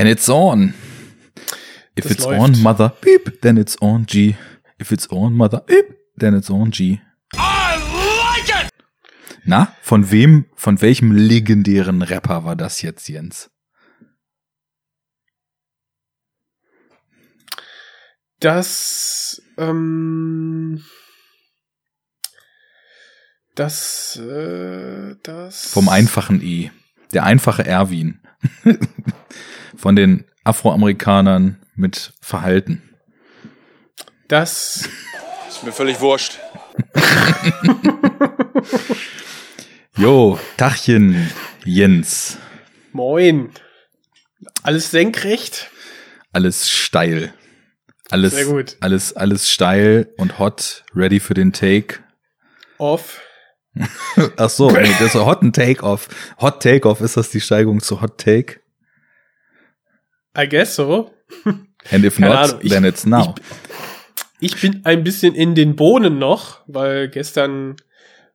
And it's on. If Das it's läuft. on, mother, beep, then it's on G. If it's on, mother, beep, then it's on G. Na, von wem, von welchem legendären Rapper war das jetzt, Jens? Das, ähm, das, äh, das. Vom einfachen E. Der einfache Erwin. von den Afroamerikanern mit Verhalten. Das, Ist mir völlig wurscht. Jo, Tachchen, Jens. moin. Alles senkrecht? Alles steil. Alles, Sehr gut. alles, alles steil und hot, ready für den Take. Off. Ach so, nee, das ist Hot and Take Off. Hot Take Off, ist das die Steigung zu Hot Take? I guess so. And if Keine not, Ahnung, ich- then it's now. Ich bin ein bisschen in den Bohnen noch, weil gestern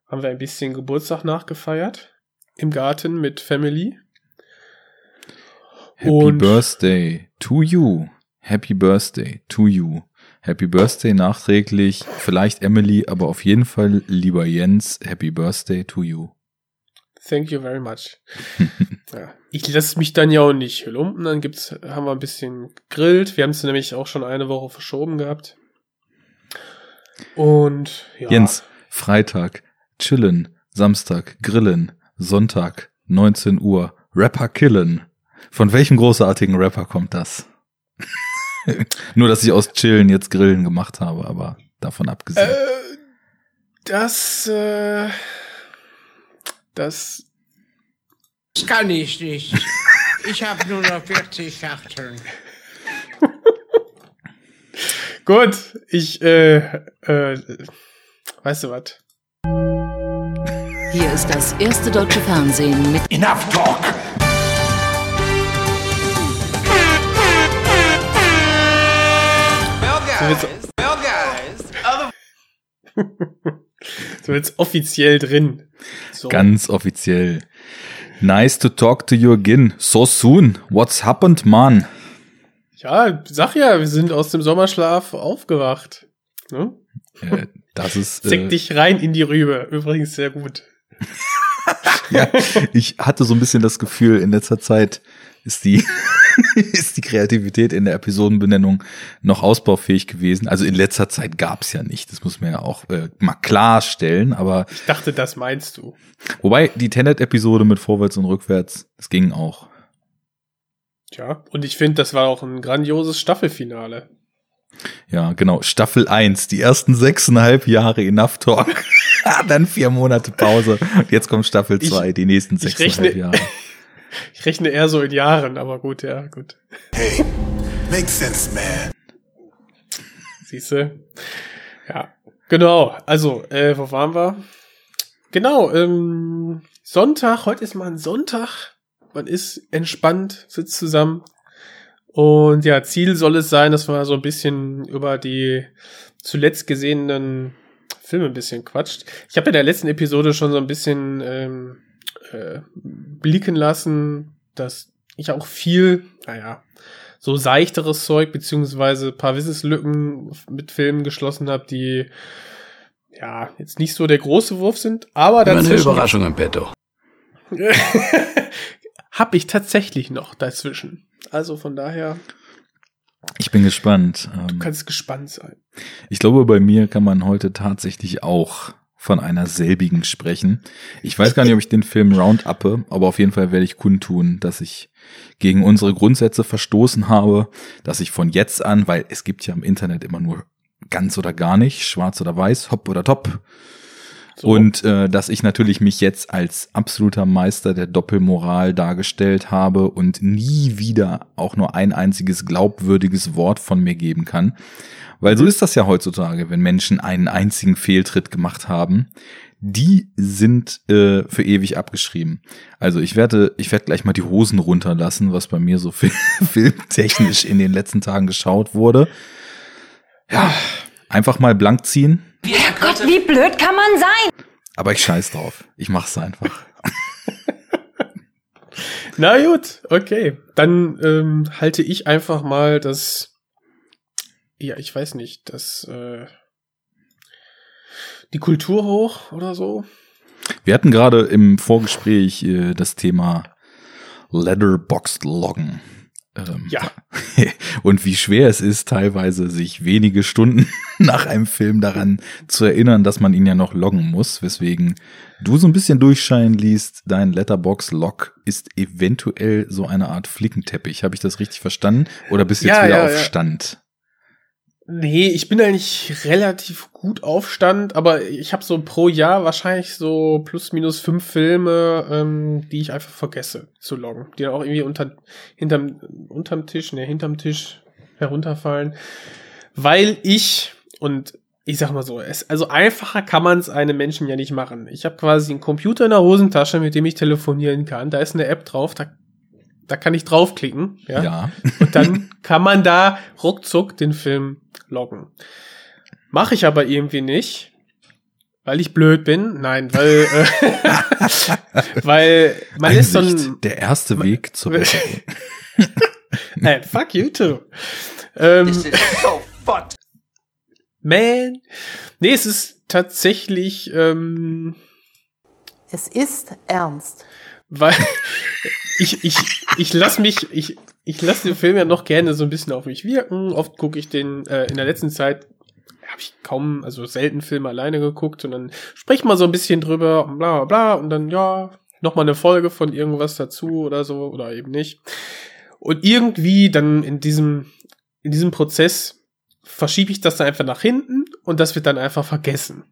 haben wir ein bisschen Geburtstag nachgefeiert. Im Garten mit Family. Happy und- Birthday to you. Happy Birthday to you. Happy Birthday nachträglich. Vielleicht Emily, aber auf jeden Fall lieber Jens. Happy Birthday to you. Thank you very much. ja. Ich lasse mich dann ja auch nicht lumpen. Dann gibt's, haben wir ein bisschen gegrillt. Wir haben es nämlich auch schon eine Woche verschoben gehabt. Und ja. Jens, Freitag, chillen. Samstag, grillen. Sonntag, 19 Uhr, Rapper killen. Von welchem großartigen Rapper kommt das? Nur, dass ich aus chillen jetzt grillen gemacht habe, aber davon abgesehen. Äh, das, äh, das, Das kann ich nicht. Ich habe nur noch 40 Schachteln. gut. Ich, äh, äh, weißt du was? Hier ist das erste deutsche Fernsehen mit Enough talk. Well, guys, well, guys. So jetzt offiziell drin. So. Ganz offiziell. Nice to talk to you again. So soon. What's happened, man? Ja, sag ja, wir sind aus dem Sommerschlaf aufgewacht. Ne? Äh, das ist. Zick Äh, dich rein in die Rübe. Übrigens sehr gut. ja, ich hatte so ein bisschen das Gefühl, in letzter Zeit ist die, ist die Kreativität in der Episodenbenennung noch ausbaufähig gewesen. Also in letzter Zeit gab's ja nicht. Das muss man ja auch äh, mal klarstellen. Aber Ich dachte, das meinst du. wobei die Tenet-Episode mit Vorwärts und Rückwärts, das ging auch. Tja, und ich finde, das war auch ein grandioses Staffelfinale. Ja, genau. Staffel 1, die ersten sechseinhalb Jahre Enough Talk. Dann vier Monate Pause. Und jetzt kommt Staffel Ich- 2, die nächsten sechseinhalb Jahre. Ich rechne eher so in Jahren, aber gut, ja, gut. Hey, makes sense, man. Siehst du? Ja, genau. Also, äh, wo waren wir? Genau, ähm, Sonntag, heute ist mal ein Sonntag. Man ist entspannt, sitzt zusammen. Und ja, Ziel soll es sein, dass man so ein bisschen über die zuletzt gesehenen Filme ein bisschen quatscht. Ich habe in der letzten Episode schon so ein bisschen ähm, äh, blicken lassen, dass ich auch viel, naja, so seichteres Zeug, beziehungsweise ein paar Wissenslücken mit Filmen geschlossen habe, die ja jetzt nicht so der große Wurf sind, aber Immer eine dazwischen Überraschung im Petto. habe ich tatsächlich noch dazwischen. Also von daher, Ich bin gespannt. du Ähm, kannst gespannt sein. Ich glaube, bei mir kann man heute tatsächlich auch von einer selbigen sprechen. Ich weiß gar nicht, ob ich den Film Rounduppe, aber auf jeden Fall werde ich kundtun, dass ich gegen unsere Grundsätze verstoßen habe, dass ich von jetzt an, weil es gibt ja im Internet immer nur ganz oder gar nicht, schwarz oder weiß, hopp oder top. So. Und äh, dass ich natürlich mich jetzt als absoluter Meister der Doppelmoral dargestellt habe und nie wieder auch nur ein einziges glaubwürdiges Wort von mir geben kann. Weil so ist das ja heutzutage, wenn Menschen einen einzigen Fehltritt gemacht haben. Die sind äh, für ewig abgeschrieben. Also ich werde, ich werde gleich mal die Hosen runterlassen, was bei mir so fil filmtechnisch in den letzten Tagen geschaut wurde. Ja, einfach mal blank ziehen. Gott, wie blöd kann man sein? Aber ich scheiß drauf. Ich mach's einfach. Na gut, okay. Dann ähm, halte ich einfach mal das, ja, ich weiß nicht, das, äh, die Kultur hoch oder so. Wir hatten gerade im Vorgespräch äh, das Thema Letterboxd Loggen. Ähm, Ja. Und wie schwer es ist, teilweise sich wenige Stunden nach einem Film daran zu erinnern, dass man ihn ja noch loggen muss, weswegen du so ein bisschen durchscheinen liest, dein Letterbox-Log ist eventuell so eine Art Flickenteppich. Habe ich das richtig verstanden? Oder bist du jetzt Ja, wieder ja, auf ja. Stand? Nee, ich bin eigentlich relativ gut auf Stand, aber ich habe so pro Jahr wahrscheinlich so plus minus fünf Filme, ähm, die ich einfach vergesse zu loggen, die dann auch irgendwie unter, hinterm, unterm Tisch, ne, hinterm Tisch herunterfallen, weil ich und ich sag mal so, es, also einfacher kann man es einem Menschen ja nicht machen. Ich habe quasi einen Computer in der Hosentasche, mit dem ich telefonieren kann. Da ist eine App drauf, da, da kann ich draufklicken, ja. Ja. Und dann kann man da ruckzuck den Film loggen. Mache ich aber irgendwie nicht, weil ich blöd bin. Nein, weil, äh, weil man ist so Einsicht, ein. der erste Weg zur Besserung. Hey, fuck you too. Ähm, This is so fucked. man. Nee, es ist tatsächlich, ähm, Es ist ernst. Weil ich, ich, ich lass mich, ich, ich lasse den Film ja noch gerne so ein bisschen auf mich wirken. Oft gucke ich den äh, in der letzten Zeit habe ich kaum, also selten Filme alleine geguckt und dann spreche mal so ein bisschen drüber, bla bla bla und dann ja, noch mal eine Folge von irgendwas dazu oder so oder eben nicht. Und irgendwie dann in diesem in diesem Prozess verschiebe ich das dann einfach nach hinten und das wird dann einfach vergessen.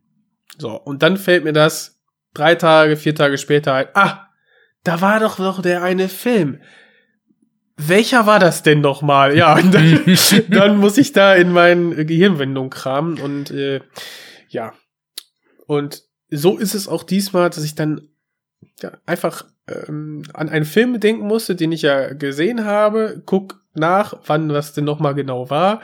So, und dann fällt mir das drei Tage, vier Tage später ein, ah, da war doch noch der eine Film. Welcher war das denn noch mal? Ja, und dann, dann muss ich da in meinen Gehirnwendungen kramen und äh, ja. Und so ist es auch diesmal, dass ich dann ja, einfach ähm, an einen Film denken musste, den ich ja gesehen habe, guck nach, wann das denn noch mal genau war,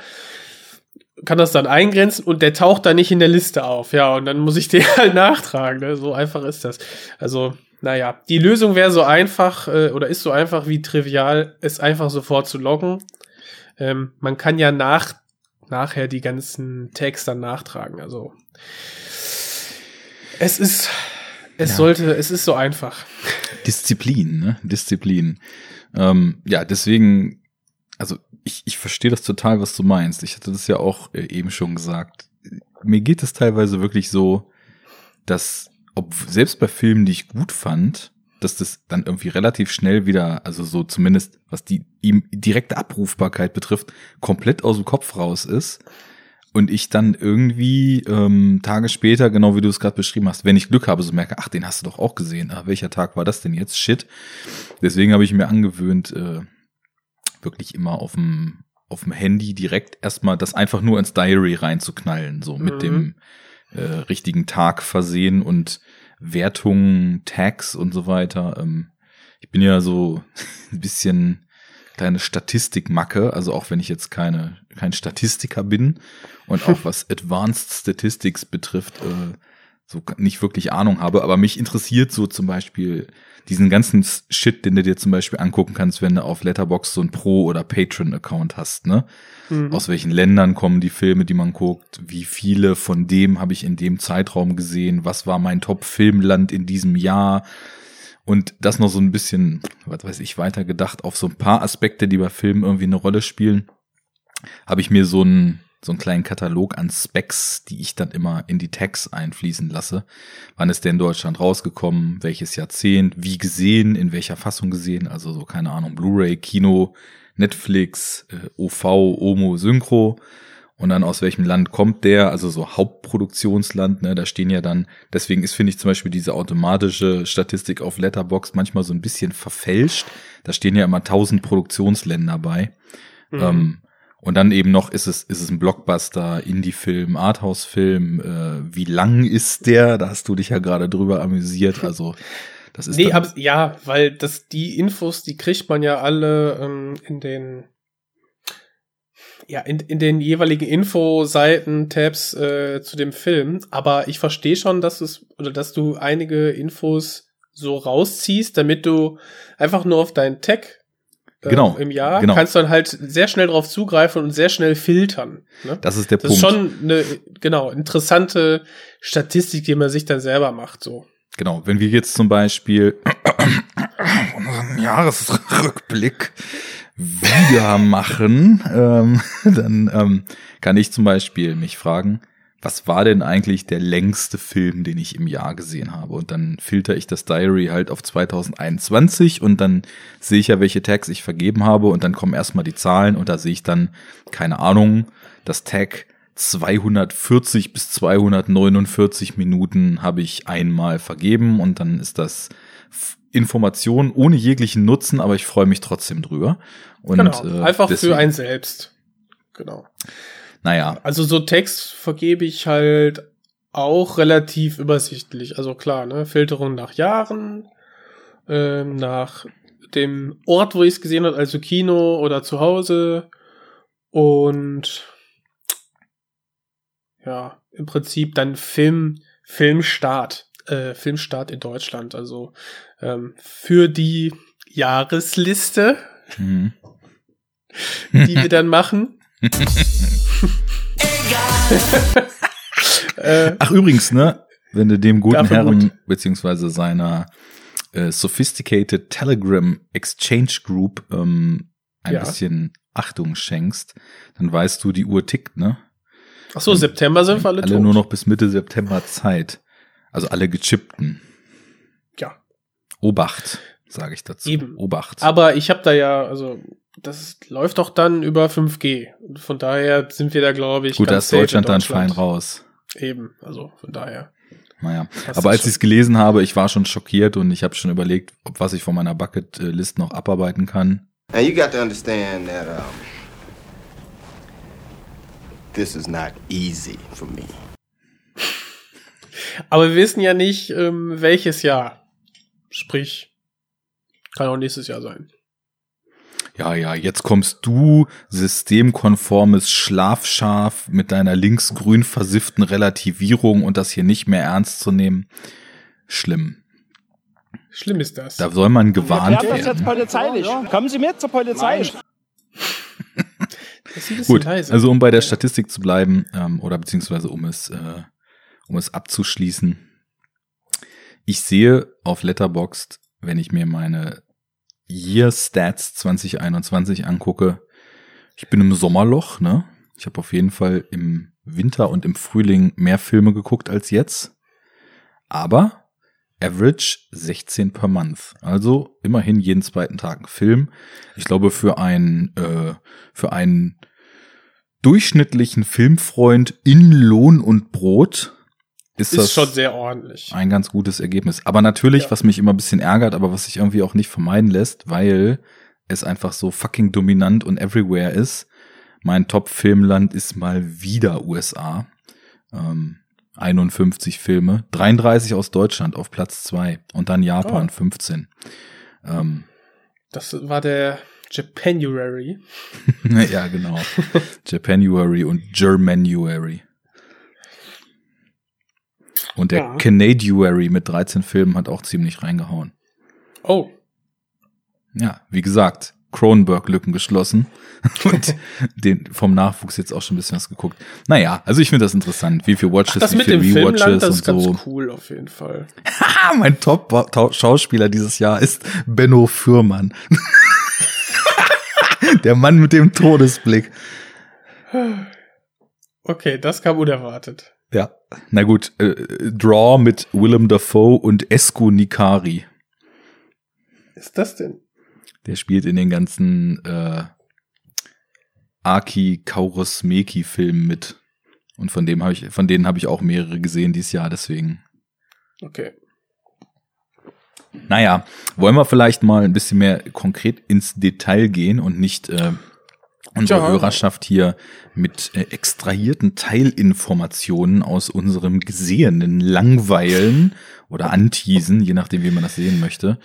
kann das dann eingrenzen und der taucht da nicht in der Liste auf. Ja, und dann muss ich den halt nachtragen. Ne? So einfach ist das. Also naja, die Lösung wäre so einfach äh, oder ist so einfach wie trivial, es einfach sofort zu loggen. Ähm, man kann ja nach, nachher die ganzen Tags dann nachtragen. Also es ist, es Ja. sollte, es ist so einfach. Disziplin, ne? Disziplin. Ähm, ja, deswegen, also ich, ich verstehe das total, was du meinst. Ich hatte das ja auch äh, eben schon gesagt. Mir geht es teilweise wirklich so, dass, ob selbst bei Filmen, die ich gut fand, dass das dann irgendwie relativ schnell wieder, also so zumindest was die ihm direkte Abrufbarkeit betrifft, komplett aus dem Kopf raus ist. Und ich dann irgendwie ähm, Tage später, genau wie du es gerade beschrieben hast, wenn ich Glück habe, so merke, ach, den hast du doch auch gesehen. Ah, welcher Tag war das denn jetzt? Shit. Deswegen habe ich mir angewöhnt, äh, wirklich immer auf dem auf dem Handy direkt erstmal das einfach nur ins Diary reinzuknallen, so mit Mhm. dem äh, richtigen Tag versehen und Wertungen, Tags und so weiter. Ähm, ich bin ja so ein bisschen kleine Statistikmacke, also auch wenn ich jetzt keine kein Statistiker bin und auch was Advanced Statistics betrifft, äh, so nicht wirklich Ahnung habe, aber mich interessiert so zum Beispiel diesen ganzen Shit, den du dir zum Beispiel angucken kannst, wenn du auf Letterbox so ein Pro- oder Patron-Account hast, ne? Mhm. Aus welchen Ländern kommen die Filme, die man guckt? Wie viele von dem habe ich in dem Zeitraum gesehen? Was war mein Top-Filmland in diesem Jahr? Und das noch so ein bisschen, was weiß ich, weitergedacht auf so ein paar Aspekte, die bei Filmen irgendwie eine Rolle spielen, habe ich mir so einen, so einen kleinen Katalog an Specs, die ich dann immer in die Tags einfließen lasse. Wann ist der in Deutschland rausgekommen? Welches Jahrzehnt? Wie gesehen? In welcher Fassung gesehen? Also so, keine Ahnung, Blu-ray, Kino, Netflix, äh, OV, Omo, Synchro. Und dann aus welchem Land kommt der? Also so Hauptproduktionsland, ne? Da stehen ja dann, deswegen ist, finde ich zum Beispiel diese automatische Statistik auf Letterbox manchmal so ein bisschen verfälscht. Da stehen ja immer tausend Produktionsländer bei. Mhm. Ähm, und dann eben noch, ist es, ist es ein Blockbuster, Indie-Film, Arthouse-Film, äh, wie lang ist der? Da hast du dich ja gerade drüber amüsiert. Also, das ist Nee, hab's, ja, weil das, die Infos, die kriegt man ja alle ähm, in den ja, in, in den jeweiligen Infoseiten, Tabs äh, zu dem Film. Aber ich verstehe schon, dass es, oder dass du einige Infos so rausziehst, damit du einfach nur auf deinen Tag Genau, im Jahr genau. kannst du dann halt sehr schnell drauf zugreifen und sehr schnell filtern. Ne? Das ist der Das ist Punkt. schon eine, genau, interessante Statistik, die man sich dann selber macht, so. Genau, wenn wir jetzt zum Beispiel unseren Jahresrückblick wieder machen, ähm, dann ähm, kann ich zum Beispiel mich fragen, was war denn eigentlich der längste Film, den ich im Jahr gesehen habe? Und dann filter ich das Diary halt auf 2021 und dann sehe ich ja, welche Tags ich vergeben habe und dann kommen erstmal die Zahlen und da sehe ich dann, keine Ahnung, das Tag 240 bis 249 Minuten habe ich einmal vergeben und dann ist das Information ohne jeglichen Nutzen, aber ich freue mich trotzdem drüber. Und, genau. äh, einfach deswegen- für einen selbst. Genau. Naja, Also so Text vergebe ich halt auch relativ übersichtlich. Also klar, ne, Filterung nach Jahren, ähm, nach dem Ort, wo ich es gesehen habe, also Kino oder zu Hause und ja, im Prinzip dann Film, Filmstart, äh, Filmstart in Deutschland. Also ähm, für die Jahresliste, mhm. die wir dann machen. Äh, Ach übrigens, ne, wenn du dem guten Herrn gut. beziehungsweise seiner äh, Sophisticated Telegram Exchange Group ähm, ein Ja. bisschen Achtung schenkst, dann weißt du, die Uhr tickt, ne? ach so, September sind wir alle, alle tot. nur noch bis Mitte September Zeit. Also alle gechippten. Ja. Obacht, sage ich dazu. Eben. Obacht. Aber ich habe da ja, also das läuft doch dann über 5G. Und von daher sind wir da, glaube ich, Gut, da ganz ist Deutschland dann fein raus. Eben, also von daher. Naja. Das Aber als ich es gelesen habe, ich war schon schockiert und ich habe schon überlegt, ob was ich von meiner Bucket-List noch abarbeiten kann. And you got to understand that um, this is not easy for me. Aber wir wissen ja nicht, ähm, welches Jahr. Sprich, kann auch nächstes Jahr sein. Ja, ja, jetzt kommst du, systemkonformes Schlafschaf mit deiner linksgrün versifften Relativierung und das hier nicht mehr ernst zu nehmen. Schlimm. Schlimm ist das. Da soll man gewarnt das jetzt werden. polizeilich. Kommen Sie mit zur Polizei. Gut, leise. also um bei der Statistik zu bleiben, ähm, oder beziehungsweise um es, äh, um es abzuschließen. Ich sehe auf Letterboxd, wenn ich mir meine Year Stats 2021 angucke, ich bin im Sommerloch, ne? Ich habe auf jeden Fall im Winter und im Frühling mehr Filme geguckt als jetzt. Aber Average 16 per Month. Also immerhin jeden zweiten Tag ein Film. Ich glaube, für einen, äh, für einen durchschnittlichen Filmfreund in Lohn und Brot ist, ist das schon sehr ordentlich. ein ganz gutes Ergebnis. Aber natürlich, Ja. was mich immer ein bisschen ärgert, aber was sich irgendwie auch nicht vermeiden lässt, weil es einfach so fucking dominant und everywhere ist. Mein Top-Filmland ist mal wieder USA. Ähm, 51 Filme, 33 aus Deutschland auf Platz zwei und dann Japan Oh. 15. Ähm, Das war der Japanuary. ja, genau. Japanuary und Germanuary. Und der Ja. Canadiuary mit 13 Filmen hat auch ziemlich reingehauen. Oh, Ja, wie gesagt, Cronenberg-Lücken geschlossen und den vom Nachwuchs jetzt auch schon ein bisschen was geguckt. Naja, also ich finde das interessant, wie viel Watches, das wie mit viel dem Filmland, Rewatches das und ist ganz so. cool auf jeden Fall. Mein Top-Schauspieler dieses Jahr ist Benno Fürmann. Der Mann mit dem Todesblick. Okay, das kam unerwartet. Ja, na gut, äh, Draw mit Willem Dafoe und Esco Nikari. Ist das denn? Der spielt in den ganzen äh, Aki Kaurismäki Filmen mit. Und von dem habe ich, von denen habe ich auch mehrere gesehen dieses Jahr, deswegen. Okay. Naja, wollen wir vielleicht mal ein bisschen mehr konkret ins Detail gehen und nicht äh, unsere Ja. Hörerschaft hier mit äh, extrahierten Teilinformationen aus unserem Gesehenen langweilen oder anteasen, je nachdem, wie man das sehen möchte,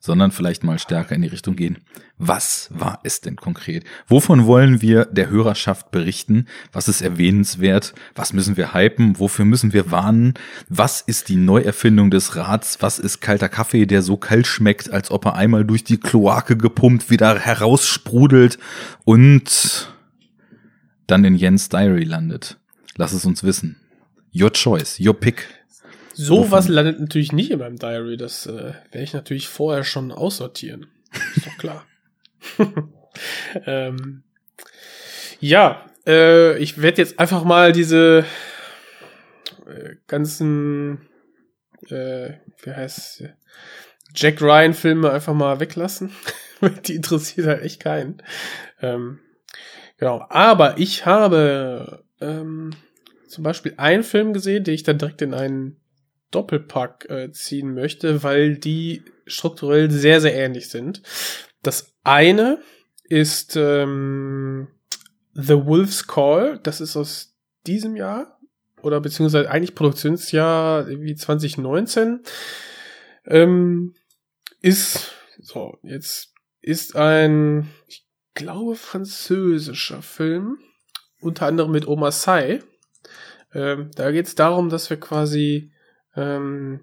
sondern vielleicht mal stärker in die Richtung gehen. Was war es denn konkret? Wovon wollen wir der Hörerschaft berichten? Was ist erwähnenswert? Was müssen wir hypen? Wofür müssen wir warnen? Was ist die Neuerfindung des Rats? Was ist kalter Kaffee, der so kalt schmeckt, als ob er einmal durch die Kloake gepumpt wieder heraussprudelt und dann in Jens Diary landet? Lass es uns wissen. Your choice, your pick. So was landet natürlich nicht in meinem Diary. Das äh, werde ich natürlich vorher schon aussortieren. Ist doch klar. ähm, ja, äh, ich werde jetzt einfach mal diese äh, ganzen, äh, wie heißt Jack Ryan Filme einfach mal weglassen. Die interessiert halt echt keinen. Ähm, genau. Aber ich habe ähm, zum Beispiel einen Film gesehen, den ich dann direkt in einen Doppelpack äh, ziehen möchte, weil die strukturell sehr, sehr ähnlich sind. Das eine ist ähm, The Wolf's Call, das ist aus diesem Jahr oder beziehungsweise eigentlich Produktionsjahr wie 2019. Ähm, ist so, jetzt ist ein, ich glaube, französischer Film, unter anderem mit Oma Sai. Ähm, da geht es darum, dass wir quasi ähm,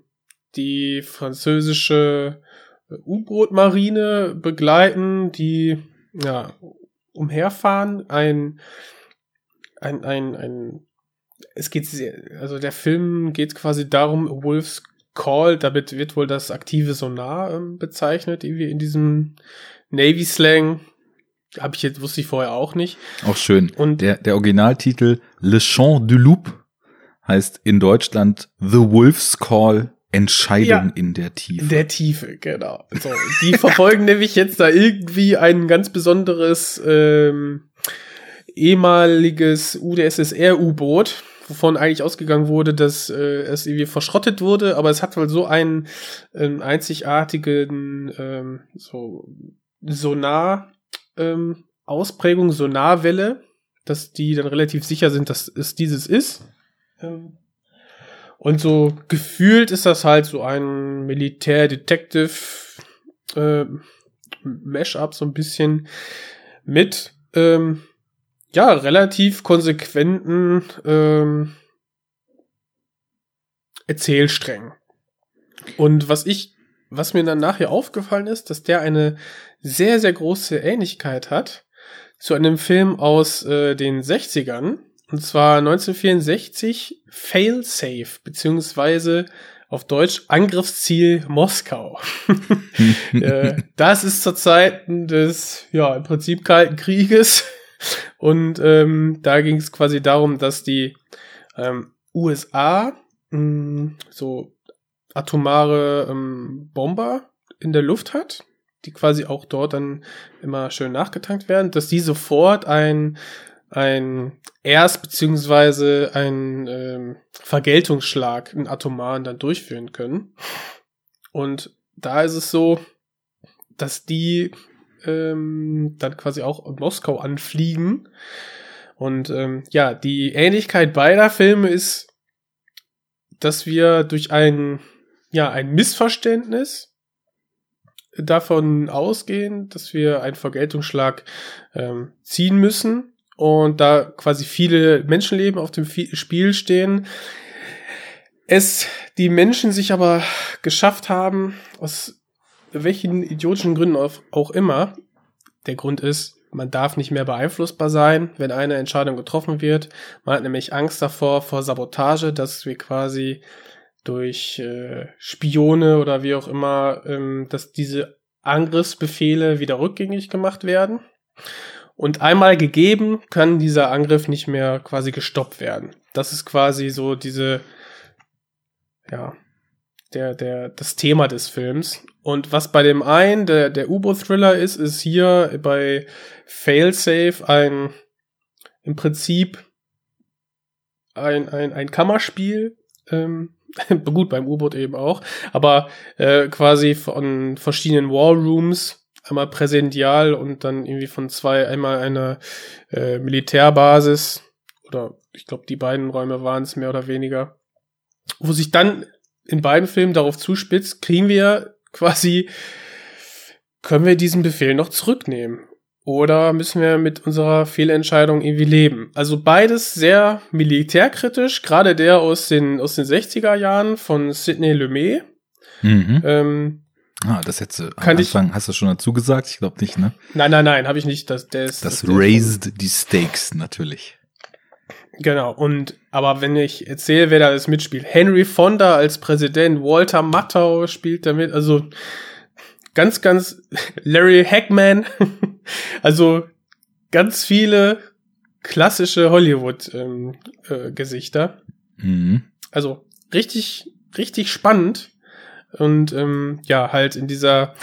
die französische U-Boot-Marine begleiten, die ja, umherfahren. Ein, ein, ein, ein, es geht sehr, also der Film geht quasi darum, Wolf's Call, damit wird wohl das aktive Sonar ähm, bezeichnet, irgendwie in diesem Navy-Slang. Habe ich jetzt, wusste ich vorher auch nicht. Auch schön. Und der, der Originaltitel Le Chant du Loup heißt in Deutschland The Wolf's Call Entscheidung ja, in der Tiefe. In der Tiefe, genau. So, die verfolgen nämlich jetzt da irgendwie ein ganz besonderes ähm, ehemaliges UdSSR-U-Boot, wovon eigentlich ausgegangen wurde, dass äh, es irgendwie verschrottet wurde, aber es hat wohl so einen, einen einzigartigen ähm, so Sonar ähm, Ausprägung, Sonarwelle, dass die dann relativ sicher sind, dass es dieses ist. Ähm, und so gefühlt ist das halt so ein Militär-Detective äh, Mashup so ein bisschen mit ähm, ja relativ konsequenten ähm, Erzählsträngen. Und was ich, was mir dann nachher aufgefallen ist, dass der eine sehr, sehr große Ähnlichkeit hat zu einem Film aus äh, den 60ern, und zwar 1964 Failsafe, beziehungsweise auf Deutsch Angriffsziel Moskau. Äh, das ist zur Zeit des, ja, im Prinzip Kalten Krieges. Und ähm, da ging es quasi darum, dass die ähm, USA mh, hm, so atomare ähm, Bomber in der Luft hat, die quasi auch dort dann immer schön nachgetankt werden, dass die sofort ein ein Erst- beziehungsweise ein ähm, Vergeltungsschlag, einen atomaren, dann durchführen können. Und da ist es so, dass die ähm, dann quasi auch in Moskau anfliegen. Und ähm, ja, die Ähnlichkeit beider Filme ist, dass wir durch ein, ja, ein Missverständnis davon ausgehen, dass wir einen Vergeltungsschlag ähm, ziehen müssen und da quasi viele Menschenleben auf dem Spiel stehen. Es die Menschen sich aber geschafft haben, aus welchen idiotischen Gründen auch immer. Der Grund ist, man darf nicht mehr beeinflussbar sein, wenn eine Entscheidung getroffen wird. Man hat nämlich Angst davor, vor Sabotage, dass wir quasi durch äh, Spione oder wie auch immer, ähm, dass diese Angriffsbefehle wieder rückgängig gemacht werden. Und einmal gegeben, kann dieser Angriff nicht mehr quasi gestoppt werden. Das ist quasi so diese, ja, der, der, das Thema des Films. Und was bei dem einen der, der U-Boot-Thriller ist, ist hier bei Failsafe ein, im Prinzip ein, ein, ein Kammerspiel, ähm, gut, beim U-Boot eben auch, aber äh, quasi von verschiedenen Wallrooms einmal präsential und dann irgendwie von zwei, einmal eine äh, Militärbasis oder ich glaube, die beiden Räume waren es mehr oder weniger, wo sich dann in beiden Filmen darauf zuspitzt, kriegen wir quasi können wir diesen Befehl noch zurücknehmen? Oder müssen wir mit unserer Fehlentscheidung irgendwie leben? Also beides sehr militärkritisch, gerade der aus den, aus den 60er Jahren von Sidney Lumet. Mhm. Ähm, ah, das hättest du am kann ich- Anfang, hast du schon dazu gesagt? Ich glaube nicht, ne? nein, nein, nein, habe ich nicht. Das, der ist, Das ist- raised die stakes natürlich. Genau, und aber wenn ich erzähle, wer da alles mitspielt, Henry Fonda als Präsident, Walter Matthau spielt damit, also ganz, ganz Larry Hackman, also ganz viele klassische Hollywood-Gesichter. Mhm. also richtig, richtig spannend. Und ähm, ja, halt in dieser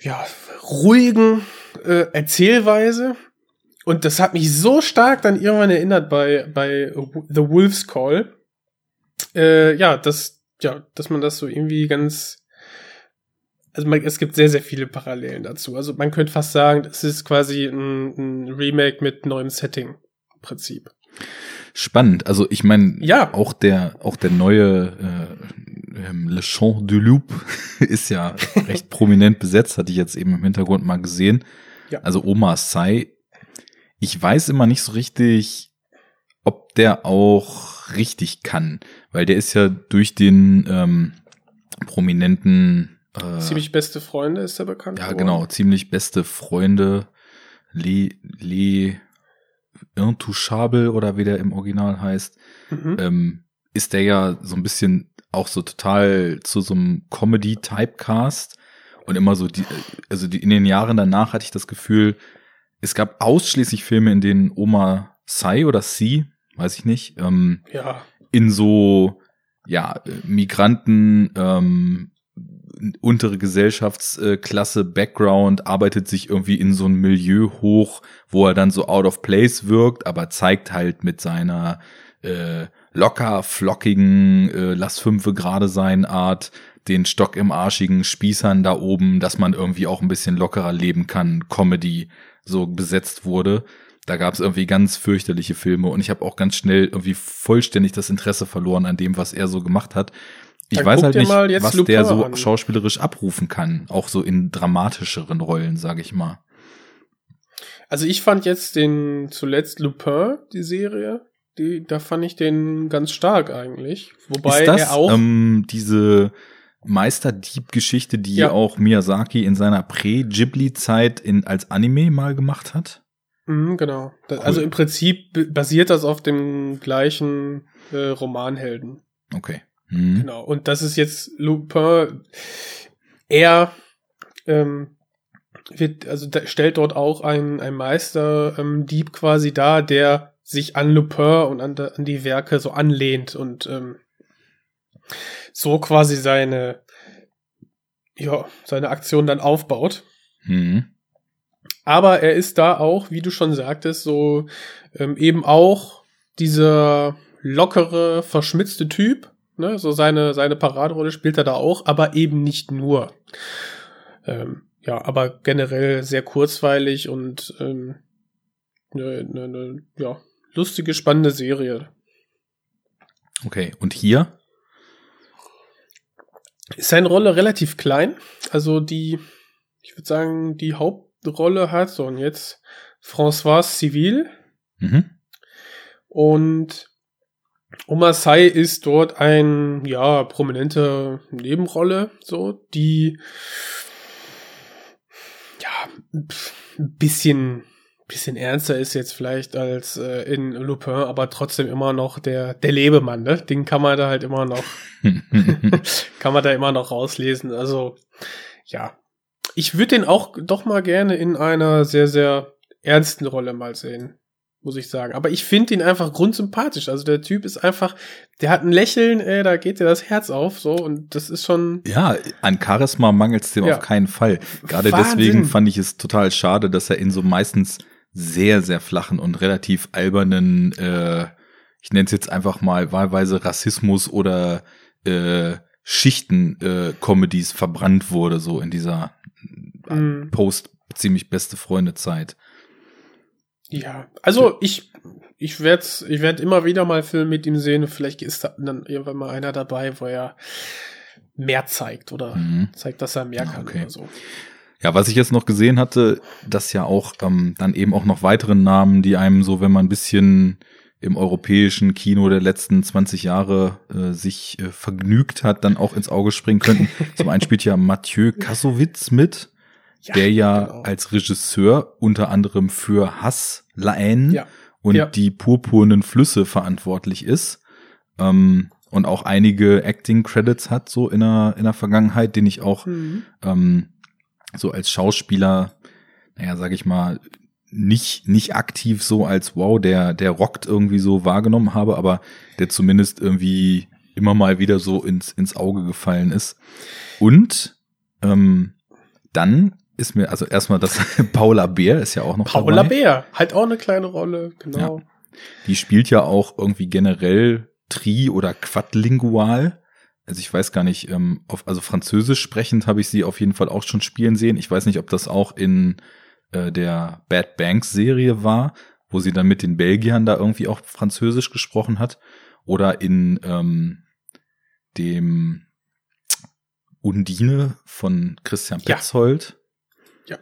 ja, ruhigen äh, Erzählweise. Und das hat mich so stark dann irgendwann erinnert bei, bei The Wolf's Call. Äh, ja, dass, ja, dass man das so irgendwie ganz. Also man, es gibt sehr, sehr viele Parallelen dazu. Also man könnte fast sagen, es ist quasi ein, ein Remake mit neuem Setting. Prinzip. Spannend. Also ich meine, Ja. auch der, auch der neue äh, ähm, Le Champ du Loup ist ja recht prominent besetzt, hatte ich jetzt eben im Hintergrund mal gesehen. Ja. Also Omar Sy. Ich weiß immer nicht so richtig, ob der auch richtig kann, weil der ist ja durch den ähm, prominenten äh, Ziemlich beste Freunde ist er bekannt. ja, geworden. genau, ziemlich beste Freunde. Le, Le Intouchable oder wie der im Original heißt, Mhm. ähm, ist der ja so ein bisschen auch so total zu so einem Comedy-Typecast. Und immer so die, also die, in den Jahren danach hatte ich das Gefühl, es gab ausschließlich Filme, in denen Oma Sai oder Sie, weiß ich nicht, ähm, Ja, in so ja Migranten ähm, untere Gesellschaftsklasse Background arbeitet sich irgendwie in so ein Milieu hoch, wo er dann so out of place wirkt, aber zeigt halt mit seiner äh, locker flockigen äh, lass fünfe gerade sein Art den Stock im arschigen Spießern da oben, dass man irgendwie auch ein bisschen lockerer leben kann, Comedy so besetzt wurde. Da gab es irgendwie ganz fürchterliche Filme und ich habe auch ganz schnell irgendwie vollständig das Interesse verloren an dem, was er so gemacht hat. Ich Dann weiß halt nicht, was Lupin der so an. schauspielerisch abrufen kann, auch so in dramatischeren Rollen, sage ich mal. also ich fand jetzt den zuletzt Lupin, die Serie, die, da fand ich den ganz stark eigentlich. Wobei Ist das er auch. ähm, diese Meisterdieb-Geschichte, die Ja. auch Miyazaki in seiner Prä-Ghibli-Zeit in als Anime mal gemacht hat? Mhm, genau. Cool. Also im Prinzip basiert das auf dem gleichen äh, Romanhelden. Okay. Mhm. Genau. Und das ist jetzt Lupin. Er ähm, wird, also stellt dort auch ein, ein Meister ähm, quasi dar, der sich an Lupin und an, an die Werke so anlehnt und ähm, so quasi seine ja, seine Aktion dann aufbaut. Mhm. Aber er ist da auch, wie du schon sagtest, so ähm, eben auch dieser lockere, verschmitzte Typ. Ne? So seine, seine Paraderolle spielt er da auch, aber eben nicht nur. Ähm, ja, aber generell sehr kurzweilig und ähm, ne, ne, ne, ja, lustige, spannende Serie. Okay. Und hier? Ist seine Rolle relativ klein. Also die, ich würde sagen, die Hauptrolle hat so und jetzt François Civil. Mhm. Und Omar Sy ist dort ein, ja, prominente Nebenrolle, so, die, ja, ein bisschen, bisschen ernster ist jetzt vielleicht als äh, in Lupin, aber trotzdem immer noch der, der Lebemann, ne? Den kann man da halt immer noch, kann man da immer noch rauslesen. Also, ja. Ich würde den auch doch mal gerne in einer sehr, sehr ernsten Rolle mal sehen muss ich sagen. Aber ich finde ihn einfach grundsympathisch. Also der Typ ist einfach, der hat ein Lächeln, ey, da geht dir das Herz auf, so und das ist schon. Ja, an Charisma mangelt es dem Ja. auf keinen Fall. Gerade Wahnsinn. deswegen fand ich es total schade, dass er in so meistens sehr, sehr flachen und relativ albernen, äh, ich nenne es jetzt einfach mal wahlweise Rassismus oder äh, Schichten-Comedies verbrannt wurde, so in dieser Mm, Post ziemlich beste Freunde Zeit. ja, also ich, ich werde ich werd immer wieder mal Filme mit ihm sehen. Vielleicht ist da dann irgendwann mal einer dabei, wo er mehr zeigt oder Mhm. zeigt, dass er mehr kann Okay. oder so. Ja, was ich jetzt noch gesehen hatte, dass ja auch ähm, dann eben auch noch weitere Namen, die einem so, wenn man ein bisschen im europäischen Kino der letzten 20 Jahre äh, sich äh, vergnügt hat, dann auch ins Auge springen könnten. Zum einen spielt ja Mathieu Kassowitz mit, der ja genau. als Regisseur unter anderem für Hass, La Haine Ja. und Ja. die purpurnen Flüsse verantwortlich ist. Ähm, und auch einige Acting-Credits hat so in der, in der Vergangenheit, den ich auch Mhm. ähm, so als Schauspieler, naja, sag ich mal, nicht, nicht aktiv so als wow, der, der rockt irgendwie so wahrgenommen habe, aber der zumindest irgendwie immer mal wieder so ins, ins Auge gefallen ist. Und ähm, dann ist mir, also erstmal das Paula Bär ist ja auch noch Paula dabei. Bär, halt auch eine kleine Rolle, genau. Die spielt ja auch irgendwie generell tri- oder quadlingual. Also ich weiß gar nicht, ähm, auf, also französisch sprechend habe ich sie auf jeden Fall auch schon spielen sehen. Ich weiß nicht, ob das auch in äh, der Bad Banks Serie war, wo sie dann mit den Belgiern da irgendwie auch französisch gesprochen hat. Oder in ähm, dem Undine von Christian Ja. Petzold. Ja.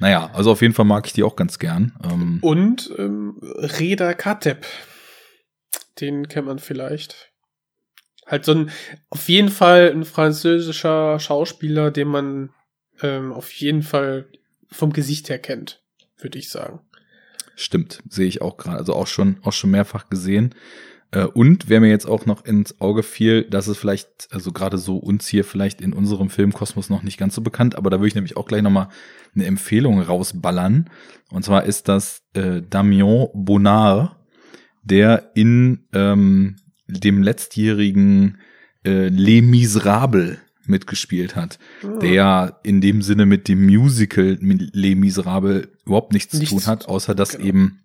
Naja, also auf jeden Fall mag ich die auch ganz gern. Ähm, Und ähm, Reda Kateb, den kennt man vielleicht. Halt so ein, auf jeden Fall ein französischer Schauspieler, den man ähm, auf jeden Fall vom Gesicht her kennt, würde ich sagen. Stimmt, sehe ich auch gerade, also auch schon, auch schon mehrfach gesehen. Äh, Und wer mir jetzt auch noch ins Auge fiel, das ist vielleicht, also gerade so uns hier vielleicht in unserem Filmkosmos noch nicht ganz so bekannt, aber da würde ich nämlich auch gleich nochmal eine Empfehlung rausballern. Und zwar ist das äh, Damien Bonnard, der in ähm, dem letztjährigen äh, Les Miserables mitgespielt hat, der ja in dem Sinne mit dem Musical Les Miserables überhaupt nichts, Nichts zu tun hat, außer dass genau. eben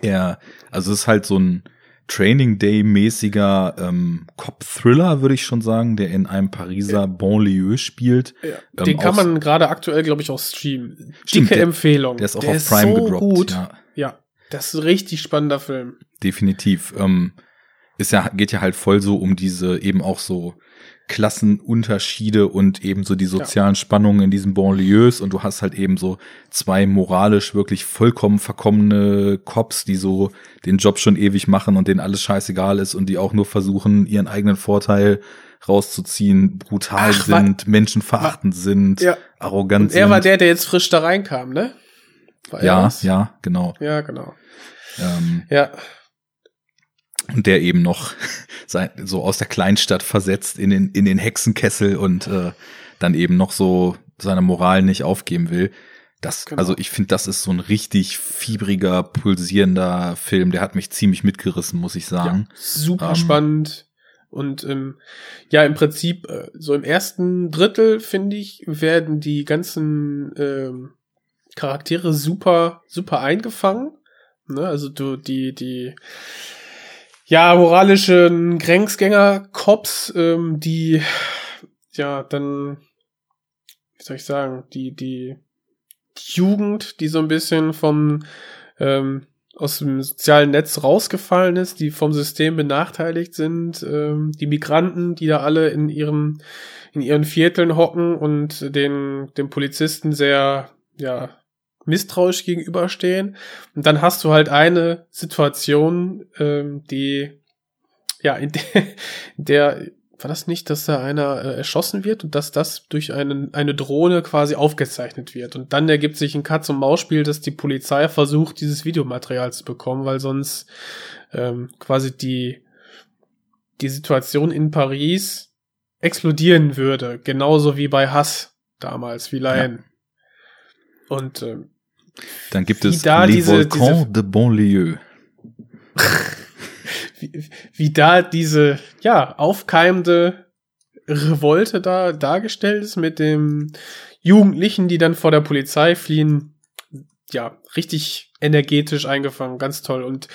er, also es ist halt so ein Training Day-mäßiger ähm, Cop-Thriller, würde ich schon sagen, der in einem Pariser Banlieue spielt. Ja, Ähm, den kann auch- man gerade aktuell, glaube ich, auch streamen. Stimmt, Dicke der- Empfehlung. Der ist auch auf Prime so gedroppt. gut. Ja, Ja, das ist ein richtig spannender Film. definitiv. Ähm, ist ja, geht ja halt voll so um diese eben auch so Klassenunterschiede und eben so die sozialen Spannungen in diesen Banlieues und du hast halt eben so zwei moralisch wirklich vollkommen verkommene Cops, die so den Job schon ewig machen und denen alles scheißegal ist und die auch nur versuchen, ihren eigenen Vorteil rauszuziehen, brutal Ach, sind, menschenverachtend sind, Ja. arrogant Und er war sind. der, der jetzt frisch da reinkam, ne? Ja, das? ja, genau. Ja, genau. Ähm, Ja, und der eben noch sein, so aus der Kleinstadt versetzt in den, in den Hexenkessel und äh, dann eben noch so seine Moral nicht aufgeben will. Das, Genau. also ich finde, das ist so ein richtig fiebriger, pulsierender Film. Der hat mich ziemlich mitgerissen, muss ich sagen. super Ähm, spannend. Und ähm, ja, im Prinzip, äh, so im ersten Drittel, finde ich, werden die ganzen ähm, Charaktere super, super eingefangen. Ne? Also du, die, die ja, moralischen Grenzgänger-Cops, ähm, die ja dann, wie soll ich sagen, die, die Jugend, die so ein bisschen vom ähm, aus dem sozialen Netz rausgefallen ist, die vom System benachteiligt sind, ähm, die Migranten, die da alle in ihren in ihren Vierteln hocken und den dem Polizisten sehr ja misstrauisch gegenüberstehen. Und dann hast du halt eine Situation, ähm, die ja in der, in der war das nicht, dass da einer äh, erschossen wird und dass das durch einen, eine Drohne quasi aufgezeichnet wird. Und dann ergibt sich ein Katz-und-Maus-Spiel, dass die Polizei versucht, dieses Videomaterial zu bekommen, weil sonst ähm, quasi die, die Situation in Paris explodieren würde. Genauso wie bei Hass damals, wie Lion. Und ähm, Dann gibt Wie es da Les diese- Volcans diese- de Bonlieu. wie, wie da diese, ja, aufkeimende Revolte da dargestellt ist mit dem Jugendlichen, die dann vor der Polizei fliehen. Ja, richtig energetisch eingefangen, ganz toll. Und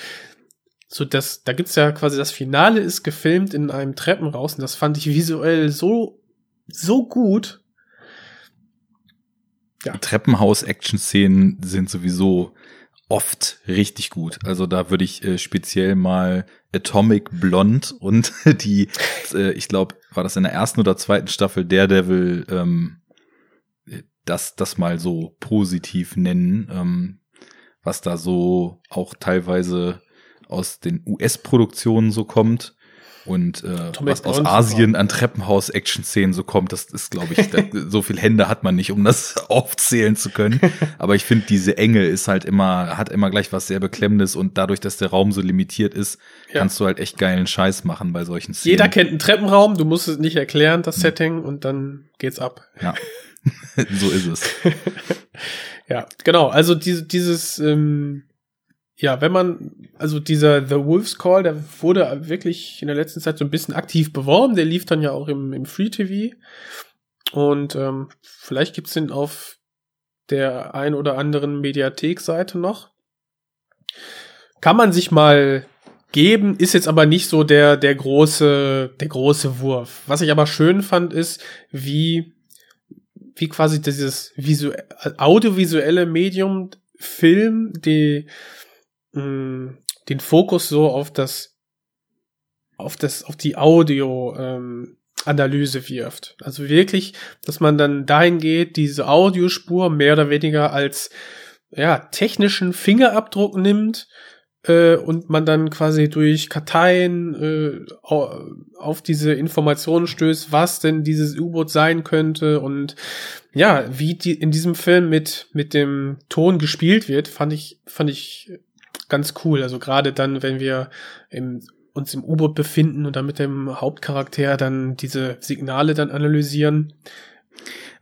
so das, da gibt's ja quasi das Finale ist gefilmt in einem Treppenhaus und das fand ich visuell so, so gut. Ja. Treppenhaus-Action-Szenen sind sowieso oft richtig gut. Also da würde ich äh, speziell mal Atomic Blonde und die, äh, ich glaube, war das in der ersten oder zweiten Staffel Daredevil, ähm, das, das mal so positiv nennen, ähm, was da so auch teilweise aus den US-Produktionen so kommt und äh, was aus Asien an Treppenhaus-Action-Szenen so kommt, das ist, glaube ich, da, so viel Hände hat man nicht, um das aufzählen zu können. Aber ich finde, diese Enge ist halt immer, hat immer gleich was sehr Beklemmendes und dadurch, dass der Raum so limitiert ist, ja. kannst du halt echt geilen Scheiß machen bei solchen Szenen. Jeder kennt einen Treppenraum, du musst es nicht erklären, das Setting, und dann geht's ab. Ja. so ist es. ja, genau. Also diese, dieses, ähm, ja, wenn man, also dieser The Wolf's Call, der wurde wirklich in der letzten Zeit so ein bisschen aktiv beworben. Der lief dann ja auch im, im Free TV. Und ähm, vielleicht gibt's den auf der ein oder anderen Mediathek-Seite noch. Kann man sich mal geben, ist jetzt aber nicht so der, der große, der große Wurf. Was ich aber schön fand, ist, wie, wie quasi dieses visu audiovisuelle Medium Film, die, mm, den Fokus so auf das, auf das, auf die Audio, ähm, Analyse wirft. Also wirklich, dass man dann dahin geht, diese Audiospur mehr oder weniger als ja, technischen Fingerabdruck nimmt äh, und man dann quasi durch Karteien äh, auf diese Informationen stößt, was denn dieses U-Boot sein könnte und ja, wie die in diesem Film mit mit dem Ton gespielt wird, fand ich fand ich ganz cool. Also gerade dann, wenn wir im, uns im U-Boot befinden und dann mit dem Hauptcharakter dann diese Signale dann analysieren.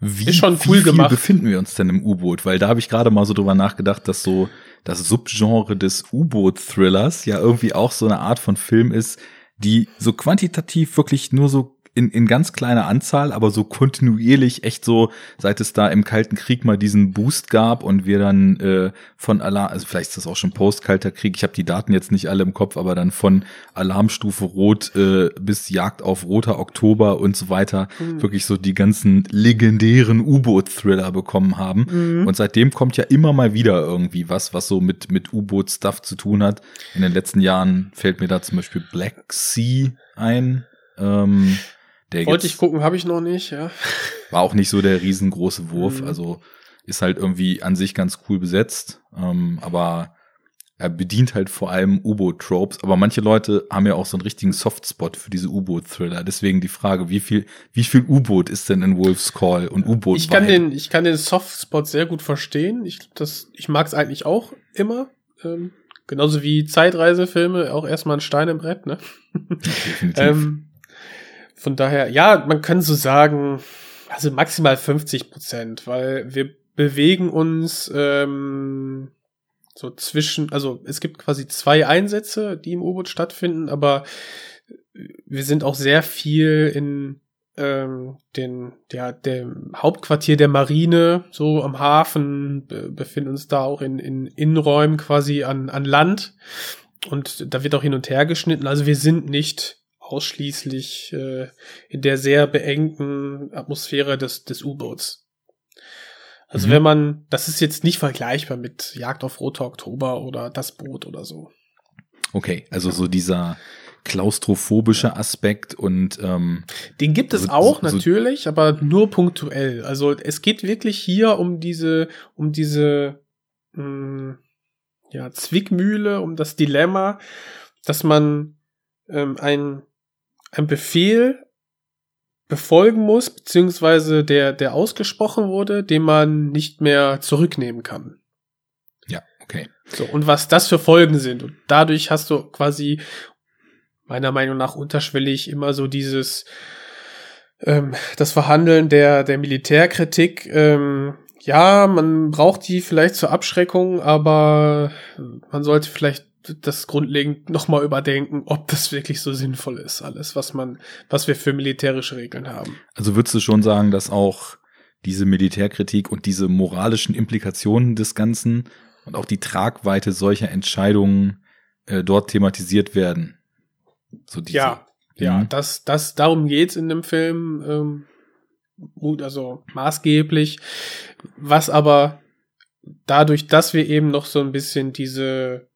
Wie, ist schon cool wie viel gemacht. befinden wir uns denn im U-Boot? Weil da habe ich gerade mal so drüber nachgedacht, dass so das Subgenre des U-Boot-Thrillers ja irgendwie auch so eine Art von Film ist, die so quantitativ wirklich nur so in, in ganz kleiner Anzahl, aber so kontinuierlich echt so, seit es da im Kalten Krieg mal diesen Boost gab und wir dann äh, von Alarm, also vielleicht ist das auch schon Post-Kalter Krieg, ich habe die Daten jetzt nicht alle im Kopf, aber dann von Alarmstufe Rot äh, bis Jagd auf Roter Oktober und so weiter mhm. wirklich so die ganzen legendären U-Boot-Thriller bekommen haben. Mhm. Und seitdem kommt ja immer mal wieder irgendwie was, was so mit, mit U-Boot-Stuff zu tun hat. In den letzten Jahren fällt mir da zum Beispiel Black Sea ein. Ähm, der Wollte ich gucken, habe ich noch nicht, ja. War auch nicht so der riesengroße Wurf, mhm. also ist halt irgendwie an sich ganz cool besetzt, ähm, aber er bedient halt vor allem U-Boot-Tropes, aber manche Leute haben ja auch so einen richtigen Softspot für diese U-Boot-Thriller. Deswegen die Frage, wie viel, wie viel U-Boot ist denn in Wolf's Call und U-Boot? Ich kann den, ich kann den Softspot sehr gut verstehen. Ich, das, ich mag es eigentlich auch immer. Ähm, genauso wie Zeitreisefilme, auch erstmal ein Stein im Brett, ne? Definitiv. ähm, von daher, ja, man kann so sagen, also maximal 50 Prozent, weil wir bewegen uns ähm, so zwischen, also es gibt quasi zwei Einsätze, die im U-Boot stattfinden, aber wir sind auch sehr viel in ähm, den, ja, dem Hauptquartier der Marine, so am Hafen, be befinden uns da auch in, in Innenräumen quasi an, an Land. Und da wird auch hin und her geschnitten. Also wir sind nicht ausschließlich äh, in der sehr beengten Atmosphäre des, des U-Boots. Also mhm. wenn man, das ist jetzt nicht vergleichbar mit Jagd auf Roter Oktober oder das Boot oder so. Okay, also so dieser klaustrophobische Aspekt und ähm, den gibt es so, auch so, natürlich, aber nur punktuell. Also es geht wirklich hier um diese, um diese mh, hm, ja, Zwickmühle, um das Dilemma, dass man ähm, ein ein Befehl befolgen muss, beziehungsweise der, der ausgesprochen wurde, den man nicht mehr zurücknehmen kann. Ja, okay. So, und was das für Folgen sind. Und dadurch hast du quasi meiner Meinung nach unterschwellig immer so dieses, ähm, das Verhandeln der, der Militärkritik, ähm, ja, man braucht die vielleicht zur Abschreckung, aber man sollte vielleicht das grundlegend nochmal überdenken, ob das wirklich so sinnvoll ist, alles, was man, was wir für militärische Regeln haben. Also würdest du schon sagen, dass auch diese Militärkritik und diese moralischen Implikationen des Ganzen und auch die Tragweite solcher Entscheidungen äh, dort thematisiert werden? So diese, ja, ja, mhm. das, das, darum geht's in dem Film, ähm, gut, also maßgeblich, was aber dadurch, dass wir eben noch so ein bisschen diese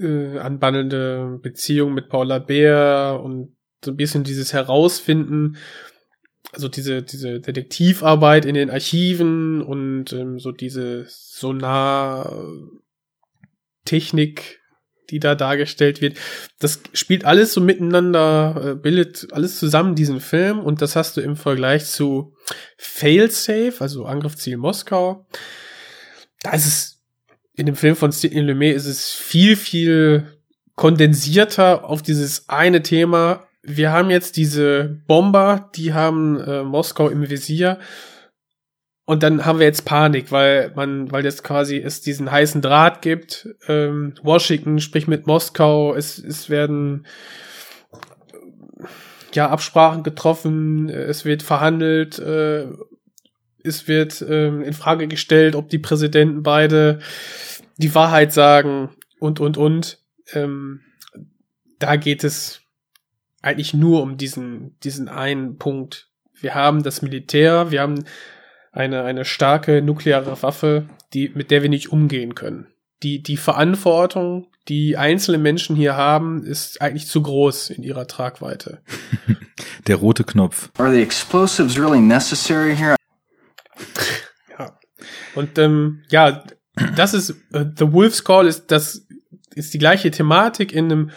äh, anbandelnde Beziehung mit Paula Beer und so ein bisschen dieses Herausfinden, also diese, diese Detektivarbeit in den Archiven und ähm, so diese Sonar-Technik, die da dargestellt wird. Das spielt alles so miteinander, äh, bildet alles zusammen diesen Film und das hast du im Vergleich zu Failsafe, also Angriffsziel Moskau. Da ist es, in dem Film von Sidney Lumet ist es viel, viel kondensierter auf dieses eine Thema. Wir haben jetzt diese Bomber, die haben äh, Moskau im Visier und dann haben wir jetzt Panik, weil man, weil jetzt quasi es diesen heißen Draht gibt. Ähm, Washington spricht mit Moskau, es, es werden ja Absprachen getroffen, es wird verhandelt, äh, es wird äh, in Frage gestellt, ob die Präsidenten beide die Wahrheit sagen und und und. Ähm, da geht es eigentlich nur um diesen diesen einen Punkt. Wir haben das Militär, wir haben eine, eine starke nukleare Waffe, die, mit der wir nicht umgehen können. Die, die Verantwortung, die einzelne Menschen hier haben, ist eigentlich zu groß in ihrer Tragweite. Der rote Knopf. Are the explosives really necessary here? Ja. Und ähm, ja, das ist äh, The Wolf's Call ist das ist die gleiche Thematik in einem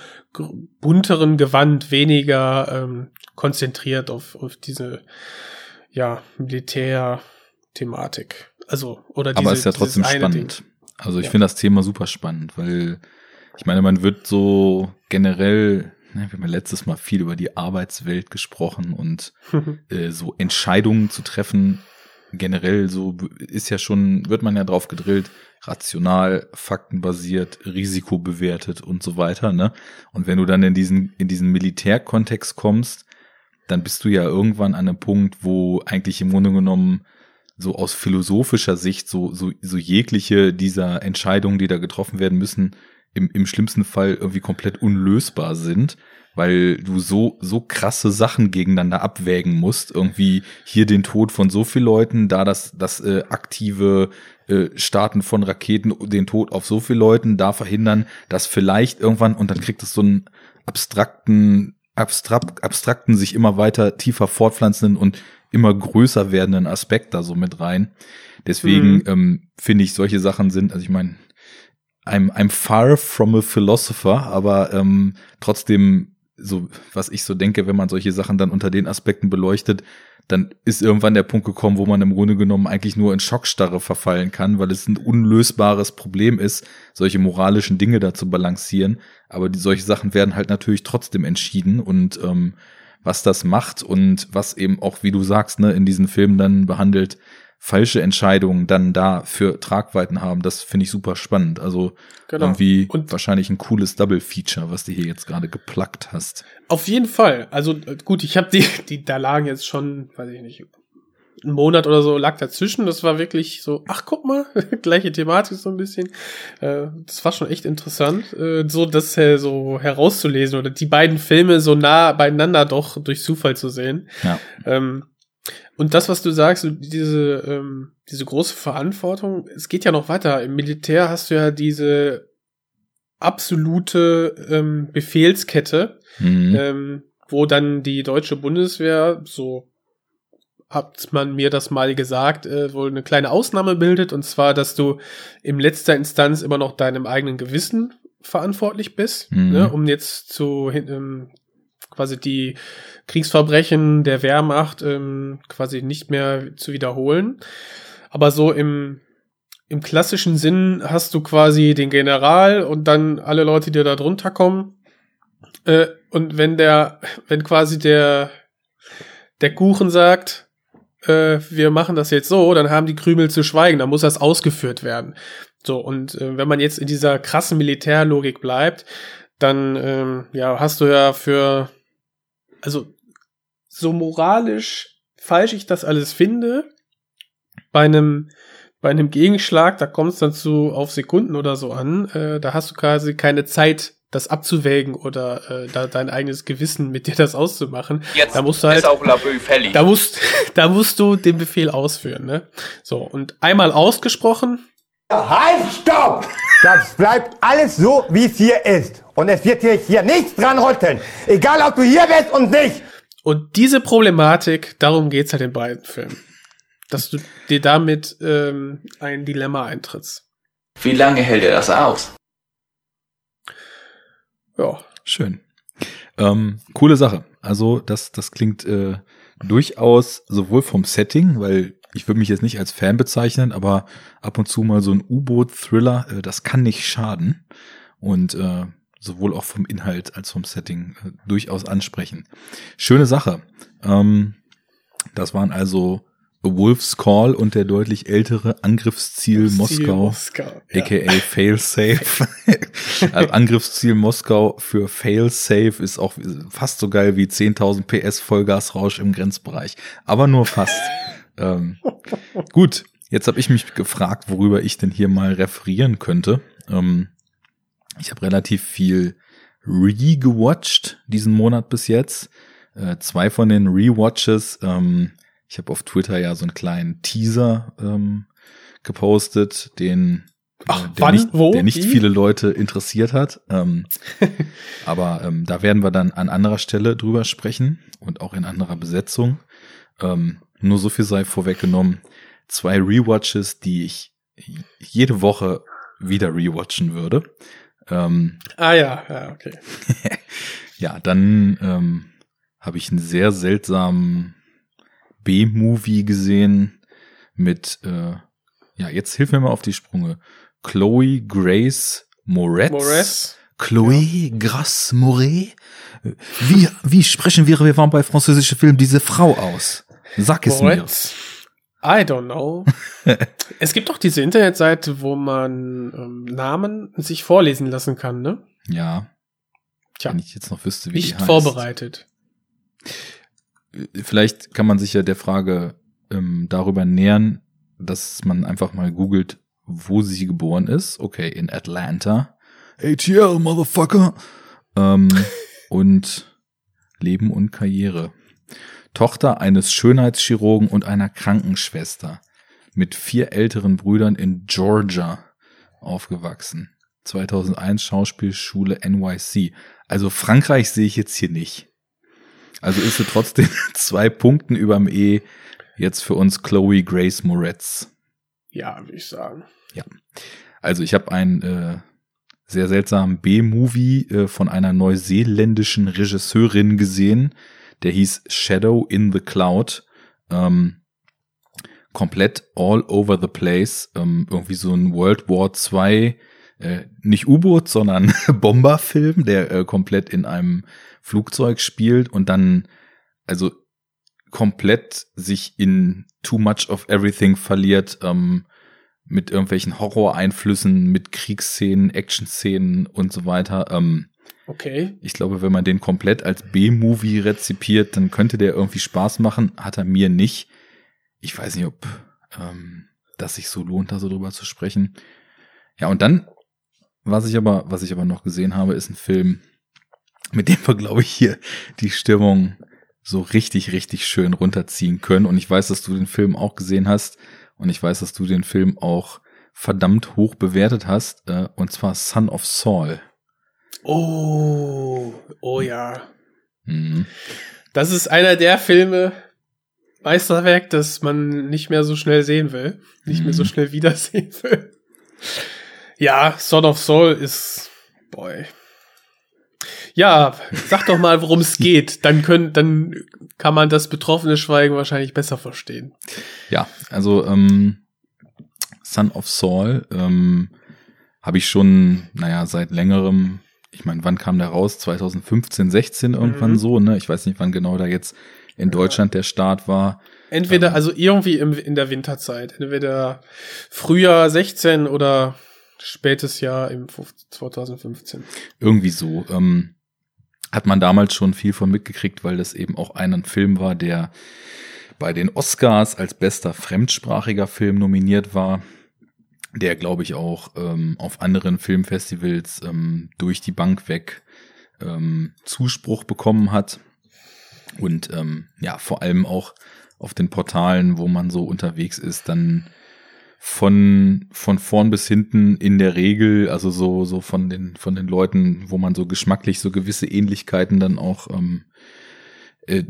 bunteren Gewand, weniger ähm, konzentriert auf, auf diese ja Militär Thematik. Also, oder diese, Aber ist ja trotzdem spannend. Also ich ja. finde das Thema super spannend, weil ich meine, man wird so generell, ne, wir haben ja letztes Mal viel über die Arbeitswelt gesprochen und äh, so Entscheidungen zu treffen, generell so ist ja schon, wird man ja drauf gedrillt, rational, faktenbasiert, risikobewertet und so weiter, ne? Und wenn du dann in diesen, in diesen Militärkontext kommst, dann bist du ja irgendwann an einem Punkt, wo eigentlich im Grunde genommen so aus philosophischer Sicht so, so, so jegliche dieser Entscheidungen, die da getroffen werden müssen, im, im schlimmsten Fall irgendwie komplett unlösbar sind, weil du so, so krasse Sachen gegeneinander abwägen musst. Irgendwie hier den Tod von so vielen Leuten, da das, das äh, aktive äh, Starten von Raketen, den Tod auf so viele Leuten, da verhindern, dass vielleicht irgendwann, und dann kriegt es so einen abstrakten, abstrakt, abstrakten, sich immer weiter tiefer fortpflanzenden und immer größer werdenden Aspekt da so mit rein. Deswegen mhm. ähm, finde ich, solche Sachen sind, also ich meine, I'm, I'm far from a philosopher, aber ähm, trotzdem, so was ich so denke, wenn man solche Sachen dann unter den Aspekten beleuchtet, dann ist irgendwann der Punkt gekommen, wo man im Grunde genommen eigentlich nur in Schockstarre verfallen kann, weil es ein unlösbares Problem ist, solche moralischen Dinge da zu balancieren. Aber die, solche Sachen werden halt natürlich trotzdem entschieden und ähm, was das macht und was eben auch, wie du sagst, ne, in diesen Filmen dann behandelt, falsche Entscheidungen dann da für Tragweiten haben, das finde ich super spannend. Also genau. irgendwie und wahrscheinlich ein cooles Double-Feature, was du hier jetzt gerade geplackt hast. Auf jeden Fall. Also gut, ich habe die, die, da lagen jetzt schon, weiß ich nicht, ein Monat oder so lag dazwischen. Das war wirklich so, ach guck mal, gleiche Thematik so ein bisschen. Äh, das war schon echt interessant, äh, so das äh, so herauszulesen oder die beiden Filme so nah beieinander doch durch Zufall zu sehen. Ja. Ähm, und das, was du sagst, diese, ähm, diese große Verantwortung, es geht ja noch weiter. Im Militär hast du ja diese absolute ähm, Befehlskette, mhm. ähm, wo dann die deutsche Bundeswehr so hat man mir das mal gesagt, äh, wohl eine kleine Ausnahme bildet, und zwar, dass du im letzter Instanz immer noch deinem eigenen Gewissen verantwortlich bist, mhm. ne, um jetzt zu ähm, quasi die Kriegsverbrechen der Wehrmacht ähm, quasi nicht mehr zu wiederholen. Aber so im, im klassischen Sinn hast du quasi den General und dann alle Leute, die da drunter kommen. Äh, und wenn der, wenn quasi der, der Kuchen sagt, äh, wir machen das jetzt so, dann haben die Krümel zu schweigen, dann muss das ausgeführt werden. So, und äh, wenn man jetzt in dieser krassen Militärlogik bleibt, dann ähm, ja, hast du ja für, also so moralisch falsch ich das alles finde, bei einem bei einem Gegenschlag, da kommt es dann zu auf Sekunden oder so an, äh, da hast du quasi keine Zeit das abzuwägen oder äh, da dein eigenes Gewissen mit dir das auszumachen. Jetzt da musst du halt, ist auch Labue fällig. Da musst, da musst du den Befehl ausführen, ne? So, und einmal ausgesprochen. Halt, stopp! Das bleibt alles so, wie es hier ist. Und es wird hier, hier nichts dran rütteln. Egal, ob du hier bist und nicht. Und diese Problematik, darum geht's halt in beiden Filmen. Dass du dir damit ähm, ein Dilemma eintrittst. Wie lange hält er das aus? Ja. Schön. Ähm, coole Sache. Also das, das klingt äh, durchaus sowohl vom Setting, weil ich würde mich jetzt nicht als Fan bezeichnen, aber ab und zu mal so ein U-Boot-Thriller, äh, das kann nicht schaden. Und äh, sowohl auch vom Inhalt als vom Setting äh, durchaus ansprechen. Schöne Sache. Ähm, das waren also A Wolf's Call und der deutlich ältere Angriffsziel Ziel Moskau, Moskau, ja. aka Failsafe. also Angriffsziel Moskau für Failsafe ist auch fast so geil wie 10.000 PS Vollgasrausch im Grenzbereich. Aber nur fast. ähm, gut, jetzt habe ich mich gefragt, worüber ich denn hier mal referieren könnte. Ähm, ich habe relativ viel re-gewatcht diesen Monat bis jetzt. Äh, zwei von den Rewatches, ähm, ich habe auf Twitter ja so einen kleinen Teaser ähm, gepostet, den Ach, äh, der, wann, nicht, wo, der nicht wie? viele Leute interessiert hat. Ähm, aber ähm, da werden wir dann an anderer Stelle drüber sprechen und auch in anderer Besetzung. Ähm, nur so viel sei vorweggenommen. Zwei Rewatches, die ich jede Woche wieder rewatchen würde. Ähm, Ah ja, ja, okay. ja, dann ähm, habe ich einen sehr seltsamen B-Movie gesehen mit, äh, ja, jetzt hilf mir mal auf die Sprünge. Chloe Grace Moretz. Moretz. Chloé Grace Moret. Wie, wie sprechen wir, wir waren bei französischen Filmen, diese Frau aus? Sag es Moretz. I don't know. es gibt doch diese Internetseite, wo man ähm, Namen sich vorlesen lassen kann, ne? Ja. Tja. Wenn ich jetzt noch wüsste, wie die Nicht heißt. vorbereitet. Vielleicht kann man sich ja der Frage ähm, darüber nähern, dass man einfach mal googelt, wo sie geboren ist. Okay, in Atlanta. ATL, Motherfucker. Ähm, und Leben und Karriere. Tochter eines Schönheitschirurgen und einer Krankenschwester. Mit vier älteren Brüdern in Georgia aufgewachsen. 2001 Schauspielschule NYC. Also Frankreich sehe ich jetzt hier nicht. Also ist sie trotzdem zwei Punkten überm E jetzt für uns Chloe Grace Moretz. Ja, würde ich sagen. Ja. Also ich habe einen äh, sehr seltsamen B-Movie äh, von einer neuseeländischen Regisseurin gesehen. Der hieß Shadow in the Cloud. Ähm, komplett all over the place. Ähm, irgendwie so ein World War II, äh, nicht U-Boot, sondern Bomberfilm, der äh, komplett in einem Flugzeug spielt und dann also komplett sich in too much of everything verliert, ähm, mit irgendwelchen Horror-Einflüssen, mit Kriegsszenen, Action-Szenen und so weiter. Ähm, Okay. ich glaube, wenn man den komplett als B-Movie rezipiert, dann könnte der irgendwie Spaß machen. Hat er mir nicht. Ich weiß nicht, ob ähm, das sich so lohnt, da so drüber zu sprechen. Ja, und dann, was ich aber, was ich aber noch gesehen habe, ist ein Film, mit dem wir, glaube ich, hier die Stimmung so richtig, richtig schön runterziehen können. Und ich weiß, dass du den Film auch gesehen hast. Und ich weiß, dass du den Film auch verdammt hoch bewertet hast. Äh, und zwar Son of Saul. Oh, oh ja. Mhm. Das ist einer der Filme, Meisterwerk, das man nicht mehr so schnell sehen will. Nicht mehr so Mhm. schnell wiedersehen will. Ja, Son of Soul ist, boy. Ja, sag doch mal, worum es geht. Dann können, dann kann man das betroffene Schweigen wahrscheinlich besser verstehen. Ja, also ähm, Son of Saul ähm, habe ich schon, naja, seit längerem, ich meine, wann kam der raus? 2015, 16 irgendwann Mhm. so, ne? Ich weiß nicht, wann genau da jetzt in Deutschland der Start war. Entweder, also irgendwie im, in der Winterzeit. Entweder Frühjahr 16 oder spätes Jahr im 2015. Irgendwie so. Ähm, hat man damals schon viel von mitgekriegt, weil das eben auch ein Film war, der bei den Oscars als bester fremdsprachiger Film nominiert war, der, glaube ich, auch ähm, auf anderen Filmfestivals ähm, durch die Bank weg ähm, Zuspruch bekommen hat. Und ähm, ja, vor allem auch auf den Portalen, wo man so unterwegs ist, dann von, von vorn bis hinten in der Regel, also so, so von den, von den Leuten, wo man so geschmacklich so gewisse Ähnlichkeiten dann auch ähm, äh,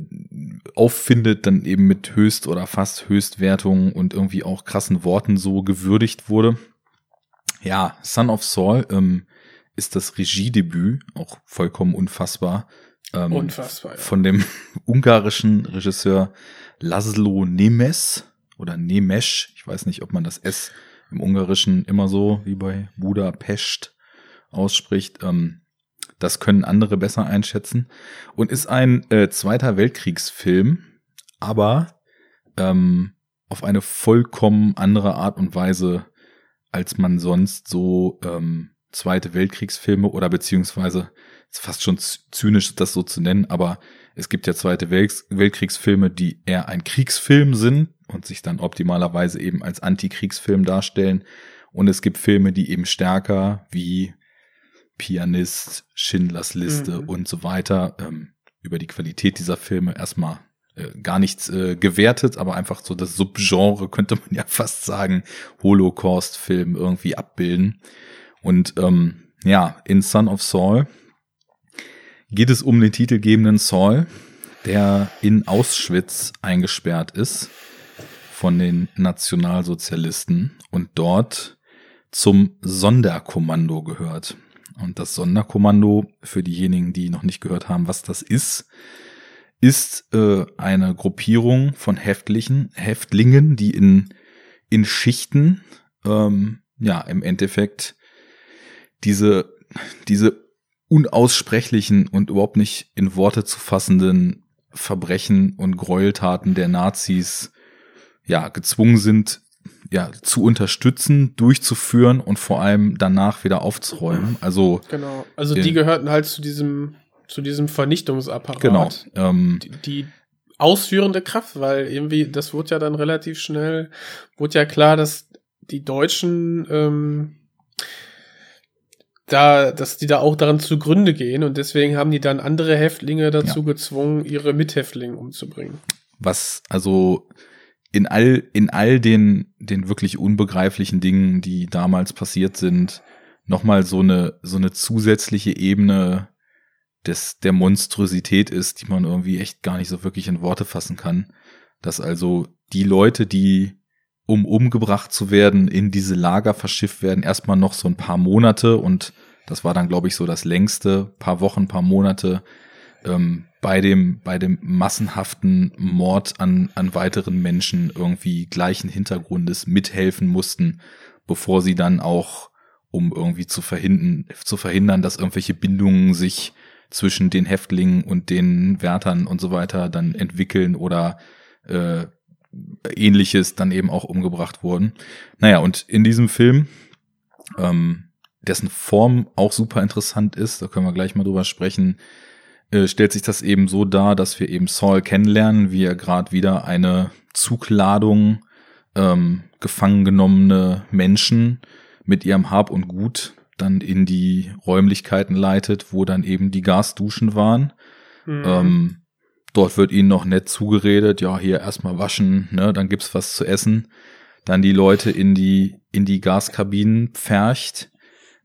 auffindet, dann eben mit Höchst- oder fast Höchstwertungen und irgendwie auch krassen Worten so gewürdigt wurde. Ja, Son of Saul ähm, ist das Regiedebüt, auch vollkommen unfassbar. Ähm, Unfassbar. Ja. Von dem ungarischen Regisseur Laszlo Nemes oder Nemes. Ich weiß nicht, ob man das S im Ungarischen immer so wie bei Budapest ausspricht. Ähm, das können andere besser einschätzen. Und ist ein äh, Zweiter Weltkriegsfilm, aber ähm, auf eine vollkommen andere Art und Weise, als man sonst so ähm, Zweite Weltkriegsfilme oder beziehungsweise ist fast schon zynisch, das so zu nennen, aber es gibt ja Zweite Weltkriegsfilme, die eher ein Kriegsfilm sind und sich dann optimalerweise eben als Antikriegsfilm darstellen. Und es gibt Filme, die eben stärker wie Pianist, Schindlers Liste mhm. und so weiter ähm, über die Qualität dieser Filme erstmal äh, gar nichts äh, gewertet, aber einfach so das Subgenre könnte man ja fast sagen, Holocaust-Film irgendwie abbilden. Und ähm, ja, in Son of Saul geht es um den titelgebenden Saul, der in Auschwitz eingesperrt ist von den Nationalsozialisten und dort zum Sonderkommando gehört. Und das Sonderkommando, für diejenigen, die noch nicht gehört haben, was das ist, ist äh, eine Gruppierung von Häftlichen, Häftlingen, die in, in Schichten, ähm, ja, im Endeffekt diese, diese unaussprechlichen und überhaupt nicht in Worte zu fassenden Verbrechen und Gräueltaten der Nazis ja gezwungen sind ja zu unterstützen, durchzuführen und vor allem danach wieder aufzuräumen. Also genau, also die gehörten halt zu diesem zu diesem Vernichtungsapparat. Genau. Ähm, die, die ausführende Kraft, weil irgendwie das wurde ja dann relativ schnell wurde ja klar, dass die Deutschen ähm, da, dass die da auch daran zugrunde gehen und deswegen haben die dann andere Häftlinge dazu ja. gezwungen, ihre Mithäftlinge umzubringen. Was also in all, in all den, den wirklich unbegreiflichen Dingen, die damals passiert sind, nochmal so eine, so eine zusätzliche Ebene des, der Monstrosität ist, die man irgendwie echt gar nicht so wirklich in Worte fassen kann. Dass also die Leute, die um umgebracht zu werden, in diese Lager verschifft werden, erstmal noch so ein paar Monate und das war dann, glaube ich, so das längste, paar Wochen, paar Monate ähm, bei dem, bei dem massenhaften Mord an, an weiteren Menschen irgendwie gleichen Hintergrundes mithelfen mussten, bevor sie dann auch, um irgendwie zu verhindern, zu verhindern, dass irgendwelche Bindungen sich zwischen den Häftlingen und den Wärtern und so weiter dann entwickeln oder äh, ähnliches dann eben auch umgebracht wurden. Naja, und in diesem Film, ähm, dessen Form auch super interessant ist, da können wir gleich mal drüber sprechen, äh, stellt sich das eben so dar, dass wir eben Saul kennenlernen, wie er gerade wieder eine Zugladung ähm, gefangen genommene Menschen mit ihrem Hab und Gut dann in die Räumlichkeiten leitet, wo dann eben die Gasduschen waren. Mhm. Ähm, dort wird ihnen noch nett zugeredet, ja, hier erstmal waschen, ne, dann gibt's was zu essen. Dann die Leute in die, in die Gaskabinen pfercht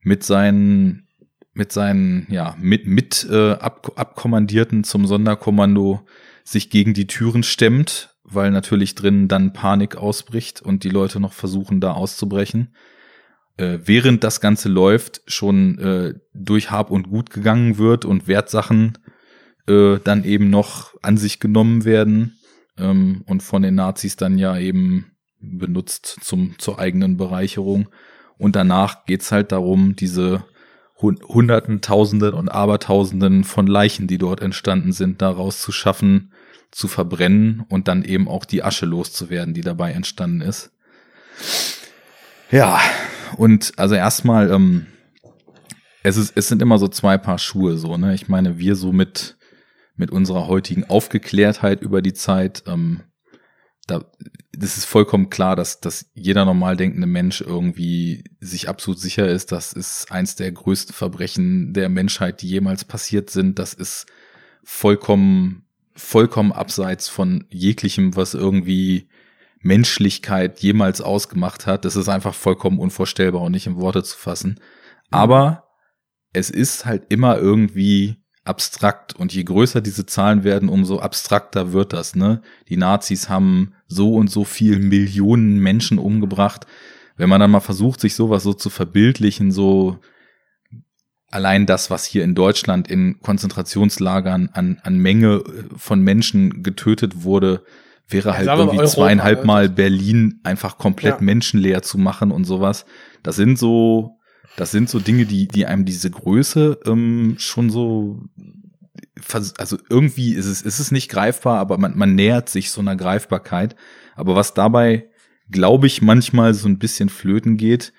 mit seinen mit seinen ja mit mit äh, Ab Abkommandierten zum Sonderkommando sich gegen die Türen stemmt, weil natürlich drin dann Panik ausbricht und die Leute noch versuchen da auszubrechen. Äh, während das Ganze läuft, schon äh, durch Hab und Gut gegangen wird und Wertsachen äh, dann eben noch an sich genommen werden ähm, und von den Nazis dann ja eben benutzt zum zur eigenen Bereicherung. Und danach geht's halt darum, diese Hunderten, Tausenden und Abertausenden von Leichen, die dort entstanden sind, daraus zu schaffen, zu verbrennen und dann eben auch die Asche loszuwerden, die dabei entstanden ist. Ja, und also erstmal, ähm, es ist, es sind immer so zwei Paar Schuhe, so, ne? Ich meine, wir so mit, mit unserer heutigen Aufgeklärtheit über die Zeit, ähm, da, das ist vollkommen klar, dass, dass jeder normal denkende Mensch irgendwie sich absolut sicher ist, das ist eins der größten Verbrechen der Menschheit, die jemals passiert sind. Das ist vollkommen, vollkommen abseits von jeglichem, was irgendwie Menschlichkeit jemals ausgemacht hat. Das ist einfach vollkommen unvorstellbar und nicht in Worte zu fassen. Aber es ist halt immer irgendwie abstrakt und je größer diese Zahlen werden, umso abstrakter wird das, ne? Die Nazis haben so und so viel Millionen Menschen umgebracht. Wenn man dann mal versucht, sich sowas so zu verbildlichen, so allein das, was hier in Deutschland in Konzentrationslagern an, an Menge von Menschen getötet wurde, wäre ja, halt irgendwie Europa, zweieinhalb also Mal Berlin einfach komplett ja. menschenleer zu machen und sowas. Das sind so das sind so Dinge, die, die einem diese Größe ähm, schon so, also irgendwie ist es, ist es nicht greifbar, aber man, man nähert sich so einer Greifbarkeit. Aber was dabei, glaube ich, manchmal so ein bisschen flöten geht,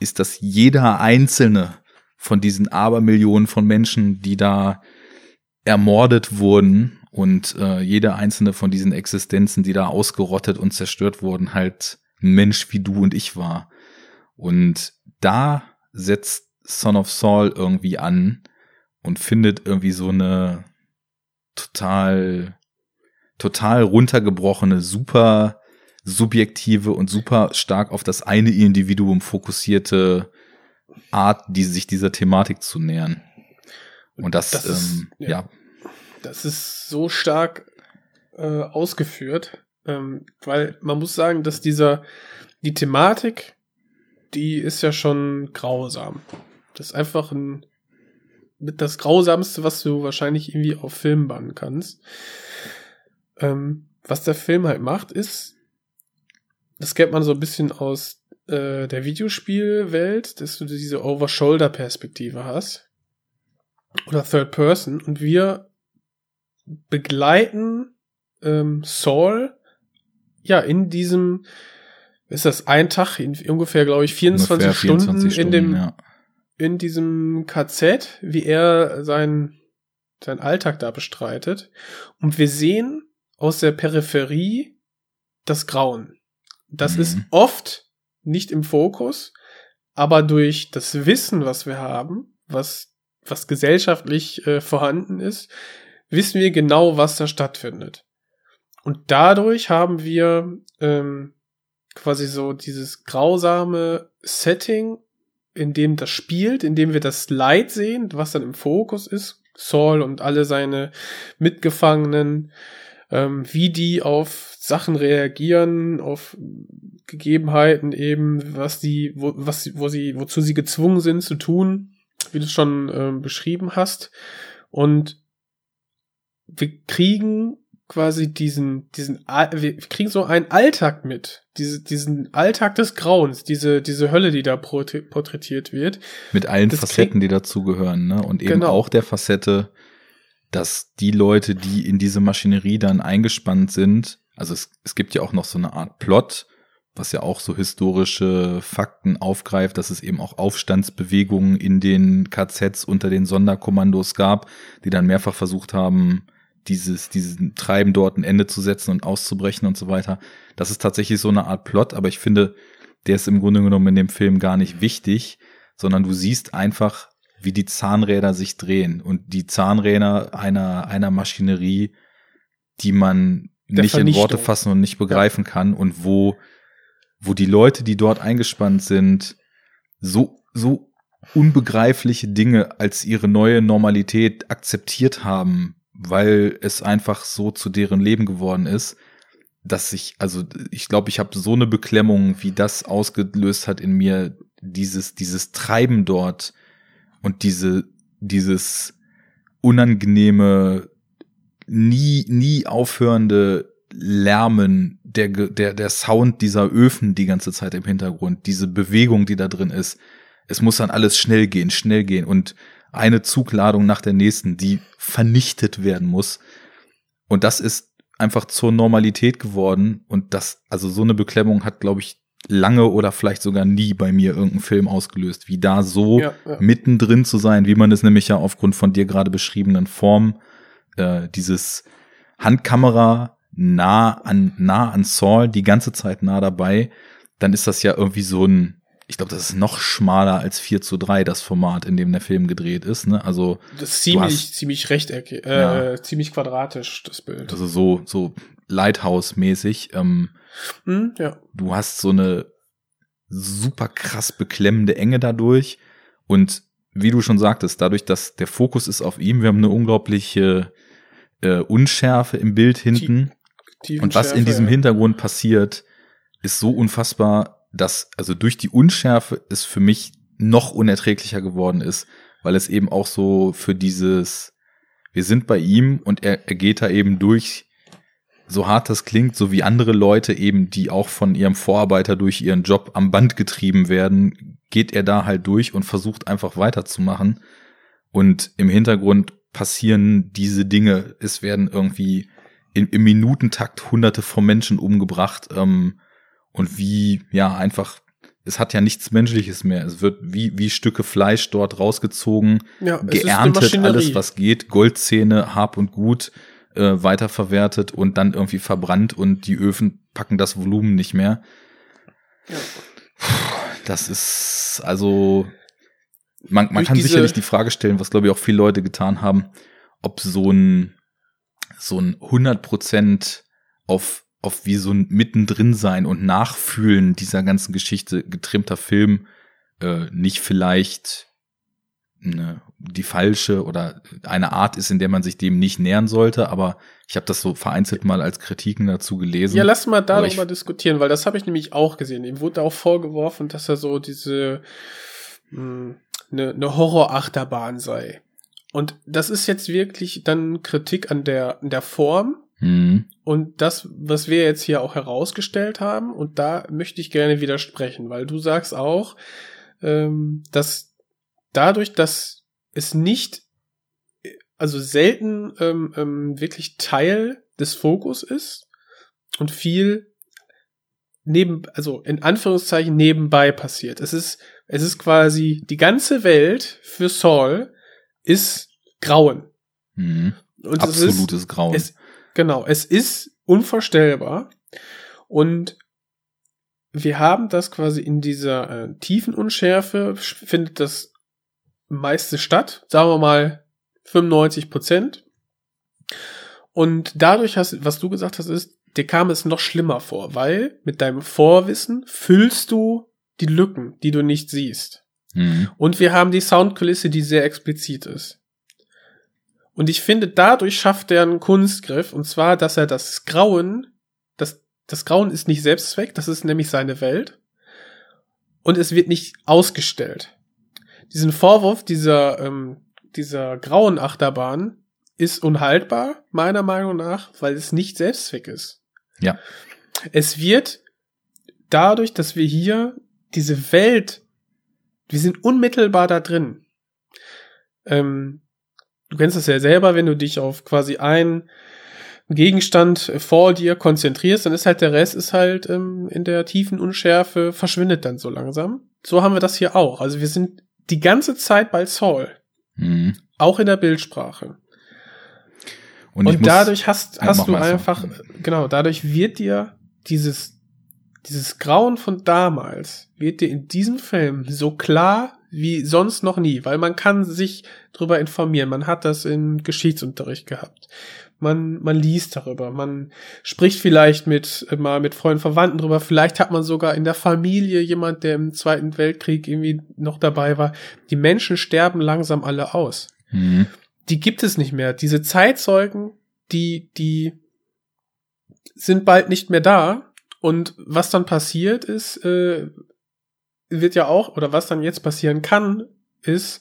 ist, dass jeder einzelne von diesen Abermillionen von Menschen, die da ermordet wurden und äh, jeder einzelne von diesen Existenzen, die da ausgerottet und zerstört wurden, halt ein Mensch wie du und ich war. Und da setzt Son of Saul irgendwie an und findet irgendwie so eine total, total runtergebrochene, super subjektive und super stark auf das eine Individuum fokussierte Art, die sich dieser Thematik zu nähern. Und das, das ist, ähm, ja. ja. Das ist so stark äh, ausgeführt, ähm, weil man muss sagen, dass dieser, die Thematik die ist ja schon grausam. Das ist einfach ein mit das Grausamste, was du wahrscheinlich irgendwie auf Film bannen kannst. Ähm, was der Film halt macht, ist, das kennt man so ein bisschen aus äh, der Videospielwelt, dass du diese Over-Shoulder-Perspektive hast. Oder Third Person. Und wir begleiten ähm, Saul ja in diesem ist das ein Tag, in ungefähr, glaube ich, 24 Stunden, 24 Stunden, in dem, ja. in diesem KZ, wie er sein, sein Alltag da bestreitet. Und wir sehen aus der Peripherie das Grauen. Das mhm. ist oft nicht im Fokus, aber durch das Wissen, was wir haben, was, was gesellschaftlich äh, vorhanden ist, wissen wir genau, was da stattfindet. Und dadurch haben wir ähm, quasi so dieses grausame Setting, in dem das spielt, in dem wir das Leid sehen, was dann im Fokus ist, Saul und alle seine Mitgefangenen, ähm, wie die auf Sachen reagieren, auf Gegebenheiten eben, was die, wo, was, wo sie, wozu sie gezwungen sind zu tun, wie du es schon ähm, beschrieben hast. Und wir kriegen quasi diesen, diesen, wir kriegen so einen Alltag mit. Diese, diesen Alltag des Grauens, diese, diese Hölle, die da porträtiert wird. Mit allen das Facetten, die dazugehören, ne? Und eben genau. auch der Facette, dass die Leute, die in diese Maschinerie dann eingespannt sind, also es, es gibt ja auch noch so eine Art Plot, was ja auch so historische Fakten aufgreift, dass es eben auch Aufstandsbewegungen in den KZs unter den Sonderkommandos gab, die dann mehrfach versucht haben, dieses, diesen Treiben dort ein Ende zu setzen und auszubrechen und so weiter. Das ist tatsächlich so eine Art Plot, aber ich finde, der ist im Grunde genommen in dem Film gar nicht wichtig, sondern du siehst einfach, wie die Zahnräder sich drehen und die Zahnräder einer, einer Maschinerie, die man Der nicht in Worte fassen und nicht begreifen ja. kann und wo, wo die Leute, die dort eingespannt sind, so, so unbegreifliche Dinge als ihre neue Normalität akzeptiert haben, weil es einfach so zu deren Leben geworden ist, dass ich, also ich glaube, ich habe so eine Beklemmung, wie das ausgelöst hat in mir, dieses, dieses Treiben dort und diese, dieses unangenehme, nie, nie aufhörende Lärmen, der, der, der Sound dieser Öfen die ganze Zeit im Hintergrund, diese Bewegung, die da drin ist. Es muss dann alles schnell gehen, schnell gehen und eine Zugladung nach der nächsten, die vernichtet werden muss. Und das ist einfach zur Normalität geworden. Und das, also so eine Beklemmung hat, glaube ich, lange oder vielleicht sogar nie bei mir irgendeinen Film ausgelöst, wie da so ja, ja. mittendrin zu sein, wie man es nämlich ja aufgrund von dir gerade beschriebenen Form, äh, dieses Handkamera nah an, nah an Saul, die ganze Zeit nah dabei, dann ist das ja irgendwie so ein, ich glaube, das ist noch schmaler als 4 zu 3, das Format, in dem der Film gedreht ist. Ne? Also das ist ziemlich, hast, ziemlich rechteckig, äh, ja. ziemlich quadratisch, das Bild. Also so, so Lighthouse-mäßig. Ähm, hm, ja. Du hast so eine super krass beklemmende Enge dadurch. Und wie du schon sagtest, dadurch, dass der Fokus ist auf ihm, wir haben eine unglaubliche äh, Unschärfe im Bild hinten. Und was in diesem ja. Hintergrund passiert, ist so unfassbar, dass, also durch die Unschärfe es für mich noch unerträglicher geworden ist, weil es eben auch so für dieses, wir sind bei ihm und er, er geht da eben durch, so hart das klingt, so wie andere Leute eben, die auch von ihrem Vorarbeiter durch ihren Job am Band getrieben werden, geht er da halt durch und versucht einfach weiterzumachen. Und im Hintergrund passieren diese Dinge. Es werden irgendwie im Minutentakt hunderte von Menschen umgebracht. Ähm, und wie, ja, einfach, es hat ja nichts Menschliches mehr. Es wird wie, wie Stücke Fleisch dort rausgezogen, ja, geerntet, alles was geht, Goldzähne, Hab und Gut äh, weiterverwertet und dann irgendwie verbrannt und die Öfen packen das Volumen nicht mehr. Ja. Das ist also man, man kann sicherlich die Frage stellen, was glaube ich auch viele Leute getan haben, ob so ein so ein 100 Prozent auf auf wie so ein mittendrin sein und nachfühlen dieser ganzen Geschichte getrimmter Film äh, nicht vielleicht eine, die falsche oder eine Art ist, in der man sich dem nicht nähern sollte, aber ich habe das so vereinzelt mal als Kritiken dazu gelesen. Ja, lass mal darüber diskutieren, weil das habe ich nämlich auch gesehen. Ihm wurde auch vorgeworfen, dass er so diese mh, hm, eine, eine Horrorachterbahn sei. Und das ist jetzt wirklich dann Kritik an der, an der Form, Mhm. Und das, was wir jetzt hier auch herausgestellt haben, und da möchte ich gerne widersprechen, weil du sagst auch, ähm, dass dadurch, dass es nicht, also selten ähm, ähm, wirklich Teil des Fokus ist und viel neben, also in Anführungszeichen nebenbei passiert. Es ist, es ist quasi die ganze Welt für Saul ist Grauen. Mhm. Und Absolutes ist, Grauen. Es, Genau, es ist unvorstellbar. Und wir haben das quasi in dieser äh, tiefen Unschärfe, findet das meiste statt, sagen wir mal 95 Prozent. Und dadurch hast, was du gesagt hast, ist, dir kam es noch schlimmer vor, weil mit deinem Vorwissen füllst du die Lücken, die du nicht siehst. Mhm. Und wir haben die Soundkulisse, die sehr explizit ist. Und ich finde, dadurch schafft er einen Kunstgriff, und zwar, dass er das Grauen, das, das Grauen ist nicht Selbstzweck, das ist nämlich seine Welt. Und es wird nicht ausgestellt. Diesen Vorwurf dieser, ähm, dieser grauen Achterbahn ist unhaltbar, meiner Meinung nach, weil es nicht Selbstzweck ist. Ja. Es wird dadurch, dass wir hier diese Welt, wir sind unmittelbar da drin. Ähm, du kennst das ja selber, wenn du dich auf quasi einen Gegenstand vor dir konzentrierst, dann ist halt der Rest ist halt ähm, in der tiefen Unschärfe verschwindet dann so langsam. So haben wir das hier auch. Also wir sind die ganze Zeit bei Saul. Mhm. Auch in der Bildsprache. Und, Und dadurch hast, hast du einfach, genau, dadurch wird dir dieses, dieses Grauen von damals, wird dir in diesem Film so klar wie sonst noch nie, weil man kann sich darüber informieren. Man hat das im Geschichtsunterricht gehabt. Man, man liest darüber. Man spricht vielleicht mit, mal mit Freunden, Verwandten drüber. Vielleicht hat man sogar in der Familie jemand, der im Zweiten Weltkrieg irgendwie noch dabei war. Die Menschen sterben langsam alle aus. Mhm. Die gibt es nicht mehr. Diese Zeitzeugen, die, die sind bald nicht mehr da. Und was dann passiert ist, äh, wird ja auch, oder was dann jetzt passieren kann, ist,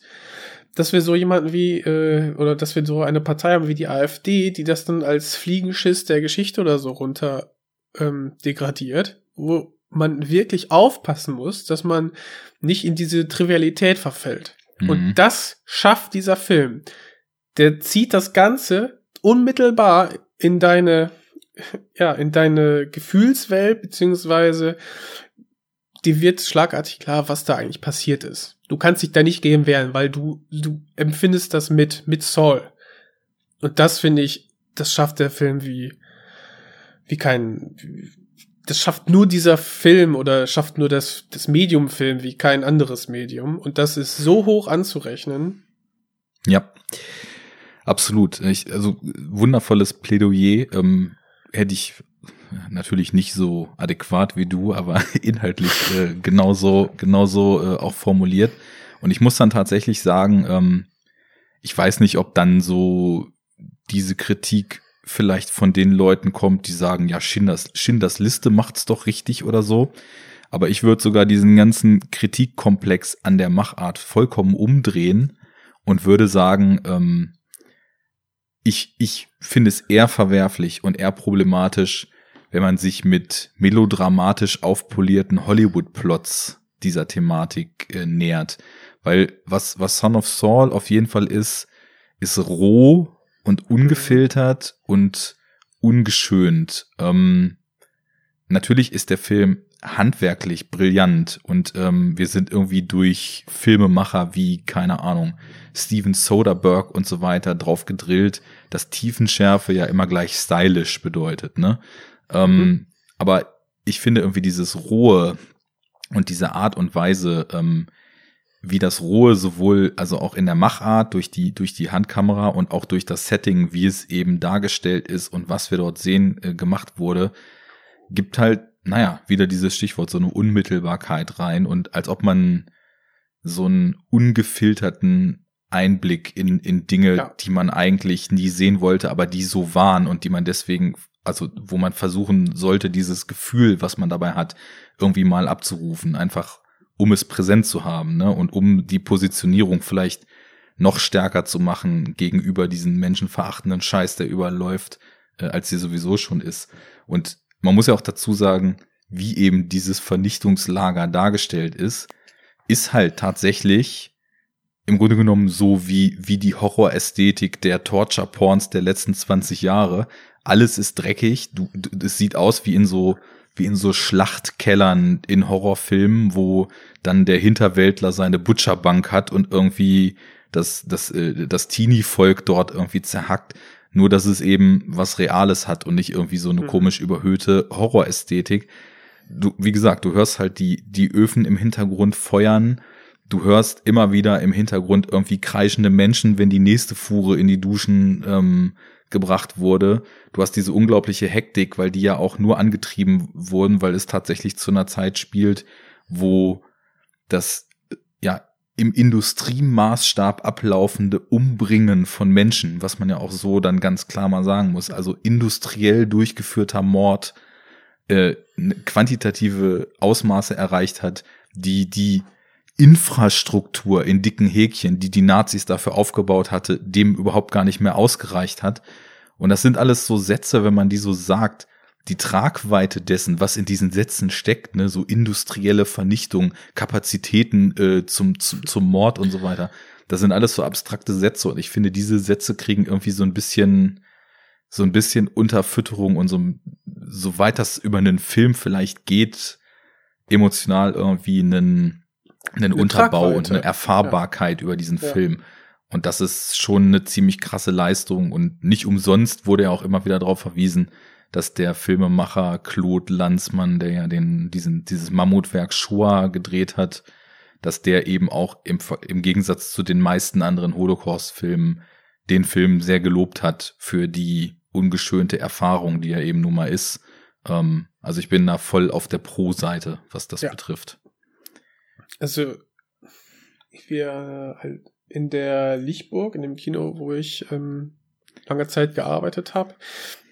dass wir so jemanden wie, äh, oder dass wir so eine Partei haben wie die AfD, die das dann als Fliegenschiss der Geschichte oder so runter ähm, degradiert, wo man wirklich aufpassen muss, dass man nicht in diese Trivialität verfällt. Mhm. Und das schafft dieser Film. Der zieht das Ganze unmittelbar in deine, ja, in deine Gefühlswelt, beziehungsweise dir wird schlagartig klar, was da eigentlich passiert ist. Du kannst dich da nicht gegen wehren, weil du, du empfindest das mit, mit Saul. Und das finde ich, das schafft der Film wie, wie kein, das schafft nur dieser Film oder schafft nur das, das Medium-Film wie kein anderes Medium. Und das ist so hoch anzurechnen. Ja, absolut. Ich, also wundervolles Plädoyer. Ähm, hätte ich natürlich nicht so adäquat wie du, aber inhaltlich äh, genauso, genauso äh, auch formuliert. Und ich muss dann tatsächlich sagen, ähm, ich weiß nicht, ob dann so diese Kritik vielleicht von den Leuten kommt, die sagen, ja, Schinders, Schinders Liste macht's doch richtig oder so. Aber ich würde sogar diesen ganzen Kritikkomplex an der Machart vollkommen umdrehen und würde sagen, ähm, ich, ich finde es eher verwerflich und eher problematisch, wenn man sich mit melodramatisch aufpolierten Hollywood-Plots dieser Thematik äh, nähert. Weil was, was Son of Saul auf jeden Fall ist, ist roh und ungefiltert und ungeschönt. Ähm, natürlich ist der Film handwerklich brillant und ähm, wir sind irgendwie durch Filmemacher wie, keine Ahnung, Steven Soderbergh und so weiter drauf gedrillt, dass Tiefenschärfe ja immer gleich stylisch bedeutet, ne? Ähm, mhm. Aber ich finde irgendwie dieses Rohe und diese Art und Weise, ähm, wie das Rohe sowohl, also auch in der Machart durch die, durch die Handkamera und auch durch das Setting, wie es eben dargestellt ist und was wir dort sehen, äh, gemacht wurde, gibt halt, naja, wieder dieses Stichwort, so eine Unmittelbarkeit rein und als ob man so einen ungefilterten Einblick in, in Dinge, ja. die man eigentlich nie sehen wollte, aber die so waren und die man deswegen also wo man versuchen sollte, dieses Gefühl, was man dabei hat, irgendwie mal abzurufen, einfach um es präsent zu haben, ne? Und um die Positionierung vielleicht noch stärker zu machen gegenüber diesen menschenverachtenden Scheiß, der überall läuft, äh, als sie sowieso schon ist. Und man muss ja auch dazu sagen, wie eben dieses Vernichtungslager dargestellt ist, ist halt tatsächlich im Grunde genommen so wie, wie die Horrorästhetik der Torture-Porns der letzten 20 Jahre, alles ist dreckig. Du, du, es sieht aus wie in so wie in so Schlachtkellern in Horrorfilmen, wo dann der Hinterwäldler seine Butcherbank hat und irgendwie das das äh, das Teenie-Volk dort irgendwie zerhackt. Nur dass es eben was Reales hat und nicht irgendwie so eine mhm. komisch überhöhte Horrorästhetik. Du, wie gesagt, du hörst halt die die Öfen im Hintergrund feuern. Du hörst immer wieder im Hintergrund irgendwie kreischende Menschen, wenn die nächste Fuhre in die Duschen ähm, gebracht wurde. Du hast diese unglaubliche Hektik, weil die ja auch nur angetrieben wurden, weil es tatsächlich zu einer Zeit spielt, wo das ja im Industriemaßstab ablaufende Umbringen von Menschen, was man ja auch so dann ganz klar mal sagen muss, also industriell durchgeführter Mord, äh, quantitative Ausmaße erreicht hat, die die Infrastruktur in dicken Häkchen, die die Nazis dafür aufgebaut hatte, dem überhaupt gar nicht mehr ausgereicht hat. Und das sind alles so Sätze, wenn man die so sagt, die Tragweite dessen, was in diesen Sätzen steckt, ne, so industrielle Vernichtung, Kapazitäten äh, zum, zum, zum Mord und so weiter, das sind alles so abstrakte Sätze und ich finde, diese Sätze kriegen irgendwie so ein bisschen, so ein bisschen Unterfütterung und so, so weit das über einen Film vielleicht geht, emotional irgendwie einen, einen eine Unterbau Tragweite. und eine Erfahrbarkeit ja. über diesen ja. Film. Und das ist schon eine ziemlich krasse Leistung und nicht umsonst wurde ja auch immer wieder darauf verwiesen, dass der Filmemacher Claude Lanzmann, der ja den, diesen, dieses Mammutwerk Shoah gedreht hat, dass der eben auch im, im Gegensatz zu den meisten anderen Holocaust-Filmen den Film sehr gelobt hat für die ungeschönte Erfahrung, die er eben nun mal ist. Ähm, also ich bin da voll auf der Pro-Seite, was das ja. betrifft. Also, wir halt in der Lichtburg, in dem Kino, wo ich ähm, lange Zeit gearbeitet habe,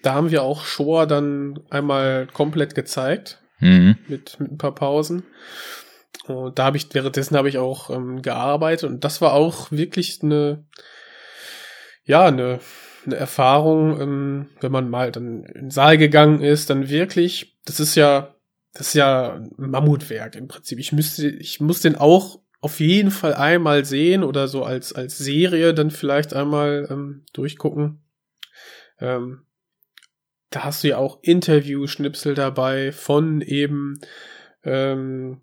da haben wir auch Shoah dann einmal komplett gezeigt. Mhm. Mit, mit ein paar Pausen. Und da habe ich, währenddessen habe ich auch ähm, gearbeitet und das war auch wirklich eine, ja, eine, eine Erfahrung, ähm, wenn man mal dann in den Saal gegangen ist, dann wirklich, das ist ja das ist ja ein Mammutwerk im Prinzip. Ich müsste, ich muss den auch auf jeden Fall einmal sehen oder so als, als Serie dann vielleicht einmal ähm, durchgucken. Ähm, da hast du ja auch Interview-Schnipsel dabei von eben ähm,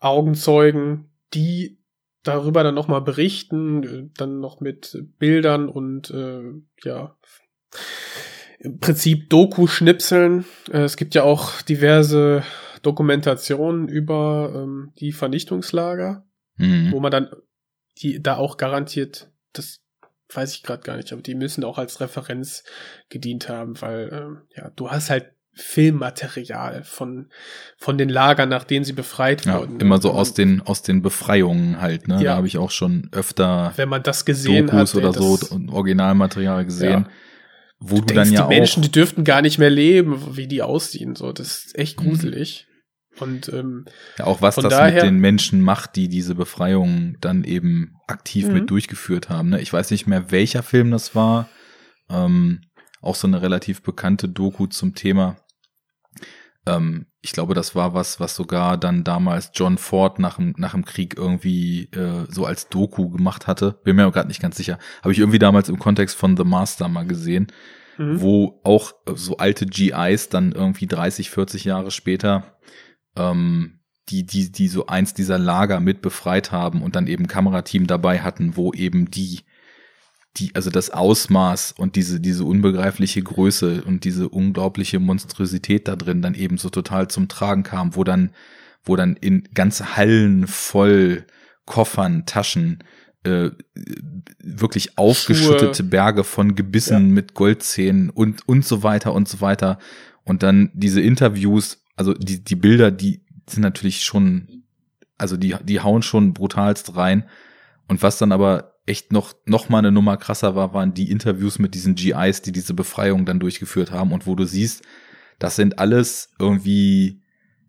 Augenzeugen, die darüber dann nochmal berichten, dann noch mit Bildern und äh, ja im Prinzip Doku-Schnipseln. Äh, es gibt ja auch diverse Dokumentationen über ähm, die Vernichtungslager, mhm. wo man dann die da auch garantiert das weiß ich gerade gar nicht, aber die müssen auch als Referenz gedient haben, weil ähm, ja, du hast halt Filmmaterial von von den Lagern, nach denen sie befreit ja, wurden. Immer so aus den aus den Befreiungen halt. Ne, ja. da habe ich auch schon öfter, wenn man das gesehen Dokus hat, oder so Originalmaterial gesehen. Ja. Wo du, du denkst, dann ja die Menschen, die dürften gar nicht mehr leben, wie die aussehen. So, das ist echt gruselig. Und ähm, ja, auch was das daher, mit den Menschen macht, die diese Befreiung dann eben aktiv mhm. mit durchgeführt haben. Ne? Ich weiß nicht mehr, welcher Film das war. Ähm, auch so eine relativ bekannte Doku zum Thema. Ähm, ich glaube, das war was, was sogar dann damals John Ford nach dem, nach dem Krieg irgendwie äh, so als Doku gemacht hatte. Bin mir auch gerade nicht ganz sicher. Habe ich irgendwie damals im Kontext von The Master mal gesehen, mhm. wo auch so alte GIs dann irgendwie 30, 40 Jahre später ähm, die, die, die so eins dieser Lager mit befreit haben und dann eben Kamerateam dabei hatten, wo eben die, die, also das Ausmaß und diese, diese unbegreifliche Größe und diese unglaubliche Monstrosität da drin dann eben so total zum Tragen kam, wo dann, wo dann in ganze Hallen voll Koffern, Taschen, äh, wirklich aufgeschüttete Schuhe. Berge von Gebissen ja. mit Goldzähnen und, und so weiter und so weiter. Und dann diese Interviews also die, die Bilder, die sind natürlich schon, also die, die hauen schon brutalst rein. Und was dann aber echt noch, noch mal eine Nummer krasser war, waren die Interviews mit diesen GIs, die diese Befreiung dann durchgeführt haben und wo du siehst, das sind alles irgendwie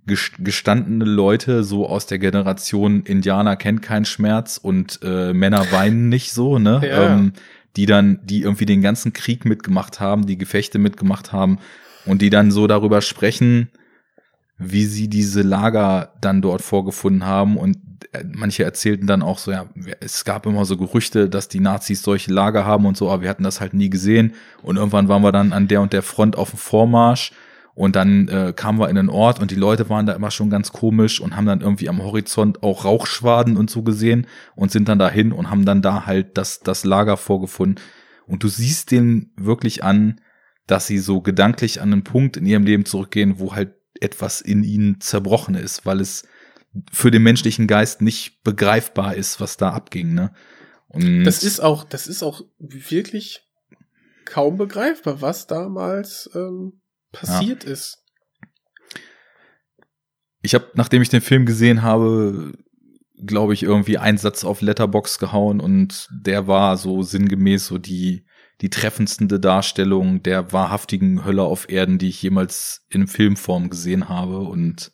gestandene Leute, so aus der Generation Indianer kennt keinen Schmerz und äh, Männer weinen nicht so, ne? Ja. Ähm, die dann, die irgendwie den ganzen Krieg mitgemacht haben, die Gefechte mitgemacht haben und die dann so darüber sprechen, wie sie diese Lager dann dort vorgefunden haben. Und äh, manche erzählten dann auch so, ja, es gab immer so Gerüchte, dass die Nazis solche Lager haben und so, aber wir hatten das halt nie gesehen. Und irgendwann waren wir dann an der und der Front auf dem Vormarsch. Und dann äh, kamen wir in den Ort und die Leute waren da immer schon ganz komisch und haben dann irgendwie am Horizont auch Rauchschwaden und so gesehen und sind dann dahin und haben dann da halt das, das Lager vorgefunden. Und du siehst den wirklich an, dass sie so gedanklich an einen Punkt in ihrem Leben zurückgehen, wo halt etwas in ihnen zerbrochen ist, weil es für den menschlichen Geist nicht begreifbar ist, was da abging, ne? Und das ist auch, das ist auch wirklich kaum begreifbar, was damals ähm, passiert ja. ist. Ich habe, nachdem ich den Film gesehen habe, glaube ich, irgendwie einen Satz auf Letterbox gehauen und der war so sinngemäß so die die treffendste Darstellung der wahrhaftigen Hölle auf Erden, die ich jemals in Filmform gesehen habe. Und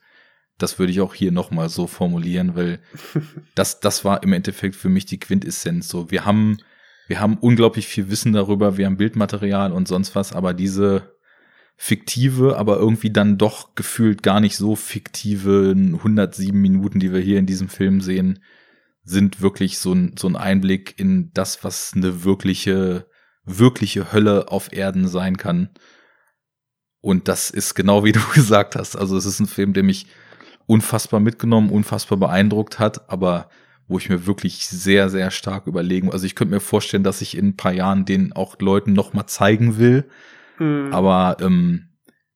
das würde ich auch hier nochmal so formulieren, weil das, das war im Endeffekt für mich die Quintessenz. So, wir haben, wir haben unglaublich viel Wissen darüber, wir haben Bildmaterial und sonst was, aber diese fiktive, aber irgendwie dann doch gefühlt gar nicht so fiktive 107 Minuten, die wir hier in diesem Film sehen, sind wirklich so ein, so ein Einblick in das, was eine wirkliche wirkliche Hölle auf Erden sein kann. Und das ist genau wie du gesagt hast. Also es ist ein Film, der mich unfassbar mitgenommen, unfassbar beeindruckt hat, aber wo ich mir wirklich sehr, sehr stark überlegen. Also ich könnte mir vorstellen, dass ich in ein paar Jahren den auch Leuten noch mal zeigen will. Mhm. Aber ähm,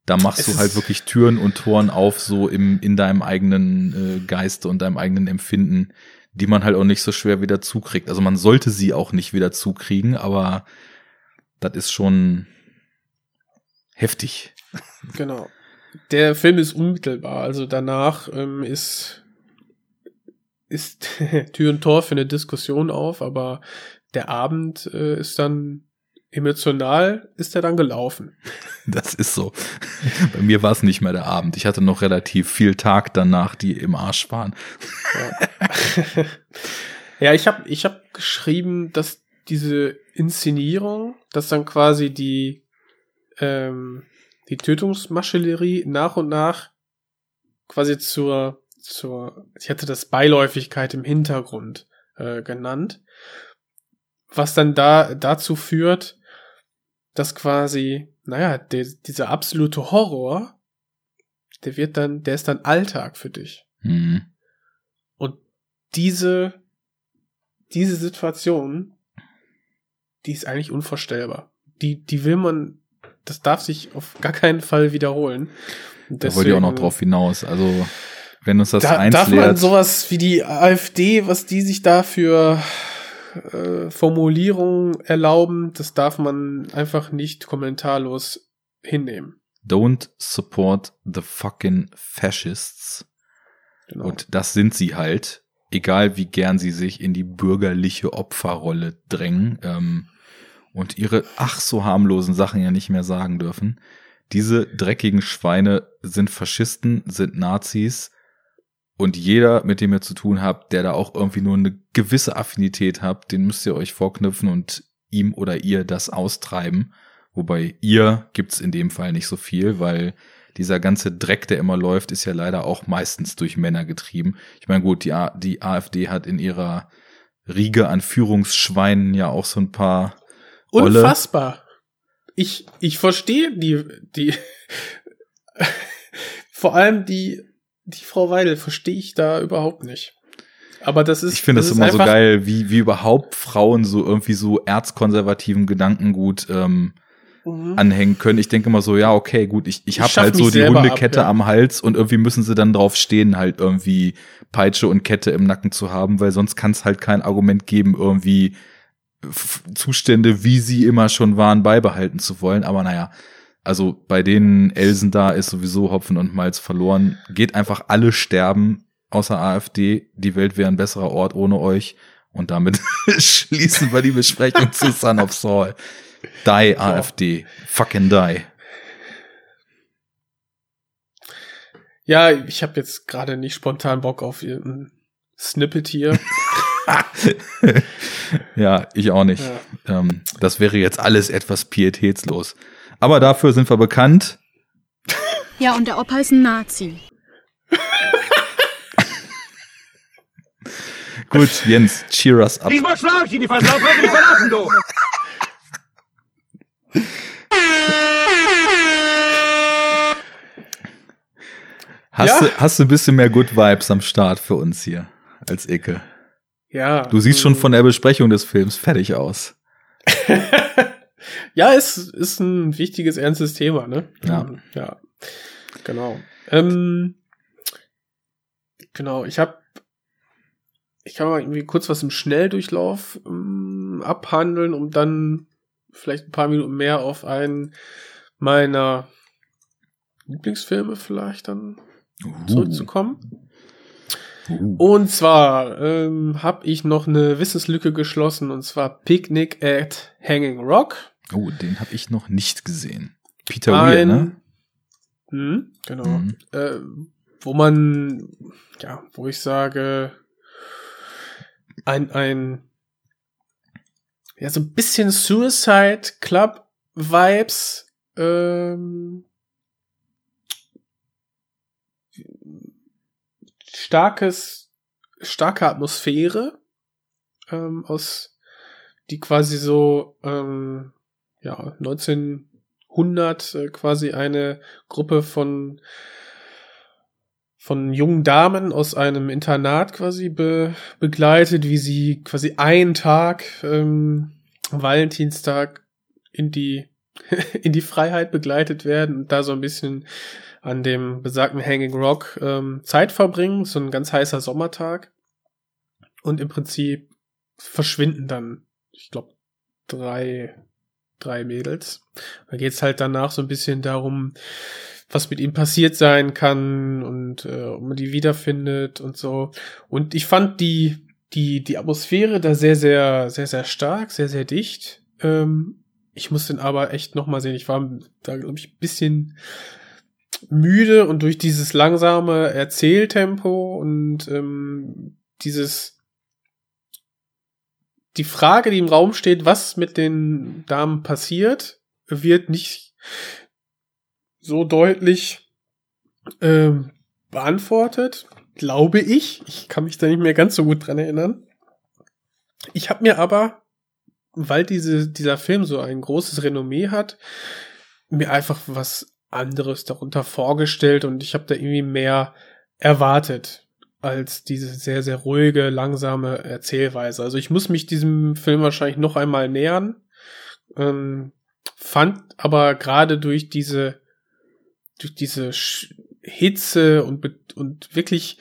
da machst es du halt wirklich Türen und Toren auf, so im, in deinem eigenen äh, Geiste und deinem eigenen Empfinden, die man halt auch nicht so schwer wieder zukriegt. Also man sollte sie auch nicht wieder zukriegen, aber das ist schon heftig. Genau. Der Film ist unmittelbar, also danach ähm, ist ist Tür und Tor für eine Diskussion auf, aber der Abend äh, ist dann emotional ist er dann gelaufen. Das ist so. Bei mir war es nicht mehr der Abend. Ich hatte noch relativ viel Tag danach, die im Arsch waren. Ja, ja ich habe ich hab geschrieben, dass diese Inszenierung, dass dann quasi die, ähm, die Tötungsmaschinerie nach und nach quasi zur, zur, ich hätte das Beiläufigkeit im Hintergrund äh, genannt, was dann da dazu führt, dass quasi, naja, der, dieser absolute Horror, der wird dann, der ist dann Alltag für dich. Mhm. Und diese, diese Situation die ist eigentlich unvorstellbar. Die, die will man, das darf sich auf gar keinen Fall wiederholen. Deswegen, da wollte ich auch noch drauf hinaus. Also, wenn uns das da, eins Darf man sowas wie die AfD, was die sich da für äh, Formulierungen erlauben. Das darf man einfach nicht kommentarlos hinnehmen. Don't support the fucking fascists. Genau. Und das sind sie halt, egal wie gern sie sich in die bürgerliche Opferrolle drängen ähm, und ihre ach so harmlosen Sachen ja nicht mehr sagen dürfen. Diese dreckigen Schweine sind Faschisten, sind Nazis und jeder, mit dem ihr zu tun habt, der da auch irgendwie nur eine gewisse Affinität habt, den müsst ihr euch vorknüpfen und ihm oder ihr das austreiben. Wobei ihr gibt's in dem Fall nicht so viel, weil dieser ganze Dreck, der immer läuft, ist ja leider auch meistens durch Männer getrieben. Ich meine, gut, die, A die AfD hat in ihrer Riege an Führungsschweinen ja auch so ein paar. Unfassbar. Ich, ich verstehe die, die, vor allem die, die Frau Weidel verstehe ich da überhaupt nicht. Aber das ist. Ich finde das, ist immer so geil, wie, wie überhaupt Frauen so irgendwie so erzkonservativen Gedankengut ähm, Mhm. anhängen können. Ich denke immer so, ja, okay, gut, ich, ich habe halt so die selber Hundekette ab, ja. am Hals und irgendwie müssen sie dann drauf stehen, halt irgendwie Peitsche und Kette im Nacken zu haben, weil sonst kann es halt kein Argument geben, irgendwie Zustände, wie sie immer schon waren, beibehalten zu wollen. Aber naja, also bei denen Elsen da ist sowieso Hopfen und Malz verloren. Geht einfach alle sterben, außer AfD. Die Welt wäre ein besserer Ort ohne euch. Und damit schließen wir die Besprechung zu Son of Saul. Die AfD. Fucking die. Ja, ich habe jetzt gerade nicht spontan Bock auf irgendein Snippet hier. ja, ich auch nicht. Ja. Ähm, das wäre jetzt alles etwas pietätslos. Aber dafür sind wir bekannt. Ja, und der Opa ist ein Nazi. Gut, Jens, cheer us up. Ich in die Verlauf, wenn mich verlassen, du! Hast, Ja. du, hast du ein bisschen mehr Good Vibes am Start für uns hier als Icke? Ja. Du siehst schon von der Besprechung des Films fertig aus. ja, es ist ein wichtiges, ernstes Thema, ne? Ja. Ja. Genau. Ähm, genau, ich habe ich kann mal irgendwie kurz was im Schnelldurchlauf ähm, abhandeln, um dann vielleicht ein paar Minuten mehr auf einen meiner Lieblingsfilme vielleicht dann zurückzukommen. Uh. Und zwar ähm, habe ich noch eine Wissenslücke geschlossen und zwar Picnic at Hanging Rock. Oh, den habe ich noch nicht gesehen. Peter Weir, Ein, ne? Hm, genau. Mhm. Äh, wo man, ja, wo ich sage, ein, ein, ja, so ein bisschen Suicide Club Vibes, ähm, starkes, starke Atmosphäre, ähm, aus, die quasi so, ähm, ja, 1900 äh, quasi eine Gruppe von von jungen Damen aus einem Internat quasi be begleitet, wie sie quasi einen Tag, ähm, Valentinstag, in die in die Freiheit begleitet werden und da so ein bisschen an dem besagten Hanging Rock ähm, Zeit verbringen, so ein ganz heißer Sommertag. Und im Prinzip verschwinden dann, ich glaube, drei, drei Mädels. Da geht's halt danach so ein bisschen darum, was mit ihm passiert sein kann und äh, ob man die wiederfindet und so. Und ich fand die, die, die Atmosphäre da sehr, sehr, sehr, sehr stark, sehr, sehr dicht. Ähm, ich muss den aber echt nochmal sehen. Ich war da, glaube ich, ein bisschen müde und durch dieses langsame Erzähltempo und ähm, dieses die Frage, die im Raum steht, was mit den Damen passiert, wird nicht so deutlich ähm, beantwortet, glaube ich. Ich kann mich da nicht mehr ganz so gut dran erinnern. Ich habe mir aber, weil diese, dieser Film so ein großes Renommee hat, mir einfach was anderes darunter vorgestellt und ich habe da irgendwie mehr erwartet als diese sehr, sehr ruhige, langsame Erzählweise. Also ich muss mich diesem Film wahrscheinlich noch einmal nähern. Ähm, fand aber gerade durch diese, durch diese Sch Hitze und, und wirklich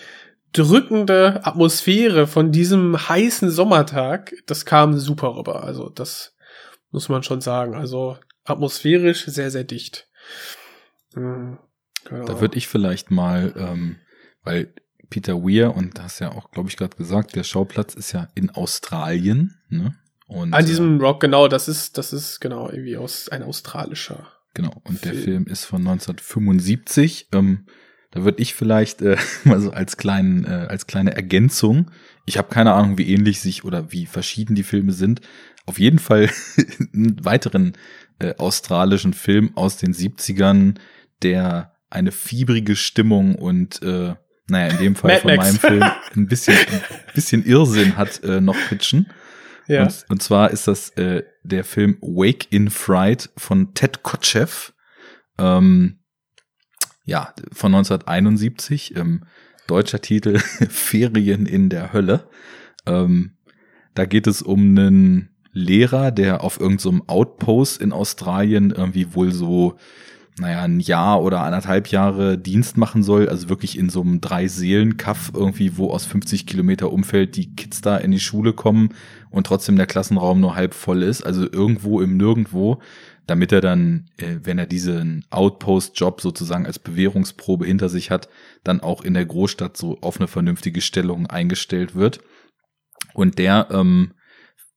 drückende Atmosphäre von diesem heißen Sommertag, das kam super rüber. Also das muss man schon sagen. Also atmosphärisch sehr, sehr dicht. Mhm, genau. Da würde ich vielleicht mal, ähm, weil Peter Weir und das ja auch, glaube ich, gerade gesagt, der Schauplatz ist ja in Australien. Ne? Und, An diesem äh, Rock, genau, das ist, das ist genau irgendwie aus, ein australischer. Genau, und Film. der Film ist von 1975. Ähm, da würde ich vielleicht äh, mal so als kleinen, äh, als kleine Ergänzung. Ich habe keine Ahnung, wie ähnlich sich oder wie verschieden die Filme sind. Auf jeden Fall einen weiteren äh, australischen Film aus den 70ern, der eine fiebrige Stimmung und äh, naja, in dem Fall von meinem Film ein bisschen, ein bisschen Irrsinn hat äh, noch pitchen. Ja. Und, und zwar ist das äh, der Film Wake in Fright von Ted Kotcheff. Ähm, ja, von 1971, ähm, deutscher Titel Ferien in der Hölle. Ähm, da geht es um einen Lehrer, der auf irgendeinem so Outpost in Australien irgendwie wohl so, naja, ein Jahr oder anderthalb Jahre Dienst machen soll, also wirklich in so einem Drei-Seelen-Kaff irgendwie, wo aus 50 Kilometer Umfeld die Kids da in die Schule kommen und trotzdem der Klassenraum nur halb voll ist, also irgendwo im Nirgendwo damit er dann, äh, wenn er diesen Outpost-Job sozusagen als Bewährungsprobe hinter sich hat, dann auch in der Großstadt so auf eine vernünftige Stellung eingestellt wird. Und der ähm,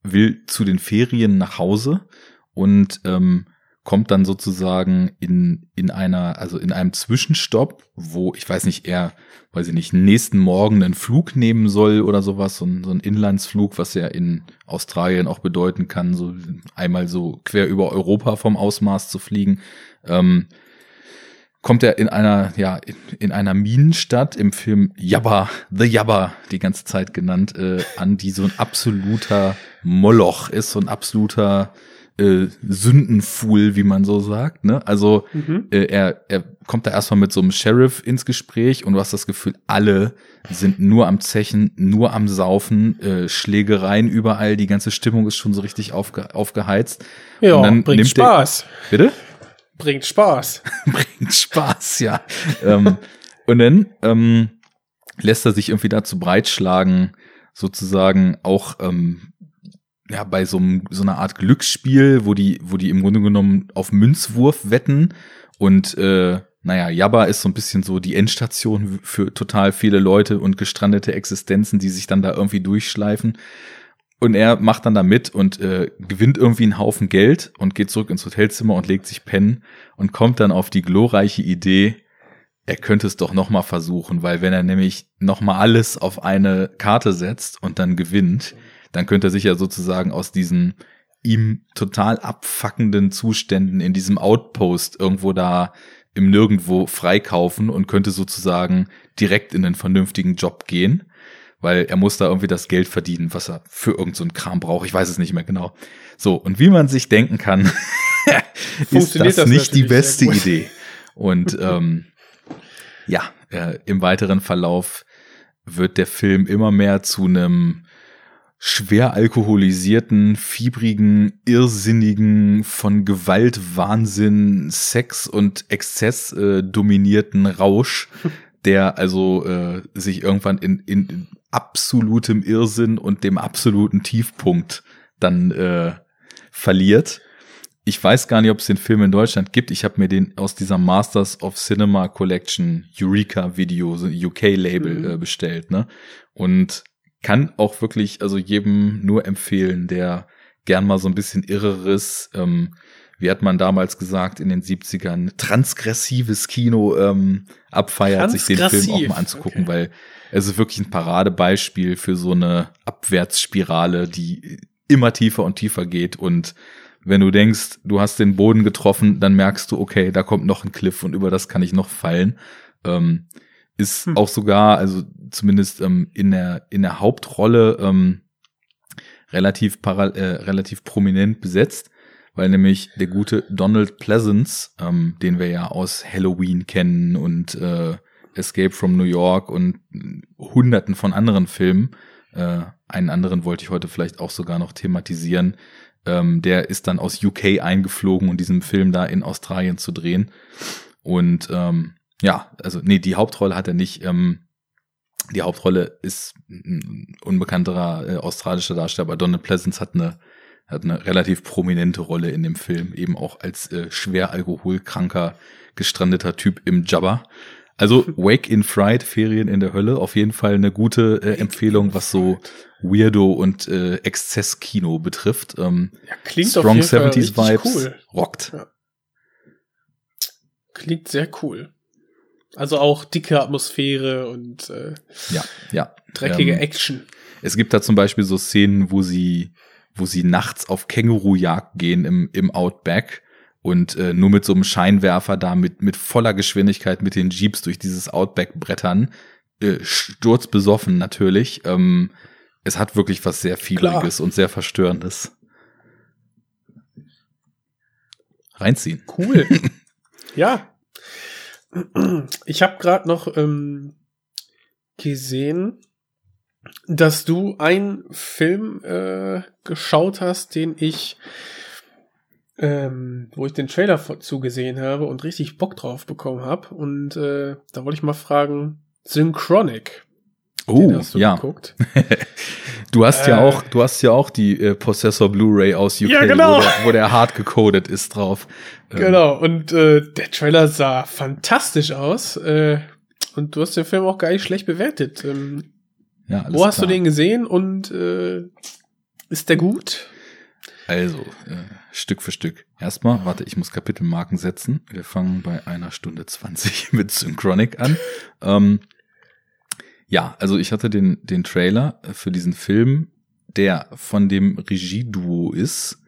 will zu den Ferien nach Hause und ähm, kommt dann sozusagen in, in einer, also in einem Zwischenstopp, wo, ich weiß nicht, er, weiß ich nicht, nächsten Morgen einen Flug nehmen soll oder sowas, so ein, so ein Inlandsflug, was ja in Australien auch bedeuten kann, so einmal so quer über Europa vom Ausmaß zu fliegen, ähm, kommt er in einer, ja, in, in einer Minenstadt im Film Jabba, The Jabba, die ganze Zeit genannt, äh, an, die so ein absoluter Moloch ist, so ein absoluter äh, Sündenfuhl, wie man so sagt. Ne? Also mhm. äh, er, er kommt da erstmal mit so einem Sheriff ins Gespräch und du hast das Gefühl, alle sind nur am Zechen, nur am Saufen, äh, Schlägereien überall, die ganze Stimmung ist schon so richtig aufge, aufgeheizt. Ja, und dann bringt Spaß. Der, bitte? Bringt Spaß. bringt Spaß, ja. ähm, und dann ähm, lässt er sich irgendwie dazu breitschlagen, sozusagen auch ähm, ja, bei so, einem, so einer Art Glücksspiel, wo die, wo die im Grunde genommen auf Münzwurf wetten und äh, naja, Jabba ist so ein bisschen so die Endstation für total viele Leute und gestrandete Existenzen, die sich dann da irgendwie durchschleifen. Und er macht dann da mit und äh, gewinnt irgendwie einen Haufen Geld und geht zurück ins Hotelzimmer und legt sich pennen und kommt dann auf die glorreiche Idee, er könnte es doch noch mal versuchen, weil wenn er nämlich noch mal alles auf eine Karte setzt und dann gewinnt, dann könnte er sich ja sozusagen aus diesen ihm total abfuckenden Zuständen in diesem Outpost irgendwo da im Nirgendwo freikaufen und könnte sozusagen direkt in einen vernünftigen Job gehen, weil er muss da irgendwie das Geld verdienen, was er für irgendeinen so Kram braucht. Ich weiß es nicht mehr genau. So, und wie man sich denken kann, ist das, das nicht die beste Idee. Und ähm, ja, äh, im weiteren Verlauf wird der Film immer mehr zu einem schwer alkoholisierten, fiebrigen, irrsinnigen, von Gewalt, Wahnsinn, Sex und Exzess äh, dominierten Rausch, der also äh, sich irgendwann in, in absolutem Irrsinn und dem absoluten Tiefpunkt dann äh, verliert. Ich weiß gar nicht, ob es den Film in Deutschland gibt. Ich habe mir den aus dieser Masters of Cinema Collection Eureka Video, so UK-Label mhm. äh, bestellt. Ne? Und kann auch wirklich also jedem nur empfehlen, der gern mal so ein bisschen irreres, ähm, wie hat man damals gesagt in den 70ern, transgressives Kino ähm, abfeiert, sich den Film auch mal anzugucken, okay. weil es ist wirklich ein Paradebeispiel für so eine Abwärtsspirale, die immer tiefer und tiefer geht und wenn du denkst, du hast den Boden getroffen, dann merkst du, okay, da kommt noch ein Cliff und über das kann ich noch fallen. Ähm, ist hm. auch sogar, also zumindest ähm, in der in der Hauptrolle ähm, relativ para äh, relativ prominent besetzt, weil nämlich der gute Donald Pleasance, ähm, den wir ja aus Halloween kennen und äh, Escape from New York und hunderten von anderen Filmen, äh, einen anderen wollte ich heute vielleicht auch sogar noch thematisieren, ähm, der ist dann aus UK eingeflogen, um diesen Film da in Australien zu drehen und ähm, ja, also nee, die Hauptrolle hat er nicht. Ähm, Die Hauptrolle ist ein unbekannterer äh, australischer Darsteller, aber Donald Pleasance hat eine hat eine relativ prominente Rolle in dem Film, eben auch als äh, schwer alkoholkranker, gestrandeter Typ im Jabba. Also Wake in Fright, Ferien in der Hölle, auf jeden Fall eine gute äh, Empfehlung, was so Weirdo und äh, Exzess-Kino betrifft. Ähm, Ja, klingt Strong auf jeden Fall 70s richtig Vibes, cool. rockt. Ja. Klingt sehr cool. Also auch dicke Atmosphäre und äh, Ja, ja. dreckige Ähm, Action. Es gibt da zum Beispiel so Szenen, wo sie, wo sie nachts auf Kängurujagd gehen im, im Outback und äh, nur mit so einem Scheinwerfer da mit, mit voller Geschwindigkeit mit den Jeeps durch dieses Outback brettern. Äh, sturzbesoffen natürlich. Ähm, es hat wirklich was sehr Fiebriges und sehr Verstörendes. Reinziehen. Cool. ja. Ich habe gerade noch ähm, gesehen, dass du einen Film äh, geschaut hast, den ich, ähm, wo ich den Trailer zugesehen habe und richtig Bock drauf bekommen habe. Und äh, da wollte ich mal fragen, Synchronic. Oh, hast du ja. geguckt. Du hast ja Äh. auch, du hast ja auch die äh, Possessor Blu-ray aus UK, Ja, genau. wo, der, wo der hard gecodet ist drauf. Ähm, Genau, und äh, der Trailer sah fantastisch aus. Äh, und du hast den Film auch gar nicht schlecht bewertet. Ähm, Ja, wo hast klar. du den gesehen und äh, ist der gut? Also, äh, Stück für Stück. Erstmal, warte, ich muss Kapitelmarken setzen. Wir fangen bei einer Stunde 20 mit Synchronic an. Ähm, ja, also ich hatte den, den Trailer für diesen Film, der von dem Regieduo ist,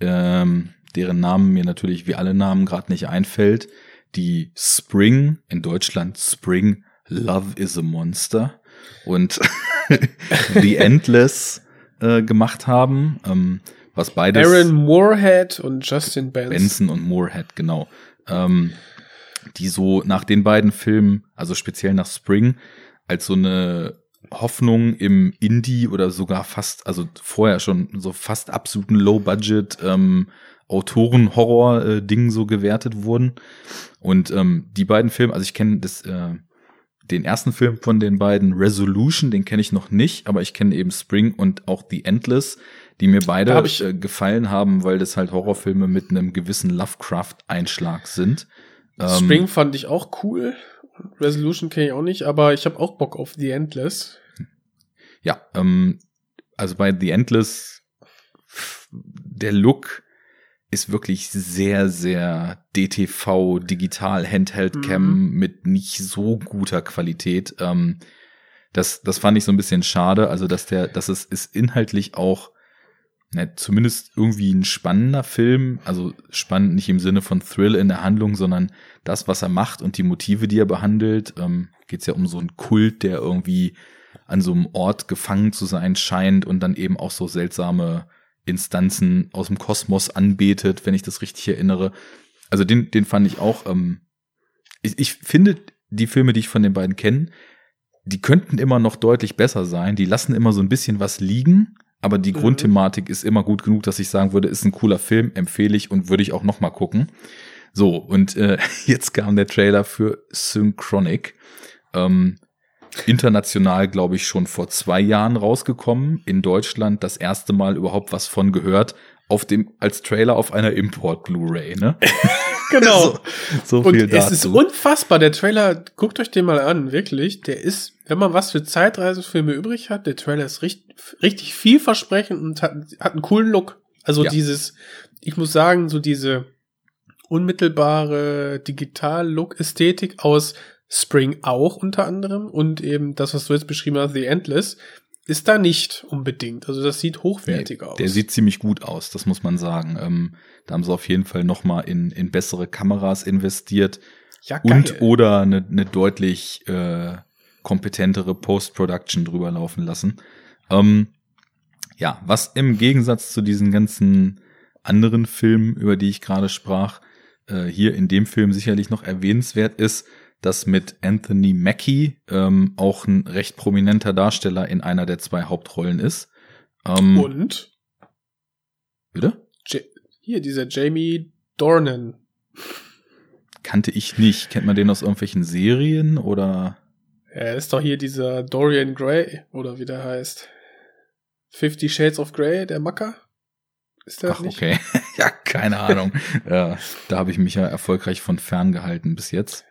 ähm, deren Namen mir natürlich wie alle Namen gerade nicht einfällt, die Spring, in Deutschland Spring, Love is a Monster und The Endless äh, gemacht haben, ähm, was beides Aaron Moorhead und Justin Benson. Benson und Moorhead, genau. Ähm, die so nach den beiden Filmen, also speziell nach Spring, als so eine Hoffnung im Indie oder sogar fast, also vorher schon so fast absoluten Low-Budget ähm, Autoren-Horror-Ding so gewertet wurden. Und ähm, die beiden Filme, also ich kenne das, äh, den ersten Film von den beiden, Resolution, den kenne ich noch nicht, aber ich kenne eben Spring und auch The Endless, die mir beide hab ich- äh, gefallen haben, weil das halt Horrorfilme mit einem gewissen Lovecraft-Einschlag sind. Ähm, Spring fand ich auch cool. Resolution kenne ich auch nicht, aber ich habe auch Bock auf The Endless. Ja, ähm, also bei The Endless, der Look ist wirklich sehr, sehr DTV, digital, Handheld-Cam mit nicht so guter Qualität. Ähm, das, das fand ich so ein bisschen schade. Also, dass der, dass es ist inhaltlich auch ne, zumindest irgendwie ein spannender Film. Also spannend nicht im Sinne von Thrill in der Handlung, sondern das, was er macht und die Motive, die er behandelt. Ähm, Geht es ja um so einen Kult, der irgendwie an so einem Ort gefangen zu sein scheint und dann eben auch so seltsame Instanzen aus dem Kosmos anbetet, wenn ich das richtig erinnere. Also den, den fand ich auch. Ähm, ich, ich finde die Filme, die ich von den beiden kenne, die könnten immer noch deutlich besser sein. Die lassen immer so ein bisschen was liegen, aber die Mhm. Grundthematik ist immer gut genug, dass ich sagen würde, ist ein cooler Film, empfehle ich und würde ich auch noch mal gucken. So und äh, jetzt kam der Trailer für Synchronic. Ähm, international, glaube ich, schon vor zwei Jahren rausgekommen. In Deutschland das erste Mal überhaupt was von gehört. Auf dem, als Trailer auf einer Import-Blu-ray, ne? Genau. so, so Und viel es dazu. ist unfassbar. Der Trailer, guckt euch den mal an, wirklich. Der ist, wenn man was für Zeitreisefilme übrig hat, der Trailer ist richtig, richtig vielversprechend und hat, hat einen coolen Look. Also Ja. dieses, ich muss sagen, so diese unmittelbare Digital-Look-Ästhetik aus Spring auch unter anderem und eben das, was du jetzt beschrieben hast, The Endless, ist da nicht unbedingt. Also das sieht hochwertig aus. Der sieht ziemlich gut aus, das muss man sagen. Ähm, da haben sie auf jeden Fall noch mal in, in bessere Kameras investiert ja, geil. und oder eine, eine deutlich äh, kompetentere Post-Production drüber laufen lassen. Ähm, ja, was im Gegensatz zu diesen ganzen anderen Filmen, über die ich gerade sprach, äh, hier in dem Film sicherlich noch erwähnenswert ist, dass mit Anthony Mackie ähm, auch ein recht prominenter Darsteller in einer der zwei Hauptrollen ist. Ähm, und bitte? Ja hier dieser Jamie Dornan. Kannte ich nicht. Kennt man den aus irgendwelchen Serien oder? Er ist doch hier dieser Dorian Gray, oder wie der heißt. Fifty Shades of Grey, der Macker? Ist der Ach, nicht? okay. ja, keine Ahnung. ja, da habe ich mich ja erfolgreich von fern gehalten bis jetzt.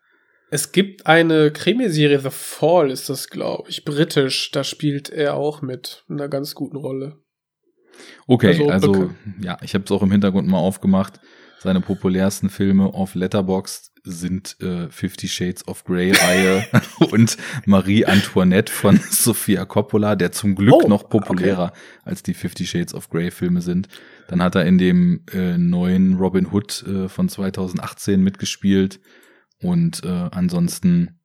Es gibt eine Krimiserie, The Fall ist das, glaube ich, britisch. Da spielt er auch mit in einer ganz guten Rolle. Okay, Also, also, ja, ich habe es auch im Hintergrund mal aufgemacht. Seine populärsten Filme auf Letterboxd sind äh, Fifty Shades of Grey Reihe und Marie Antoinette von Sofia Coppola, der zum Glück Oh, noch populärer als die Fifty Shades of Grey Filme sind. Dann hat er in dem äh, neuen Robin Hood äh, von 2018 mitgespielt und äh, ansonsten,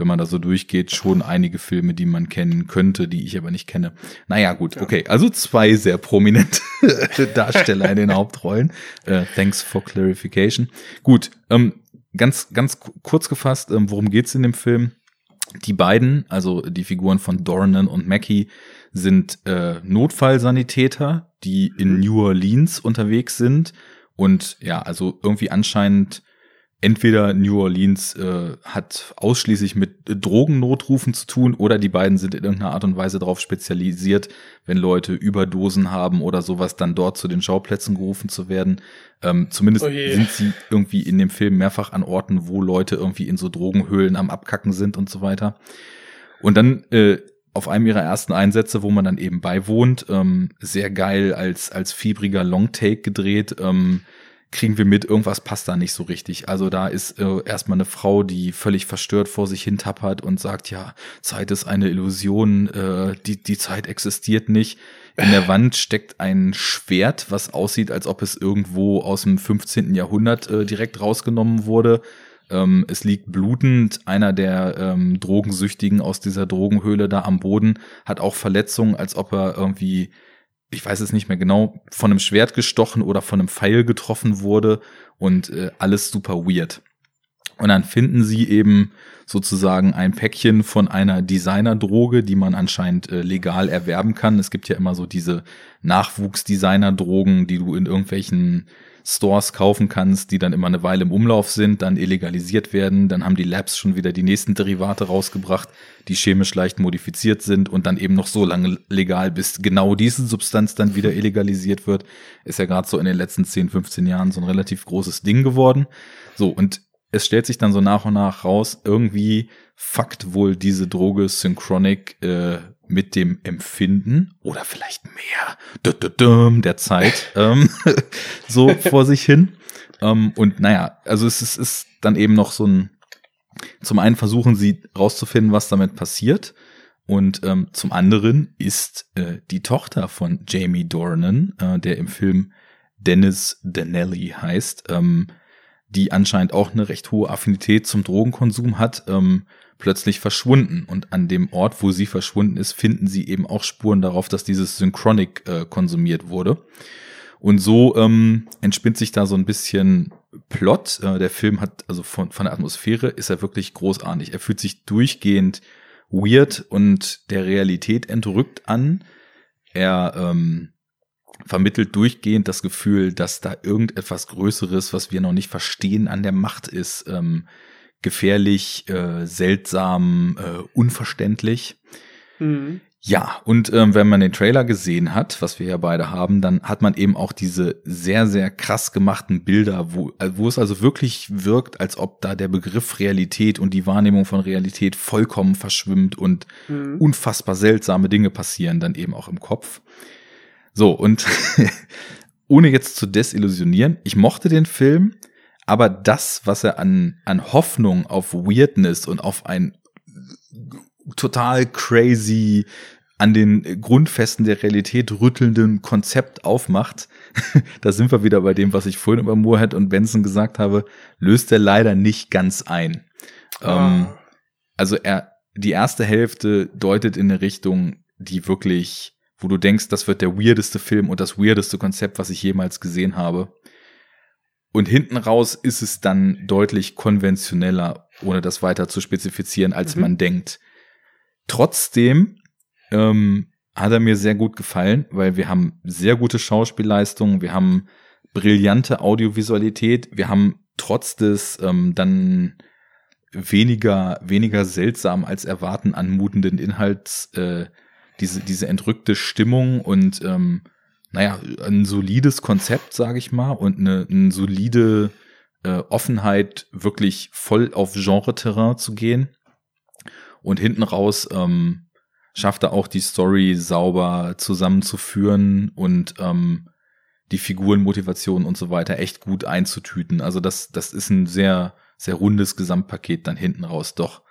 wenn man da so durchgeht, schon einige Filme, die man kennen könnte, die ich aber nicht kenne. Naja, gut, okay. Also zwei sehr prominente Darsteller in den Hauptrollen. Äh, thanks for clarification. Gut, ähm, ganz, ganz ku- kurz gefasst, ähm, worum geht's in dem Film? Die beiden, also die Figuren von Dornan und Mackie, sind äh, Notfallsanitäter, die in New Orleans unterwegs sind und ja, also irgendwie anscheinend entweder New Orleans äh, hat ausschließlich mit Drogennotrufen zu tun oder die beiden sind in irgendeiner Art und Weise darauf spezialisiert, wenn Leute Überdosen haben oder sowas, dann dort zu den Schauplätzen gerufen zu werden. Ähm, zumindest Oh sind sie irgendwie in dem Film mehrfach an Orten, wo Leute irgendwie in so Drogenhöhlen am Abkacken sind und so weiter. Und dann äh, auf einem ihrer ersten Einsätze, wo man dann eben beiwohnt, ähm, sehr geil als, als fiebriger Longtake gedreht, ähm, kriegen wir mit, irgendwas passt da nicht so richtig. Also da ist äh, erstmal eine Frau, die völlig verstört vor sich hin tappert und sagt, ja, Zeit ist eine Illusion, äh, die, die Zeit existiert nicht. In der Wand steckt ein Schwert, was aussieht, als ob es irgendwo aus dem 15. Jahrhundert äh, direkt rausgenommen wurde. Ähm, es liegt blutend. Einer der ähm, Drogensüchtigen aus dieser Drogenhöhle da am Boden hat auch Verletzungen, als ob er irgendwie, ich weiß es nicht mehr genau, von einem Schwert gestochen oder von einem Pfeil getroffen wurde und äh, alles super weird. Und dann finden sie eben sozusagen ein Päckchen von einer Designerdroge, die man anscheinend äh, legal erwerben kann. Es gibt ja immer so diese Nachwuchs-Designerdrogen, die du in irgendwelchen Stores kaufen kannst, die dann immer eine Weile im Umlauf sind, dann illegalisiert werden. Dann haben die Labs schon wieder die nächsten Derivate rausgebracht, die chemisch leicht modifiziert sind und dann eben noch so lange legal, bis genau diese Substanz dann wieder illegalisiert wird. Ist ja gerade so in den letzten 10, 15 Jahren so ein relativ großes Ding geworden. So, und es stellt sich dann so nach und nach raus, irgendwie fuckt wohl diese Droge Synchronic äh, mit dem Empfinden oder vielleicht mehr der Zeit ähm, so vor sich hin. Ähm, und naja, also es ist, ist dann eben noch so ein, zum einen versuchen sie rauszufinden, was damit passiert. Und ähm, zum anderen ist äh, die Tochter von Jamie Dornan, äh, der im Film Dennis Danelli heißt, ähm, die anscheinend auch eine recht hohe Affinität zum Drogenkonsum hat, ähm, plötzlich verschwunden. Und an dem Ort, wo sie verschwunden ist, finden sie eben auch Spuren darauf, dass dieses Synchronic äh, konsumiert wurde. Und so ähm, entspinnt sich da so ein bisschen Plot. Äh, der Film hat, also von, von der Atmosphäre ist er wirklich großartig. Er fühlt sich durchgehend weird und der Realität entrückt an. Er ähm, vermittelt durchgehend das Gefühl, dass da irgendetwas Größeres, was wir noch nicht verstehen, an der Macht ist. Ähm, gefährlich, äh, seltsam, äh, unverständlich. Mhm. Ja, und ähm, wenn man den Trailer gesehen hat, was wir ja beide haben, dann hat man eben auch diese sehr, sehr krass gemachten Bilder, wo, äh, wo es also wirklich wirkt, als ob da der Begriff Realität und die Wahrnehmung von Realität vollkommen verschwimmt und Mhm. unfassbar seltsame Dinge passieren dann eben auch im Kopf. So, und ohne jetzt zu desillusionieren, ich mochte den Film, aber das, was er an, an Hoffnung auf Weirdness und auf ein total crazy, an den Grundfesten der Realität rüttelnden Konzept aufmacht, da sind wir wieder bei dem, was ich vorhin über Moorhead und Benson gesagt habe, löst er leider nicht ganz ein. Ähm, Ah. also er, die erste Hälfte deutet in eine Richtung, die wirklich, wo du denkst, das wird der weirdeste Film und das weirdeste Konzept, was ich jemals gesehen habe. Und hinten raus ist es dann deutlich konventioneller, ohne das weiter zu spezifizieren, als Mhm. man denkt. Trotzdem ähm, hat er mir sehr gut gefallen, weil wir haben sehr gute Schauspielleistungen, wir haben brillante Audiovisualität, wir haben trotz des ähm, dann weniger, weniger seltsam als erwarten anmutenden Inhalts, äh, diese, diese entrückte Stimmung und ähm, naja, ein solides Konzept, sage ich mal, und eine, eine solide äh, Offenheit, wirklich voll auf Genre-Terrain zu gehen. Und hinten raus ähm, schafft er auch die Story sauber zusammenzuführen und ähm, die Figurenmotivation und so weiter echt gut einzutüten. Also das, das ist ein sehr, sehr rundes Gesamtpaket dann hinten raus, doch.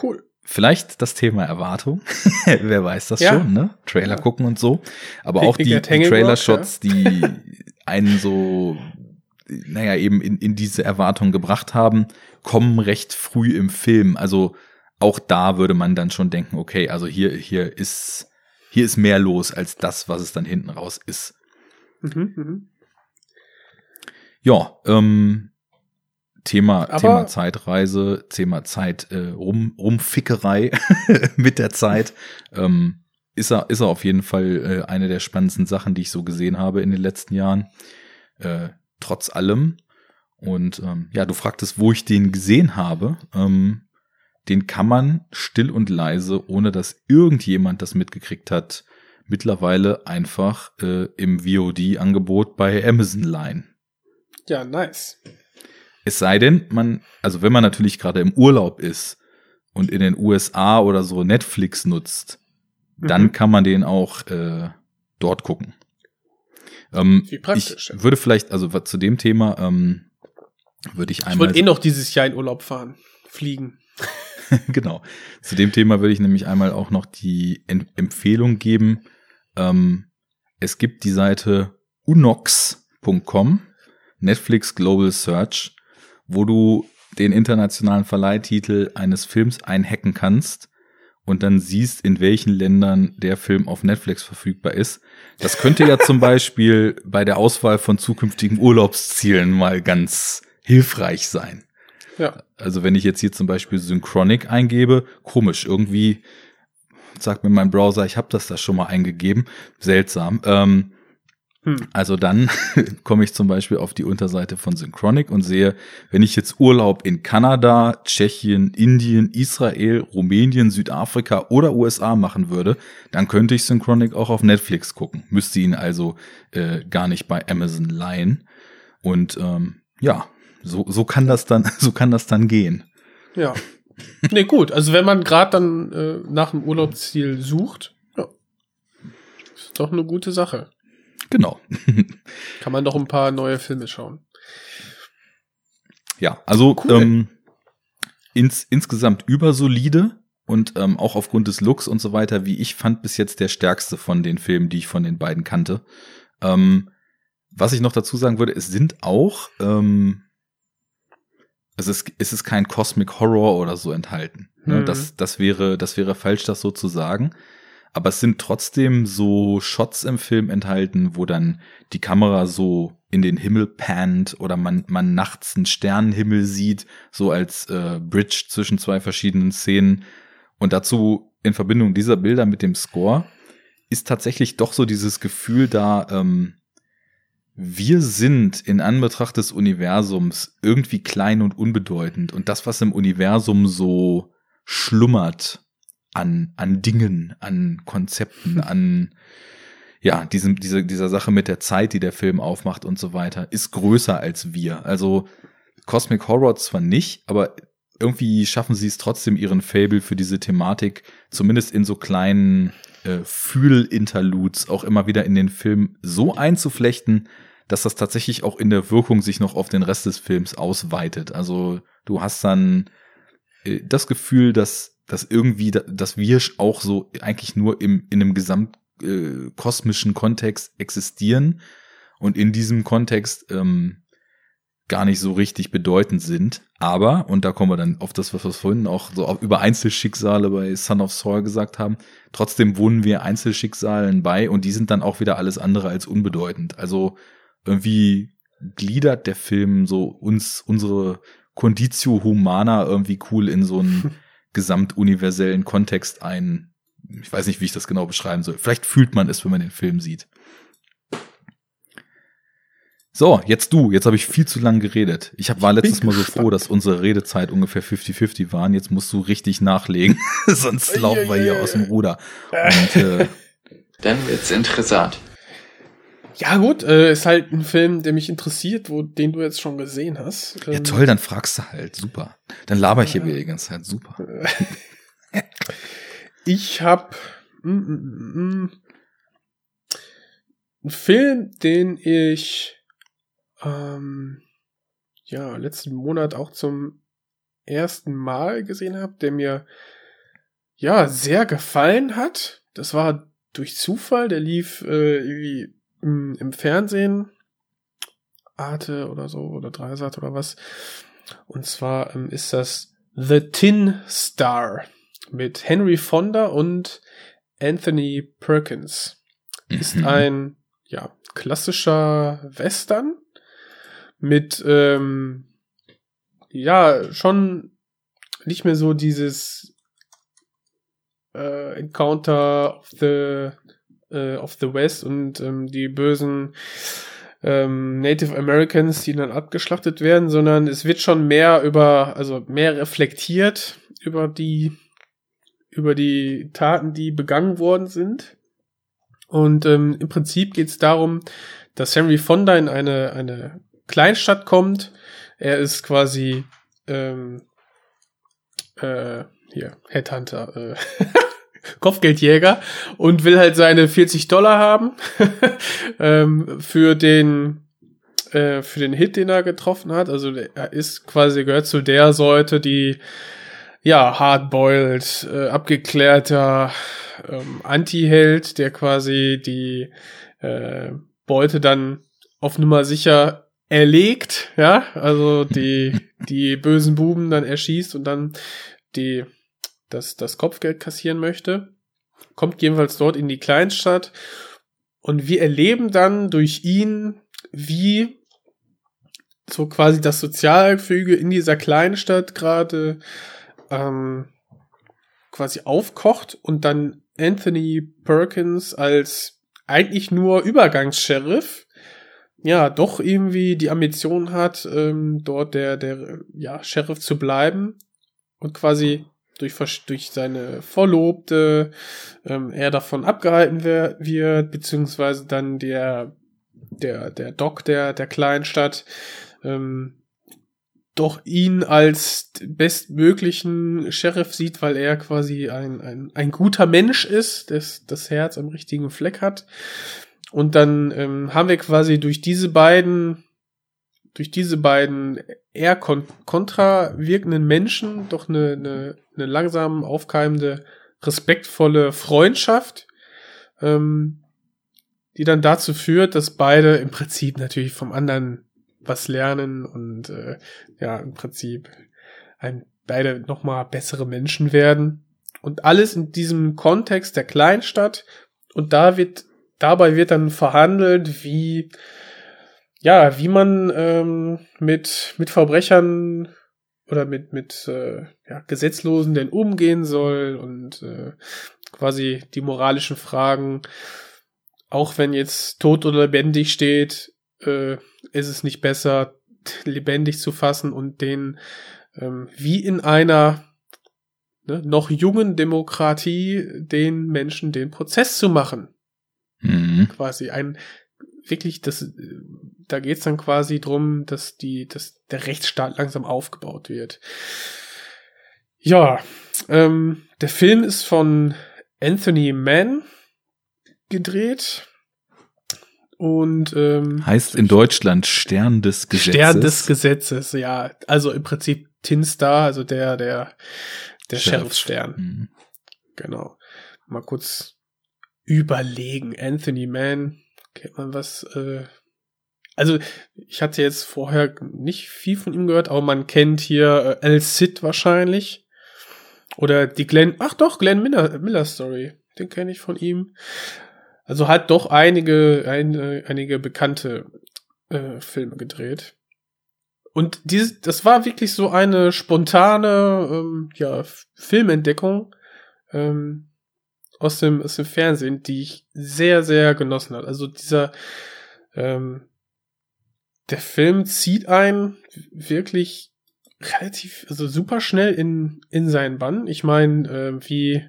Cool. Vielleicht das Thema Erwartung. Wer weiß das Ja. schon, ne? Trailer Ja. gucken und so. Aber Pick- auch die, die Trailer-Shots, die einen so, naja, eben in, in diese Erwartung gebracht haben, kommen recht früh im Film. Also auch da würde man dann schon denken, okay, also hier, hier ist, hier ist mehr los als das, was es dann hinten raus ist. Mhm, mhm. Ja, ähm, Thema, Aber- Thema Zeitreise, Thema Zeit, äh, Rum, Rumfickerei mit der Zeit. Ähm, ist er, ist er auf jeden Fall äh, eine der spannendsten Sachen, die ich so gesehen habe in den letzten Jahren. Äh, trotz allem. Und ähm, ja, du fragtest, wo ich den gesehen habe. Ähm, den kann man still und leise, ohne dass irgendjemand das mitgekriegt hat, mittlerweile einfach äh, im VOD-Angebot bei Amazon leihen. Ja, nice. Es sei denn, man, also wenn man natürlich gerade im Urlaub ist und in den USA oder so Netflix nutzt, dann Mhm. kann man den auch äh, dort gucken. Ähm, Wie praktisch, ich würde vielleicht, also zu dem Thema, ähm, würde ich Ich einmal wollte eh noch dieses Jahr in Urlaub fahren. Fliegen. genau. Zu dem Thema würde ich nämlich einmal auch noch die Em- Empfehlung geben. Ähm, es gibt die Seite unox.com, Netflix Global Search, wo du den internationalen Verleihtitel eines Films einhacken kannst und dann siehst, in welchen Ländern der Film auf Netflix verfügbar ist. Das könnte ja zum Beispiel bei der Auswahl von zukünftigen Urlaubszielen mal ganz hilfreich sein. Ja. Also wenn ich jetzt hier zum Beispiel Synchronic eingebe, komisch, irgendwie sagt mir mein Browser, ich habe das da schon mal eingegeben, seltsam. Ähm, Hm. Also dann komme ich zum Beispiel auf die Unterseite von Synchronic und sehe, wenn ich jetzt Urlaub in Kanada, Tschechien, Indien, Israel, Rumänien, Südafrika oder USA machen würde, dann könnte ich Synchronic auch auf Netflix gucken. Müsste ihn also äh, gar nicht bei Amazon leihen. Und ähm, ja, so, so kann das dann, so kann das dann gehen. Ja. Nee, gut. Also wenn man gerade dann äh, nach einem Urlaubsziel sucht, ja. Ist doch eine gute Sache. Genau. Kann man doch ein paar neue Filme schauen. Ja, also Cool. ähm, ins, insgesamt übersolide und ähm, auch aufgrund des Looks und so weiter, wie ich fand, bis jetzt der stärkste von den Filmen, die ich von den beiden kannte. Ähm, was ich noch dazu sagen würde, es sind auch, ähm, es ist, es ist kein Cosmic Horror oder so enthalten. Ne? Mhm. Das, das wäre, das wäre falsch, das so zu sagen. Aber es sind trotzdem so Shots im Film enthalten, wo dann die Kamera so in den Himmel pannt oder man, man nachts einen Sternenhimmel sieht, so als äh, Bridge zwischen zwei verschiedenen Szenen. Und dazu in Verbindung dieser Bilder mit dem Score ist tatsächlich doch so dieses Gefühl da, ähm, wir sind in Anbetracht des Universums irgendwie klein und unbedeutend. Und das, was im Universum so schlummert an, an Dingen, an Konzepten, an ja, diesem, diese, dieser Sache mit der Zeit, die der Film aufmacht und so weiter, ist größer als wir. Also Cosmic Horror zwar nicht, aber irgendwie schaffen sie es trotzdem, ihren Fable für diese Thematik, zumindest in so kleinen äh, Fühl-Interludes, auch immer wieder in den Film so einzuflechten, dass das tatsächlich auch in der Wirkung sich noch auf den Rest des Films ausweitet. Also du hast dann äh, das Gefühl, dass, dass irgendwie, da- dass wir auch so eigentlich nur im, in einem gesamt äh, kosmischen Kontext existieren und in diesem Kontext ähm, gar nicht so richtig bedeutend sind. Aber, und da kommen wir dann auf das, was wir vorhin auch so über Einzelschicksale bei Son of Saul gesagt haben, trotzdem wohnen wir Einzelschicksalen bei und die sind dann auch wieder alles andere als unbedeutend. Also irgendwie gliedert der Film so uns, unsere Conditio Humana irgendwie cool in so einen gesamtuniversellen Kontext ein. Ich weiß nicht, wie ich das genau beschreiben soll. Vielleicht fühlt man es, wenn man den Film sieht. So, jetzt du. Jetzt habe ich viel zu lang geredet. Ich hab, war letztes Mal so froh, dass unsere Redezeit ungefähr 50-50 waren. Jetzt musst du richtig nachlegen. Sonst laufen wir hier aus dem Ruder. Und, äh, Dann wird's interessant. Ja, gut, äh, ist halt ein Film, der mich interessiert, wo, den du jetzt schon gesehen hast. ja Ähm, toll, dann fragst du halt. Super. Dann laber ich hier wieder die ganze Zeit. Super. Ich habe einen Film, den ich ähm, ja letzten Monat auch zum ersten Mal gesehen habe, der mir ja sehr gefallen hat. Das war durch Zufall. Der lief äh, irgendwie im, im Fernsehen, Arte oder so oder Dreisat oder was. Und zwar ähm, ist das The Tin Star mit Henry Fonda und Anthony Perkins. Ist Mhm. ein ja, klassischer Western mit ähm, ja schon nicht mehr so dieses äh, Encounter of the äh, of the West und ähm, die bösen ähm, Native Americans, die dann abgeschlachtet werden, sondern es wird schon mehr über, also mehr reflektiert über die über die Taten, die begangen worden sind. Und ähm, im Prinzip geht es darum, dass Henry Fonda in eine, eine Kleinstadt kommt. Er ist quasi ähm, äh, hier, Headhunter, äh, Kopfgeldjäger und will halt seine 40 Dollar haben ähm, für den äh, für den Hit, den er getroffen hat. Also er ist quasi gehört zu der Sorte, die ja, hardboiled, äh, abgeklärter ähm, Anti-Held, der quasi die äh, Beute dann auf Nummer sicher erlegt, ja, also die, die bösen Buben dann erschießt und dann die, das, das Kopfgeld kassieren möchte. Kommt jedenfalls dort in die Kleinstadt und wir erleben dann durch ihn, wie so quasi das Sozialgefüge in dieser Kleinstadt gerade ähm, quasi aufkocht und dann Anthony Perkins als eigentlich nur Übergangssheriff ja doch irgendwie die Ambition hat, ähm, dort der, der ja, Sheriff zu bleiben und quasi durch, durch seine Verlobte ähm, er davon abgehalten wird, beziehungsweise dann der, der, der Doc der, der Kleinstadt ähm, doch ihn als bestmöglichen Sheriff sieht, weil er quasi ein, ein, ein guter Mensch ist, das das Herz am richtigen Fleck hat. Und dann ähm, haben wir quasi durch diese beiden, durch diese beiden eher kon kontra wirkenden Menschen doch eine, eine, eine langsam aufkeimende, respektvolle Freundschaft, ähm, die dann dazu führt, dass beide im Prinzip natürlich vom anderen was lernen und äh, ja, im Prinzip ein, beide nochmal bessere Menschen werden. Und alles in diesem Kontext der Kleinstadt. Und da wird, dabei wird dann verhandelt, wie, ja, wie man ähm, mit, mit Verbrechern oder mit, mit äh, ja, Gesetzlosen denn umgehen soll und äh, quasi die moralischen Fragen, auch wenn jetzt tot oder lebendig steht, äh, ist es nicht besser, lebendig zu fassen und den ähm, wie in einer ne, noch jungen Demokratie den Menschen den Prozess zu machen. Mhm. Quasi ein wirklich das da geht's dann quasi drum, dass die dass der Rechtsstaat langsam aufgebaut wird. Ja, ähm, der Film ist von Anthony Mann gedreht und ähm, Heißt in Deutschland Stern des Gesetzes. Stern des Gesetzes, ja. Also im Prinzip Tin Star, also der, der, der Sheriff. Sheriffstern. Mhm. Genau. Mal kurz überlegen. Anthony Mann, kennt man was? Äh, also ich hatte jetzt vorher nicht viel von ihm gehört, aber man kennt hier äh, El Cid wahrscheinlich. Oder die Glenn, ach doch, Glenn Miller, Miller Story. Den kenne ich von ihm. Also hat doch einige, ein, einige bekannte äh, Filme gedreht. Und dieses, das war wirklich so eine spontane ähm, ja, Filmentdeckung ähm, aus, dem, aus dem Fernsehen, die ich sehr, sehr genossen habe. Also dieser, ähm, der Film zieht einen wirklich relativ, also super schnell in, in seinen Bann. Ich meine, äh, wie,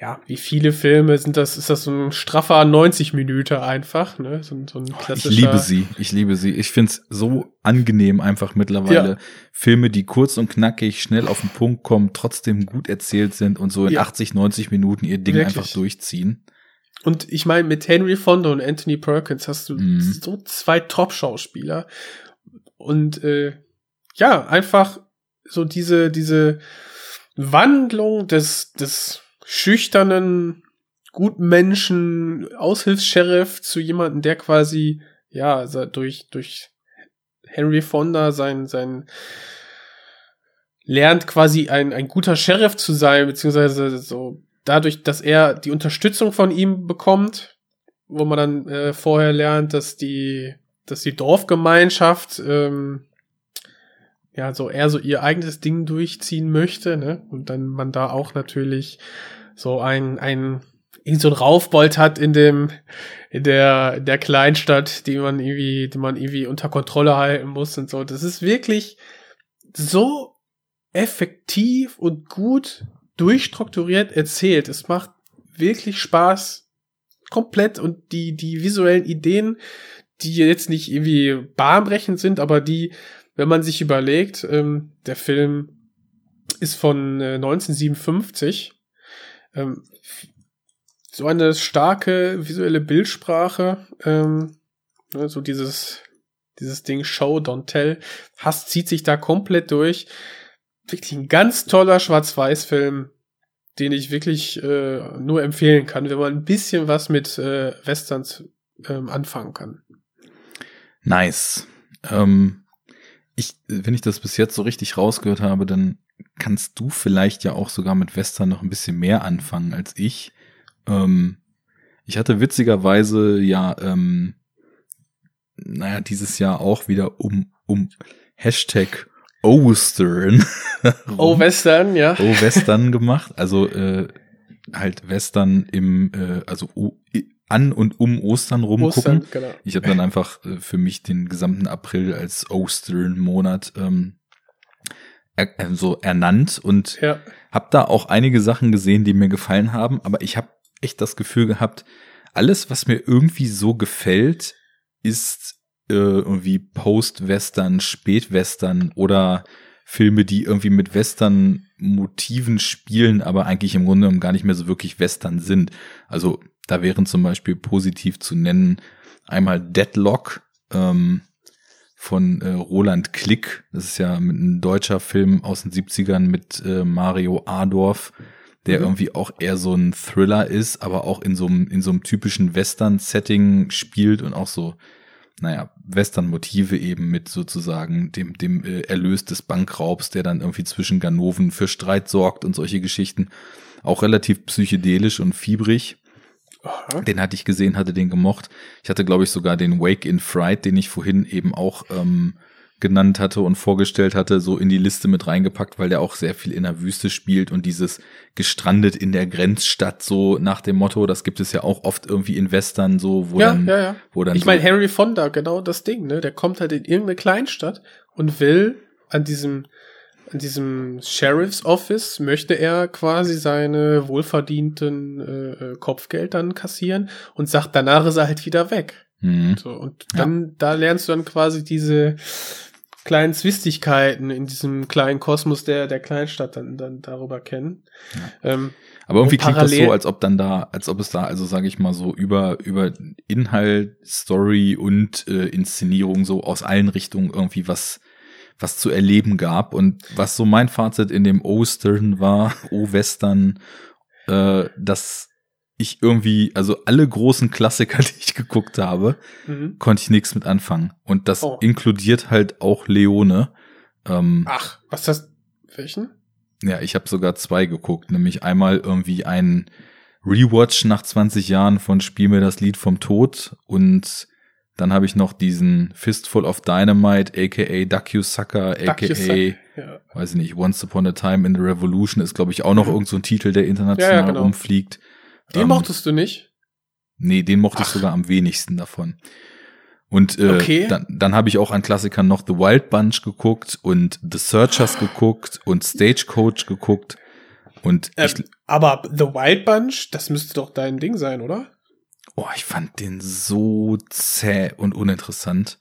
ja, wie viele Filme sind das, ist das so ein straffer 90 Minuten einfach, ne? So, so ein klassischer. Ich liebe sie, ich liebe sie. Ich find's so angenehm einfach mittlerweile. Ja. Filme, die kurz und knackig, schnell auf den Punkt kommen, trotzdem gut erzählt sind und so in Ja. 80, 90 Minuten ihr Ding Wirklich. einfach durchziehen. Und ich meine, mit Henry Fonda und Anthony Perkins hast du Mhm. so zwei Top-Schauspieler. Und äh, ja, einfach so diese, diese Wandlung des, des schüchternen Gutmenschen, Aushilfs-Sheriff zu jemandem, der quasi, ja, durch, durch Henry Fonda sein, sein lernt quasi ein, ein guter Sheriff zu sein, beziehungsweise so dadurch, dass er die Unterstützung von ihm bekommt, wo man dann äh, vorher lernt, dass die, dass die Dorfgemeinschaft ähm, ja so eher so ihr eigenes Ding durchziehen möchte, ne? Und dann man da auch natürlich so ein, ein irgend so ein Raufbold hat in dem, in der, in der Kleinstadt, die man irgendwie, die man irgendwie unter Kontrolle halten muss und so. Das ist wirklich so effektiv und gut durchstrukturiert erzählt. Es macht wirklich Spaß komplett und die, die visuellen Ideen, die jetzt nicht irgendwie bahnbrechend sind, aber die, wenn man sich überlegt, ähm, der Film ist von äh, 1957, ähm, so eine starke visuelle Bildsprache, ähm, ne, so dieses, dieses Ding Show, Don't Tell, Hass zieht sich da komplett durch. Wirklich ein ganz toller Schwarz-Weiß-Film, den ich wirklich äh, nur empfehlen kann, wenn man ein bisschen was mit äh, Westerns ähm, anfangen kann. Nice. Ähm, ich, wenn ich das bis jetzt so richtig rausgehört habe, dann kannst du vielleicht ja auch sogar mit Western noch ein bisschen mehr anfangen als ich. Ähm, ich hatte witzigerweise ja, ähm, naja, dieses Jahr auch wieder um, um Hashtag Ostern. Oh, Western, ja. Oh, Western gemacht. Also äh, halt Western im, äh, also i- an und um Ostern rumgucken. Ostern, genau. Ich habe dann einfach äh, für mich den gesamten April als Ostern-Monat ähm, er, äh, so ernannt und Ja. habe da auch einige Sachen gesehen, die mir gefallen haben, aber ich habe echt das Gefühl gehabt, alles, was mir irgendwie so gefällt, ist äh, irgendwie Post-Western, Spät-Western oder Filme, die irgendwie mit Western-Motiven spielen, aber eigentlich im Grunde genommen gar nicht mehr so wirklich Western sind. Also da wären zum Beispiel positiv zu nennen einmal Deadlock ähm, von äh, Roland Klick. Das ist ja ein deutscher Film aus den 70ern mit äh, Mario Adorf, der Mhm. irgendwie auch eher so ein Thriller ist, aber auch in so einem in so einem typischen Western-Setting spielt und auch so naja, Western-Motive eben mit sozusagen dem, dem äh, Erlös des Bankraubs, der dann irgendwie zwischen Ganoven für Streit sorgt und solche Geschichten. Auch relativ psychedelisch und fiebrig. Den hatte ich gesehen, hatte den gemocht. Ich hatte, glaube ich, sogar den Wake in Fright, den ich vorhin eben auch ähm, genannt hatte und vorgestellt hatte, so in die Liste mit reingepackt, weil der auch sehr viel in der Wüste spielt und dieses gestrandet in der Grenzstadt so nach dem Motto, das gibt es ja auch oft irgendwie in Western so, wo ja, dann, ja, ja. wo dann ich so- meine, Henry Fonda, genau das Ding, ne? Der kommt halt in irgendeine Kleinstadt und will an diesem, an diesem Sheriff's Office möchte er quasi seine wohlverdienten äh, äh, Kopfgeld dann kassieren und sagt, danach ist er halt wieder weg. Mhm. So, und dann, da lernst du dann quasi diese kleinen Zwistigkeiten in diesem kleinen Kosmos der, der Kleinstadt dann, dann darüber kennen. Ähm, Aber irgendwie klingt das so, als ob dann da, als ob es da, also sage ich mal so, über, über Inhalt, Story und äh, Inszenierung so aus allen Richtungen irgendwie was, was zu erleben gab. Und was so mein Fazit in dem O-Stern war, O-Western, äh, dass ich irgendwie, also alle großen Klassiker, die ich geguckt habe, Mhm. konnte ich nichts mit anfangen. Und das Oh. inkludiert halt auch Leone. Ähm, Ach, was ist das? Welchen? ja, ich habe sogar zwei geguckt, nämlich einmal irgendwie ein Rewatch nach 20 Jahren von Spiel mir das Lied vom Tod und dann habe ich noch diesen Fistful of Dynamite, aka Duck You Sucker, aka, ja. weiß ich nicht, Once Upon a Time in the Revolution ist, glaube ich, auch noch irgend so ein Titel, der international Ja, ja, genau. rumfliegt. Den Ähm, mochtest du nicht? Nee, den mochte ich sogar am wenigsten davon. Und äh, Okay. dann, dann habe ich auch an Klassikern noch The Wild Bunch geguckt und The Searchers geguckt und Stagecoach geguckt. Und Äh, ich, aber The Wild Bunch, das müsste doch dein Ding sein, oder? oh, ich fand den so zäh und uninteressant.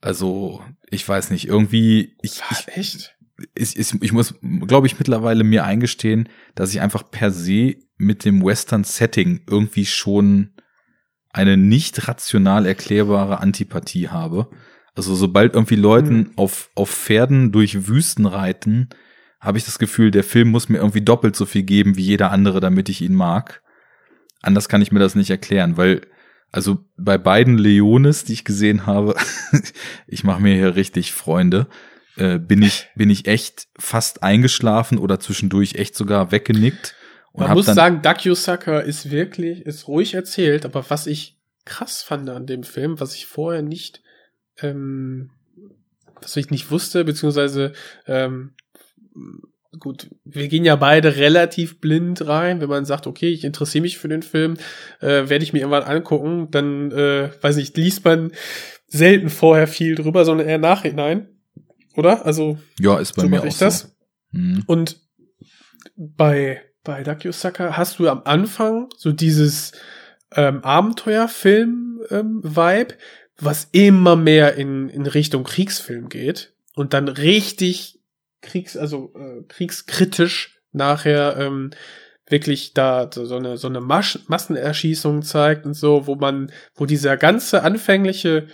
Also, ich weiß nicht, irgendwie, ich, ich, Echt? ich, ich, ich muss, glaube ich, mittlerweile mir eingestehen, dass ich einfach per se mit dem Western-Setting irgendwie schon eine nicht rational erklärbare Antipathie habe. Also sobald irgendwie Leuten auf, auf Pferden durch Wüsten reiten, habe ich das Gefühl, der Film muss mir irgendwie doppelt so viel geben wie jeder andere, damit ich ihn mag. Anders kann ich mir das nicht erklären, weil also bei beiden Leones, die ich gesehen habe, ich mache mir hier richtig Freunde, äh, bin ich bin ich echt fast eingeschlafen oder zwischendurch echt sogar weggenickt und Man muss sagen, Sucker ist wirklich, ist ruhig erzählt, aber was ich krass fand an dem Film, was ich vorher nicht, ähm, was ich nicht wusste, beziehungsweise, ähm, gut, wir gehen ja beide relativ blind rein, wenn man sagt, okay, ich interessiere mich für den Film, äh, werde ich mir irgendwann angucken, dann, äh, weiß nicht, liest man selten vorher viel drüber, sondern eher nachhinein, oder? Also, ja ist bei so mir auch ich das. so. Mhm. Und bei, bei Dakyosaka hast du am Anfang so dieses ähm, Abenteuerfilm-Vibe, was immer mehr in, in Richtung Kriegsfilm geht und dann richtig kriegs, also äh, kriegskritisch nachher ähm, wirklich da so eine so eine Masch Massenerschießung zeigt und so, wo man, wo dieser ganze anfängliche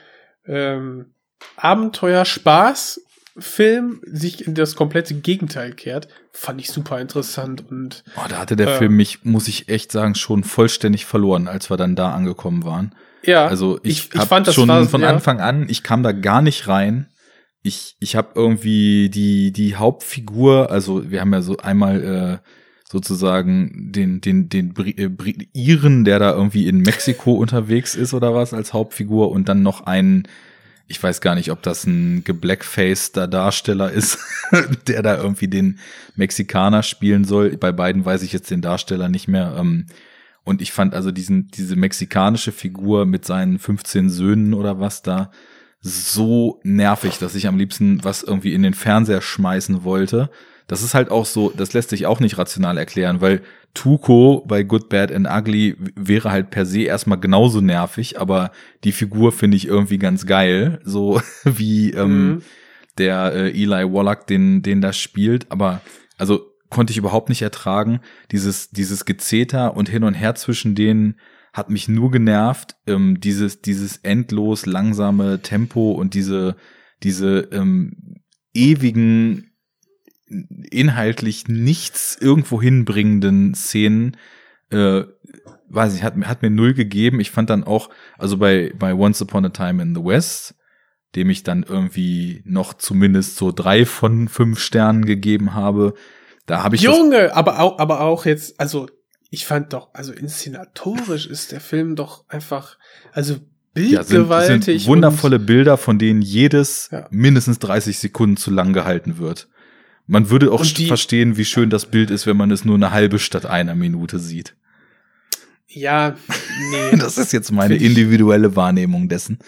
ähm, Abenteuerspaß Film sich in das komplette Gegenteil kehrt, fand ich super interessant und Oh, da hatte der äh, Film mich, muss ich echt sagen, schon vollständig verloren, als wir dann da angekommen waren. ja, Also ich, ich, ich fand das schon war, von ja, Anfang an, ich kam da gar nicht rein. Ich, ich habe irgendwie die, die Hauptfigur, also wir haben ja so einmal äh, sozusagen den, den, den Bri äh, Bri Iren, der da irgendwie in Mexiko unterwegs ist oder was als Hauptfigur und dann noch einen, ich weiß gar nicht, ob das ein geblackfaceder Darsteller ist, der da irgendwie den Mexikaner spielen soll. Bei beiden weiß ich jetzt den Darsteller nicht mehr. Ähm, und ich fand also diesen, diese mexikanische Figur mit seinen 15 Söhnen oder was da so nervig, dass ich am liebsten was irgendwie in den Fernseher schmeißen wollte. Das ist halt auch so, das lässt sich auch nicht rational erklären, weil Tuco bei Good, Bad and Ugly wäre halt per se erstmal genauso nervig, aber die Figur finde ich irgendwie ganz geil, so wie ähm, Mhm. der äh, Eli Wallach den, den da spielt, aber also konnte ich überhaupt nicht ertragen. Dieses, dieses Gezeter und hin und her zwischen denen hat mich nur genervt. Ähm, dieses, dieses endlos langsame Tempo und diese, diese ähm, ewigen, inhaltlich nichts irgendwo hinbringenden Szenen, äh, weiß ich, hat, mir- hat mir null gegeben. Ich fand dann auch, also bei, bei Once Upon a Time in the West, dem ich dann irgendwie noch zumindest so drei von fünf Sternen gegeben habe, da habe ich Junge, aber auch, aber auch jetzt, also ich fand doch, also inszenatorisch ist der Film doch einfach, also ja, sind, bildgewaltig. sind wundervolle Bilder, von denen jedes Ja. mindestens 30 Sekunden zu lang gehalten wird. Man würde auch die- verstehen, wie schön das Bild ist, wenn man es nur eine halbe statt einer Minute sieht. Ja, nee. Das ist jetzt meine individuelle Wahrnehmung dessen.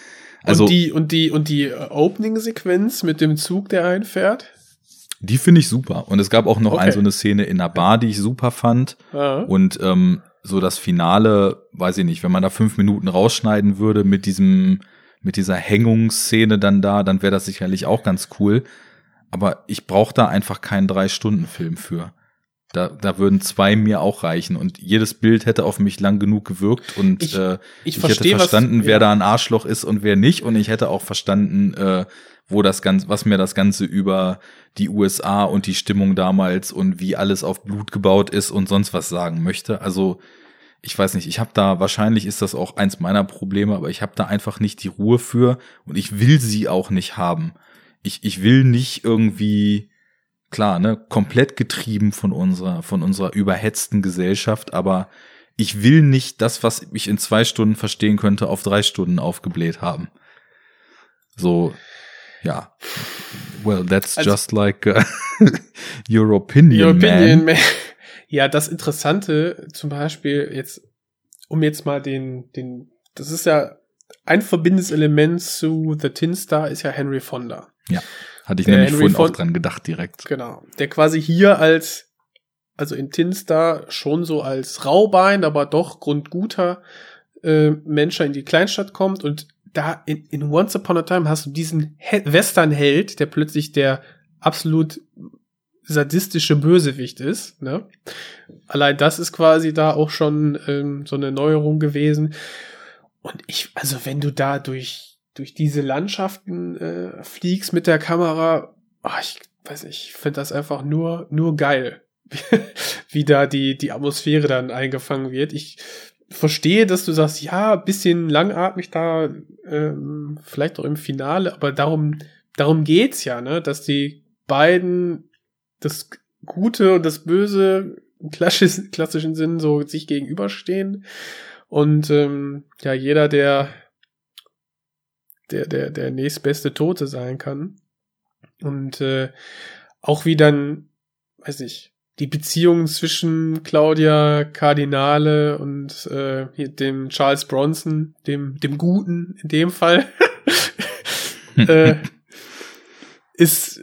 Also und die, die, und die, und die äh, Opening-Sequenz mit dem Zug, der einfährt. finde ich super. Und es gab auch noch Okay. ein, so eine Szene in einer Bar, die ich super fand. Ja. Und ähm, so das Finale, weiß ich nicht, wenn man da fünf Minuten rausschneiden würde mit diesem, mit dieser Hängungsszene dann da, dann wäre das sicherlich auch ganz cool. Aber ich brauche da einfach keinen Drei-Stunden-Film für. Da, da würden zwei mir auch reichen. Und jedes Bild hätte auf mich lang genug gewirkt und Ich- äh, ich ich verstehe, hätte was- verstanden, wer ja. da ein Arschloch ist und wer nicht. Und ich hätte auch verstanden, äh, wo das Ganze, was mir das Ganze über die USA und die Stimmung damals und wie alles auf Blut gebaut ist und sonst was sagen möchte. Also ich weiß nicht, ich habe da wahrscheinlich ist das auch eins meiner Probleme, aber ich habe da einfach nicht die Ruhe für und ich will sie auch nicht haben. Ich, ich will nicht irgendwie klar, ne, komplett getrieben von unserer von unserer überhetzten Gesellschaft, aber ich will nicht das, was ich in zwei Stunden verstehen könnte, auf drei Stunden aufgebläht haben. So, ja. Well, that's Also- just like uh, your opinion, Your opinion, man. man. Ja, das Interessante, zum Beispiel jetzt, um jetzt mal den, den, das ist ja ein verbindendes Element zu The Tin Star ist ja Henry Fonda. Ja, hatte ich Der nämlich Henry vorhin auch Fon- dran gedacht direkt. Genau. Der quasi hier als, also in Tin Star schon so als Raubein, aber doch grundguter äh, Mensch in die Kleinstadt kommt und da in, in Once Upon a Time hast du diesen He Westernheld, der plötzlich der absolut sadistische Bösewicht ist. Ne? Allein das ist quasi da auch schon ähm, so eine Neuerung gewesen. Und ich, also wenn du da durch, durch diese Landschaften äh, fliegst mit der Kamera, oh, ich weiß nicht, ich finde das einfach nur, nur geil, wie da die, die Atmosphäre dann eingefangen wird. Ich verstehe, dass du sagst, ja, bisschen langatmig da, ähm, vielleicht auch im Finale, aber darum, darum geht's ja, ne, dass die beiden das Gute und das Böse im klassisch, klassischen Sinn so sich gegenüberstehen. Und ähm, ja, jeder, der der, der, der nächstbeste Tote sein kann. Und äh, auch wie dann, weiß ich, die Beziehung zwischen Claudia Cardinale und äh, dem Charles Bronson, dem, dem Guten in dem Fall, äh, ist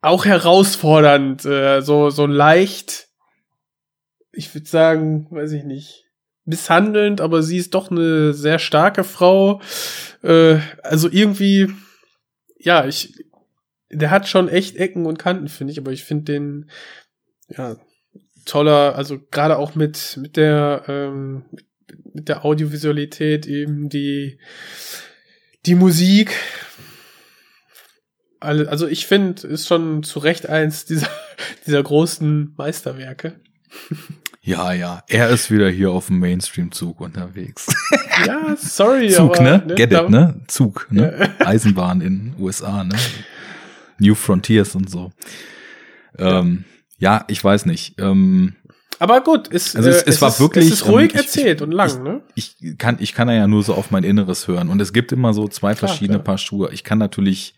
auch herausfordernd, äh, so, so leicht, ich würde sagen, weiß ich nicht, misshandelnd, aber sie ist doch eine sehr starke Frau. Äh, also irgendwie, ja, ich, der hat schon echt Ecken und Kanten, finde ich, aber ich finde den, ja, toller, also gerade auch mit, mit der, ähm, mit der Audiovisualität eben die, die Musik. Also ich finde, ist schon zu Recht eins dieser, dieser großen Meisterwerke. Ja, ja, er ist wieder hier auf dem Mainstream-Zug unterwegs. Ja, sorry, Zug, aber, ne? Get da- it, ne? Zug, ne? Eisenbahn in USA, ne? New Frontiers und so. Ähm, ja, ich weiß nicht. Ähm, Aber gut, es, Also es- äh, es war ist, wirklich, es ist ruhig ähm, ich- erzählt und lang, ne? ich kann, ich kann ja nur so auf mein Inneres hören. Und es gibt immer so zwei Klar, verschiedene klar. Paar Schuhe. Ich kann natürlich,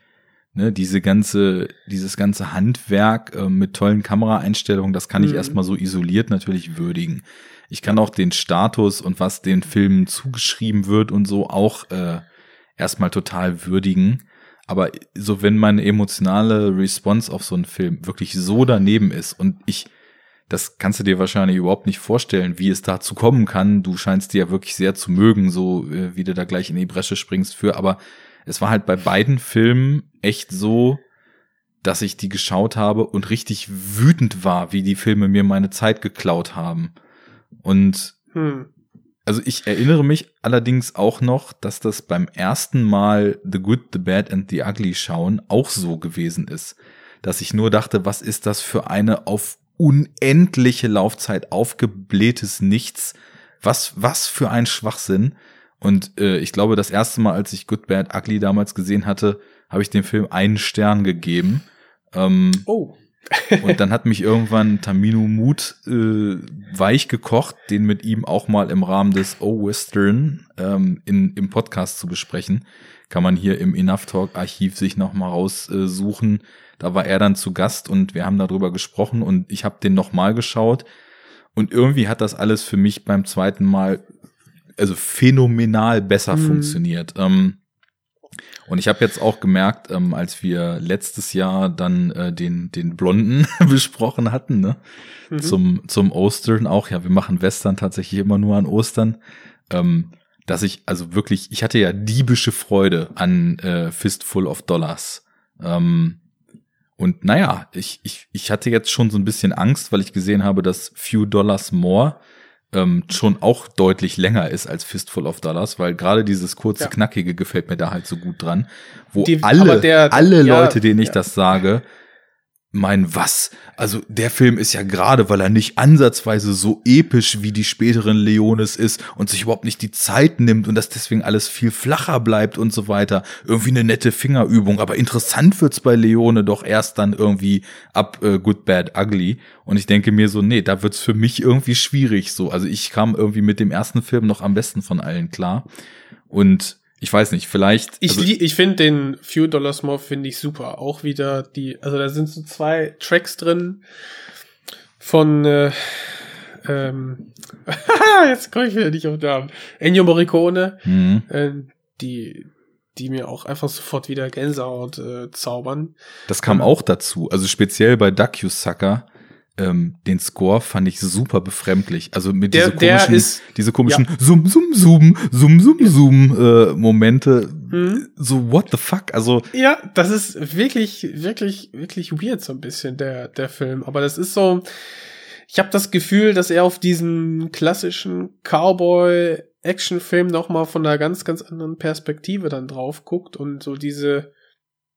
ne, diese ganze, dieses ganze Handwerk äh, mit tollen Kameraeinstellungen, das kann ich Mhm. erstmal so isoliert natürlich würdigen. Ich kann auch den Status und was den Filmen zugeschrieben wird und so auch äh, erstmal total würdigen. Aber so, wenn meine emotionale Response auf so einen Film wirklich so daneben ist und ich, das kannst du dir wahrscheinlich überhaupt nicht vorstellen, wie es dazu kommen kann. Du scheinst dir ja wirklich sehr zu mögen, so äh, wie du da gleich in die Bresche springst für. Aber es war halt bei beiden Filmen echt so, dass ich die geschaut habe und richtig wütend war, wie die Filme mir meine Zeit geklaut haben. Und Hm. also ich erinnere mich allerdings auch noch, dass das beim ersten Mal The Good, The Bad and The Ugly schauen auch so gewesen ist. Dass ich nur dachte, was ist das für eine auf unendliche Laufzeit aufgeblähtes Nichts? Was, was für ein Schwachsinn? Und äh, ich glaube, das erste Mal, als ich Good, Bad, Ugly damals gesehen hatte, habe ich dem Film einen Stern gegeben. Ähm, Oh. und dann hat mich irgendwann Tamino Mut äh, weich gekocht, den mit ihm auch mal im Rahmen des O Western ähm, in, im Podcast zu besprechen. Kann man hier im Enough Talk Archiv sich noch mal raussuchen. Äh, da war er dann zu Gast und wir haben darüber gesprochen und ich habe den noch mal geschaut. Und irgendwie hat das alles für mich beim zweiten Mal also phänomenal besser Mhm. funktioniert. Ähm, und ich habe jetzt auch gemerkt, ähm, als wir letztes Jahr dann äh, den den Blonden besprochen hatten, ne, Mhm. zum zum Ostern auch. Ja, wir machen Western tatsächlich immer nur an Ostern. Ähm, dass ich also wirklich, ich hatte ja diebische Freude an äh, Fistful of Dollars. Ähm, und naja, ich, ich, ich hatte jetzt schon so ein bisschen Angst, weil ich gesehen habe, dass Few Dollars More ähm, schon auch deutlich länger ist als Fistful of Dollars, weil gerade dieses kurze, Ja. knackige gefällt mir da halt so gut dran, wo Die- alle, der- alle ja, Leute, denen ich das sage, meinen, was? Also der Film ist ja gerade, weil er nicht ansatzweise so episch wie die späteren Leones ist und sich überhaupt nicht die Zeit nimmt und dass deswegen alles viel flacher bleibt und so weiter. Irgendwie eine nette Fingerübung, aber interessant wird's bei Leone doch erst dann irgendwie ab äh, Good, Bad, Ugly. Und ich denke mir so, nee, da wird's für mich irgendwie schwierig so. Also ich kam irgendwie mit dem ersten Film noch am besten von allen klar. Und ich weiß nicht, vielleicht. Ich, also, ich finde den Few Dollars More finde ich super. Auch wieder die, also da sind so zwei Tracks drin von äh, ähm, jetzt komme ich wieder nicht auf den Namen. Ennio Morricone, Mhm. äh, die, die mir auch einfach sofort wieder Gänsehaut äh, zaubern. Das kam auch dazu. Also speziell bei Sucker, ähm, den Score fand ich super befremdlich. Also mit Der- diese komischen, ist- diese komischen ja. Sum Sum Sum Sum Sum Sum äh, Momente. Mhm. So what the fuck? Also Ja, das ist wirklich, wirklich, wirklich weird so ein bisschen der der Film. Aber das ist so. Ich habe das Gefühl, dass er auf diesen klassischen Cowboy-Action-Film noch mal von einer ganz, ganz anderen Perspektive dann drauf guckt und so diese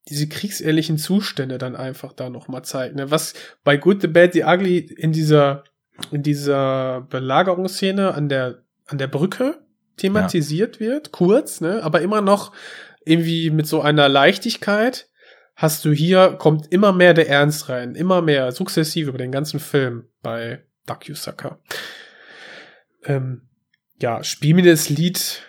diese kriegsähnlichen Zustände dann einfach da noch mal zeigt. Ne? Was bei Good, the Bad, the Ugly in dieser in dieser Belagerungsszene an der an der Brücke thematisiert wird, kurz, ne, aber immer noch irgendwie mit so einer Leichtigkeit hast du hier, kommt immer mehr der Ernst rein, immer mehr, sukzessive über den ganzen Film bei Sucker. Ähm, ja, Spiel mir das Lied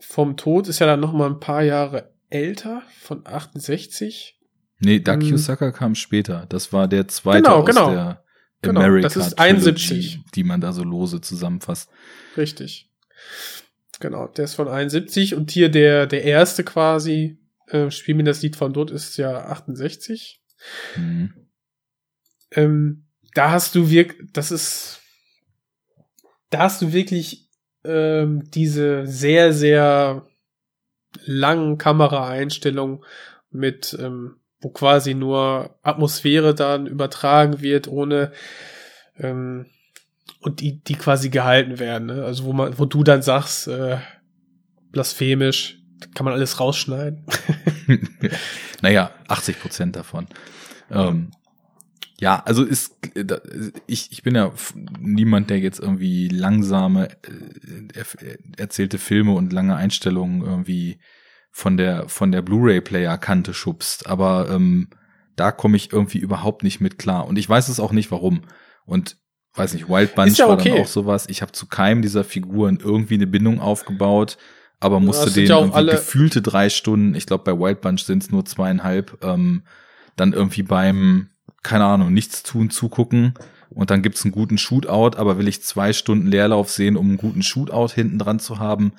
vom Tod ist ja dann noch mal ein paar Jahre älter, von 68. nee, Mhm. Sucker kam später. Das war der zweite Genau, aus genau. der Genau, America das ist Trilogy, 71. die man da so lose zusammenfasst. Richtig. Genau, der ist von 71 und hier der, der erste quasi, äh, Spiel mir das Lied von Tod ist ja 68. Mhm. ähm, da hast du wirklich, das ist, da hast du wirklich ähm, diese sehr, sehr langen Kameraeinstellungen mit, ähm, wo quasi nur Atmosphäre dann übertragen wird, ohne ähm, und die, die quasi gehalten werden. Ne? Also wo man, wo du dann sagst, äh, blasphemisch, kann man alles rausschneiden. naja, 80 Prozent davon. Ähm, ja, also ist da- ich, ich bin ja niemand, der jetzt irgendwie langsame äh, er, erzählte Filme und lange Einstellungen irgendwie von der von der Blu-ray-Player Kante schubst, aber ähm, da komme ich irgendwie überhaupt nicht mit klar und ich weiß es auch nicht warum und weiß nicht, Wild Bunch Ist ja war okay. dann auch sowas. Ich habe zu keinem dieser Figuren irgendwie eine Bindung aufgebaut, aber musste ja irgendwie alle- gefühlte drei Stunden, ich glaube bei Wild Bunch sind es nur zweieinhalb, ähm, dann irgendwie beim, keine Ahnung, nichts tun, zugucken und dann gibt's einen guten Shootout, aber will ich zwei Stunden Leerlauf sehen, um einen guten Shootout hinten dran zu haben?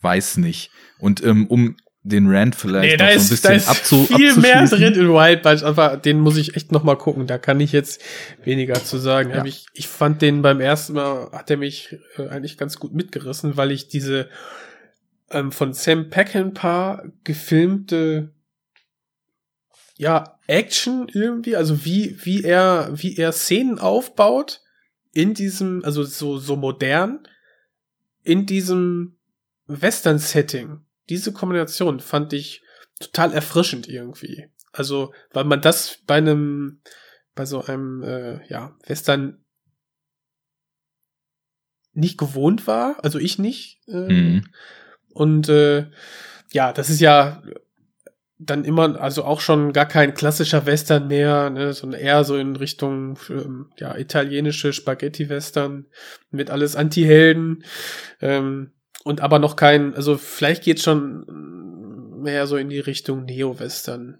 Weiß nicht. Und ähm, um den Rand vielleicht Nee, noch so ein ist, bisschen da ist abzu viel mehr drin in Wild Bunch, aber den muss ich echt noch mal gucken. Da kann ich jetzt weniger zu sagen. Ja. Ich, ich fand den beim ersten Mal, hat er mich äh, eigentlich ganz gut mitgerissen, weil ich diese ähm, von Sam Peckinpah gefilmte ja, Action irgendwie, also wie, wie er, wie er Szenen aufbaut in diesem, also so, so modern, in diesem Western-Setting. Diese Kombination fand ich total erfrischend irgendwie. Also, weil man das bei einem, bei so einem, äh, ja, Western nicht gewohnt war, also ich nicht. Äh, Mhm. Und äh, ja, das ist ja dann immer, also auch schon gar kein klassischer Western mehr, ne, sondern eher so in Richtung ähm, ja, italienische Spaghetti-Western mit alles Anti-Helden. Ähm, und aber noch kein, also vielleicht geht schon mehr so in die Richtung Neo-Western.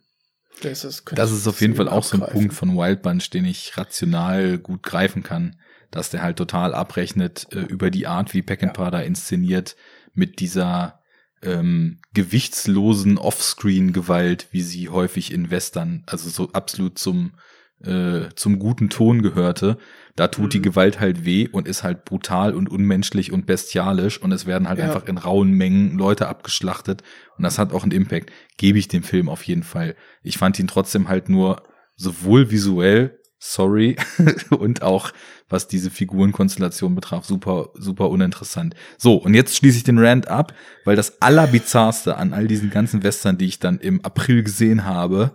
Das ist, Das ist auf jeden Fall auch so ein abgreifen. Punkt von Wild Bunch, den ich rational gut greifen kann, dass der halt total abrechnet äh, über die Art, wie Peckinpah da inszeniert, mit dieser ähm, gewichtslosen Offscreen-Gewalt, wie sie häufig in Western, also so absolut zum äh, zum guten Ton gehörte. Da tut die Mhm. Gewalt halt weh und ist halt brutal und unmenschlich und bestialisch und es werden halt Ja. einfach in rauen Mengen Leute abgeschlachtet und das hat auch einen Impact. Gebe ich dem Film auf jeden Fall. Ich fand ihn trotzdem halt nur sowohl visuell, sorry, und auch was diese Figurenkonstellation betraf, super, super uninteressant. So, und jetzt schließe ich den Rant ab, weil das allerbizarrste an all diesen ganzen Western, die ich dann im April gesehen habe,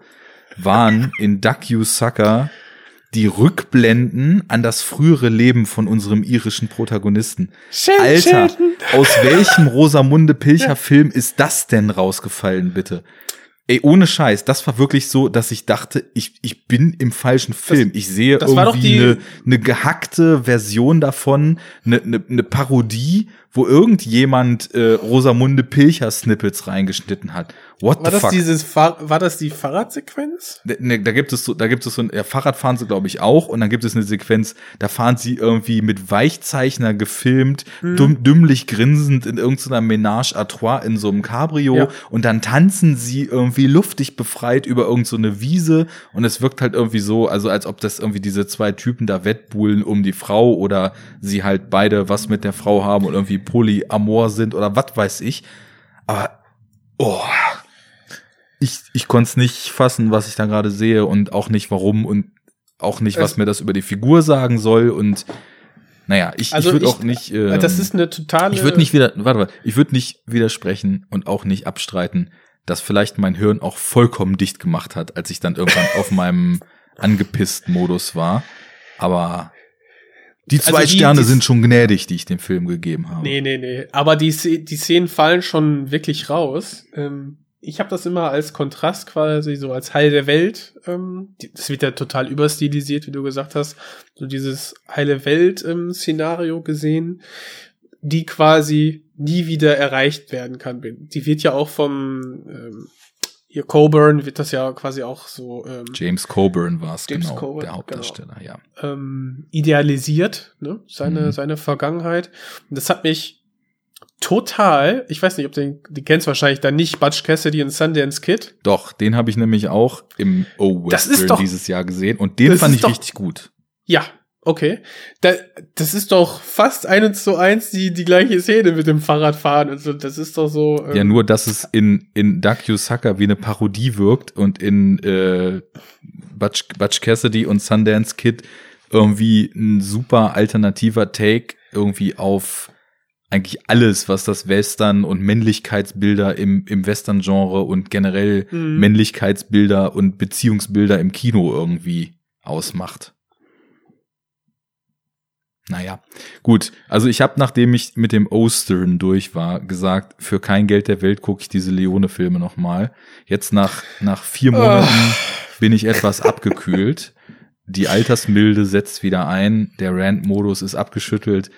waren in Duck You Sucker die Rückblenden an das frühere Leben von unserem irischen Protagonisten. Sheldon, Alter, Sheldon. aus welchem Rosamunde Pilcher Film ist das denn rausgefallen, bitte? Ey, ohne Scheiß, das war wirklich so, dass ich dachte, ich, ich bin im falschen Film. ich sehe das war doch irgendwie eine, eine gehackte Version davon, eine, eine, eine Parodie, wo irgendjemand äh, Rosamunde Pilcher Snippets reingeschnitten hat. What War the das fuck? dieses Fahr war das die Fahrradsequenz? Ne, da gibt es so, da gibt es so ein ja, Fahrrad fahren sie glaube ich auch und dann gibt es eine Sequenz, da fahren sie irgendwie mit Weichzeichner gefilmt, Mhm. dumm, dümmlich grinsend in irgendeiner Ménage à trois in so einem Cabrio Ja. und dann tanzen sie irgendwie luftig befreit über irgendeine so eine Wiese und es wirkt halt irgendwie so, also als ob das irgendwie diese zwei Typen da wettbuhlen um die Frau oder sie halt beide was mit der Frau haben und irgendwie polyamor sind oder was weiß ich. Aber oh, ich, ich konnte es nicht fassen, was ich da gerade sehe und auch nicht warum und auch nicht, was mir das über die Figur sagen soll und naja, ich, Also ich würde auch nicht. Ähm, das ist eine totale. ich würde nicht wieder, warte mal, ich würde nicht widersprechen und auch nicht abstreiten, dass vielleicht mein Hirn auch vollkommen dicht gemacht hat, als ich dann irgendwann auf meinem angepisst Modus war. Aber die zwei Also die- Sterne die- sind schon gnädig, die ich dem Film gegeben habe. Nee, nee, nee. Aber die, die Szenen fallen schon wirklich raus. Ähm, ich habe das immer als Kontrast quasi, so als Heil der Welt. Ähm, das wird ja total überstilisiert, wie du gesagt hast. So dieses Heile Welt-Szenario gesehen, die quasi nie wieder erreicht werden kann. Die wird ja auch vom ähm, hier Coburn wird das ja quasi auch so ähm, James Coburn war es James genau, Coburn, der Hauptdarsteller, ja. ähm, idealisiert, ne? seine, Mhm. seine Vergangenheit. Und das hat mich total, ich weiß nicht, ob du den, die kennst wahrscheinlich dann nicht, Butch Cassidy und Sundance Kid. Doch, den habe ich nämlich auch im O Das ist Western doch- dieses Jahr gesehen und den fand ich doch- richtig gut. Ja, okay. Da, das ist doch fast eins zu eins die, die gleiche Szene mit dem Fahrradfahren. Also das ist doch so. ähm, Ja, nur, dass es in, in Duck Sucker wie eine Parodie wirkt und in äh, Butch, Butch Cassidy und Sundance Kid irgendwie ein super alternativer Take irgendwie auf eigentlich alles, was das Western und Männlichkeitsbilder im, im Western-Genre und generell Mhm. Männlichkeitsbilder und Beziehungsbilder im Kino irgendwie ausmacht. Naja, gut. Also ich habe, nachdem ich mit dem Ostern durch war, gesagt, für kein Geld der Welt gucke ich diese Leone-Filme nochmal. Jetzt nach, nach vier Monaten bin ich etwas abgekühlt. Die Altersmilde setzt wieder ein. Der Rant-Modus ist abgeschüttelt.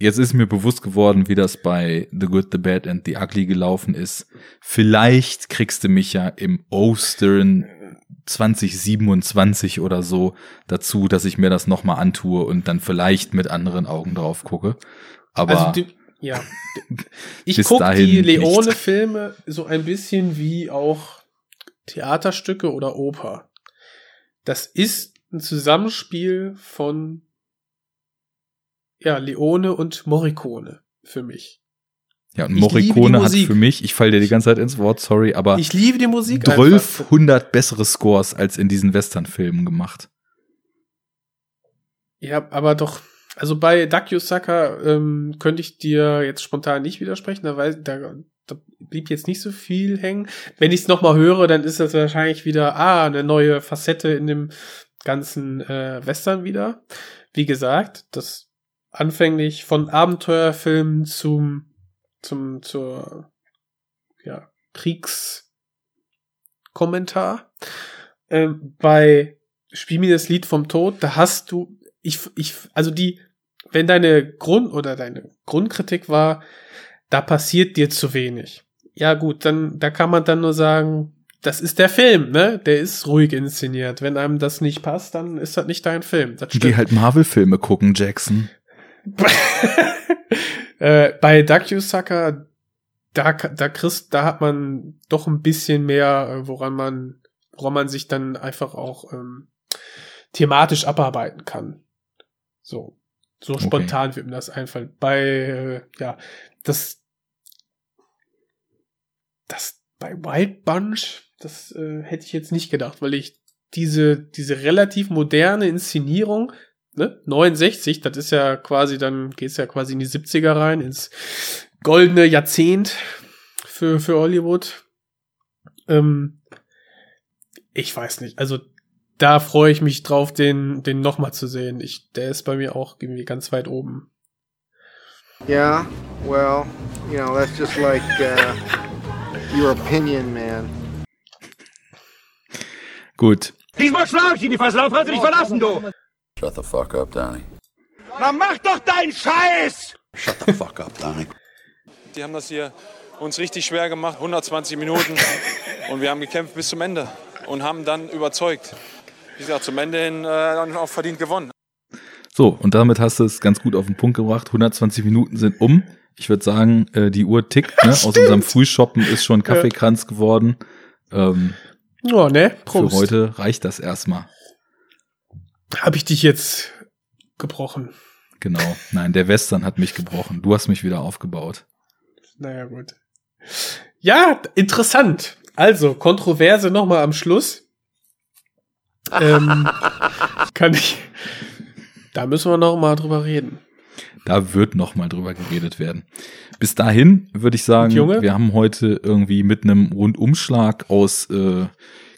Jetzt ist mir bewusst geworden, wie das bei The Good, The Bad and The Ugly gelaufen ist. Vielleicht kriegst du mich ja im Ostern 2027 oder so dazu, dass ich mir das nochmal antue und dann vielleicht mit anderen Augen drauf gucke. Aber also die, ja. Ich gucke die. Leone-Filme so ein bisschen wie auch Theaterstücke oder Oper. Das ist ein Zusammenspiel von ja, Leone und Morricone für mich. Ja, und ich Morricone hat für mich, ich falle dir die ganze Zeit ins Wort, sorry, aber Ich liebe die Musik einfach. 1200 bessere Scores als in diesen Western-Filmen gemacht. Ja, aber doch, also bei Sucker ähm, könnte ich dir jetzt spontan nicht widersprechen, da, weiß, da, da blieb jetzt nicht so viel hängen. Wenn ich es nochmal höre, dann ist das wahrscheinlich wieder, ah, eine neue Facette in dem ganzen äh, Western wieder. Wie gesagt, das anfänglich von Abenteuerfilmen zum, zum, zur, ja, Kriegskommentar. Ähm, bei Spiel mir das Lied vom Tod, da hast du, ich, ich, also die, wenn deine Grund oder deine Grundkritik war, da passiert dir zu wenig. Ja gut, dann, da kann man dann nur sagen, das ist der Film, ne? Der ist ruhig inszeniert. Wenn einem das nicht passt, dann ist das nicht dein Film. Das Geh halt Marvel-Filme gucken, Jackson. äh, bei Sucker, da, da kriegst, da hat man doch ein bisschen mehr, äh, woran man, woran man sich dann einfach auch ähm, thematisch abarbeiten kann. So, so Okay. spontan wird mir das einfallen. Bei, äh, ja, das, das bei Wild Bunch, das äh, hätte ich jetzt nicht gedacht, weil ich diese, diese relativ moderne Inszenierung, ne, 69, das ist ja quasi, dann geht's ja quasi in die 70er rein, ins goldene Jahrzehnt für, für Hollywood. Ähm, ich weiß nicht, also da freue ich mich drauf, den, den nochmal zu sehen. Ich, der ist bei mir auch irgendwie ganz weit oben. Yeah, well, you know, that's just like uh, your opinion, man. Gut. Diesmal schlag ich ihn, die Verlaufresse dich verlassen, du! Shut the fuck up, Donnie. Na mach doch deinen Scheiß! Shut the fuck up, Donnie. Die haben das hier uns richtig schwer gemacht, 120 Minuten. Und wir haben gekämpft bis zum Ende und haben dann überzeugt. Wie gesagt, zum Ende hin äh, dann auch verdient gewonnen. So, und damit hast du es ganz gut auf den Punkt gebracht. 120 Minuten sind um. Ich würde sagen, äh, die Uhr tickt. Ne? Aus unserem Frühshoppen ist schon Kaffeekranz geworden. Ähm, Oh, ne? für Prost. heute reicht das erstmal. Habe ich dich jetzt gebrochen? Genau. Nein, der Western hat mich gebrochen. Du hast mich wieder aufgebaut. Naja, gut. Ja, interessant. Also, Kontroverse nochmal am Schluss. Ähm, kann ich. Da müssen wir noch mal drüber reden. Da wird noch mal drüber geredet werden. Bis dahin würde ich sagen, wir haben heute irgendwie mit einem Rundumschlag aus äh,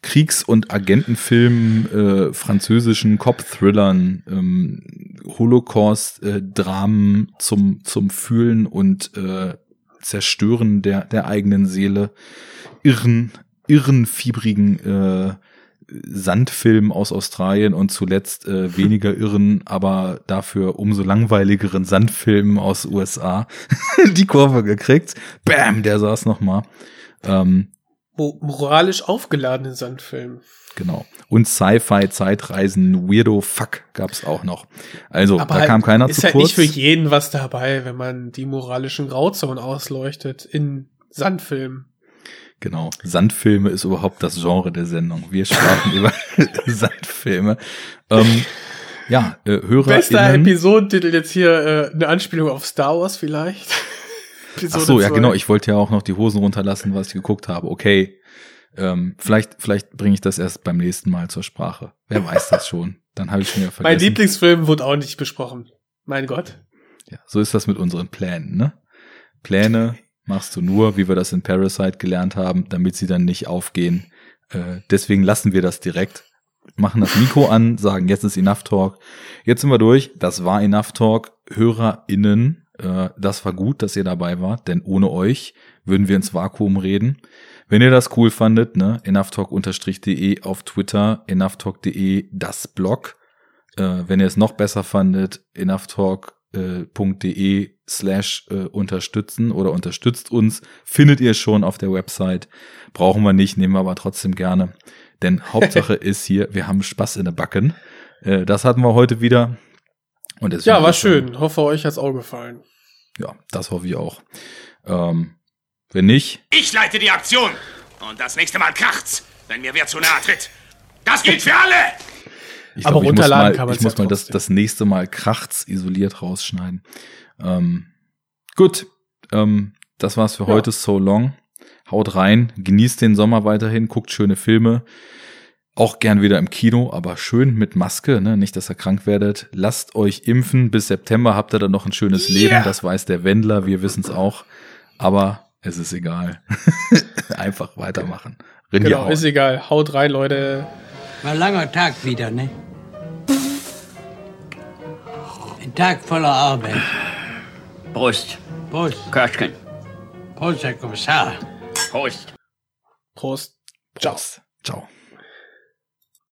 Kriegs- und Agentenfilmen, äh, französischen Cop-Thrillern, ähm, Holocaust-Dramen zum, zum Fühlen und äh, Zerstören der, der eigenen Seele, irren, irren, fiebrigen äh, Sandfilm aus Australien und zuletzt äh, weniger irren, aber dafür umso langweiligeren Sandfilmen aus USA die Kurve gekriegt. Bam, der saß noch mal. Ähm, moralisch aufgeladenen Sandfilm. genau. Und Sci-Fi, Zeitreisen, Weirdo Fuck gab's auch noch. Also, Aber da halt, kam keiner ist zu halt kurz. nicht für jeden was dabei, wenn man die moralischen Grauzonen ausleuchtet in Sandfilmen. Genau. Sandfilme ist überhaupt das Genre der Sendung. Wir sprachen über Sandfilme. Ähm, ja, äh, Hörer. Bester Episodentitel jetzt hier äh, eine Anspielung auf Star Wars vielleicht. Ach Episode so, ja zwei. genau. Ich wollte ja auch noch die Hosen runterlassen, was ich geguckt habe. Okay. Ähm, vielleicht vielleicht bringe ich das erst beim nächsten Mal zur Sprache. Wer weiß das schon? Dann habe ich schon wieder mein vergessen. Lieblingsfilm wurde auch nicht besprochen. Mein Gott. Ja, so ist das mit unseren Plänen, ne? Pläne machst du nur, wie wir das in Parasite gelernt haben, damit sie dann nicht aufgehen. Äh, deswegen lassen wir das direkt. Machen das Mikro an, sagen, jetzt ist Enough Talk. Jetzt sind wir durch. Das war Enough Talk. HörerInnen, äh, das war gut, dass ihr dabei wart, denn ohne euch würden wir ins Vakuum reden. Wenn ihr das cool fandet, ne, enoughtalk-de auf Twitter, enoughtalk.de das Blog. Äh, wenn ihr es noch besser fandet, enoughtalk.de slash äh, unterstützen oder unterstützt uns, findet ihr schon auf der Website. Brauchen wir nicht, nehmen wir aber trotzdem gerne. Denn Hauptsache ist hier, wir haben Spaß in der Backen. Äh, das hatten wir heute wieder. Und Ja, war schön. Hoffe, euch hat's auch gefallen. Ja, das hoffe ich auch. Ähm, wenn nicht, Ich leite die Aktion. Und das nächste Mal kracht's, wenn mir wer zu nahe tritt. Das gilt für alle! Ich Aber glaub, ich muss runterladen mal, kann man's Ich muss ja mal das, das nächste Mal krachts isoliert rausschneiden. Ähm, gut, ähm, das war's für Ja. heute. So long. Haut rein, genießt den Sommer weiterhin, guckt schöne Filme. Auch gern wieder im Kino, aber schön mit Maske, ne? nicht, dass ihr krank werdet. Lasst euch impfen. Bis September habt ihr dann noch ein schönes Leben. Das weiß der Wendler, wir wissen's auch. Aber es ist egal. Einfach weitermachen. Rinja Genau, hauen. ist egal. Haut rein, Leute. War ein langer Tag wieder, ne? Ein Tag voller Arbeit. Prost. Prost. Köstchen. Prost, Herr Kommissar. Prost. Prost. Ciao. Ciao.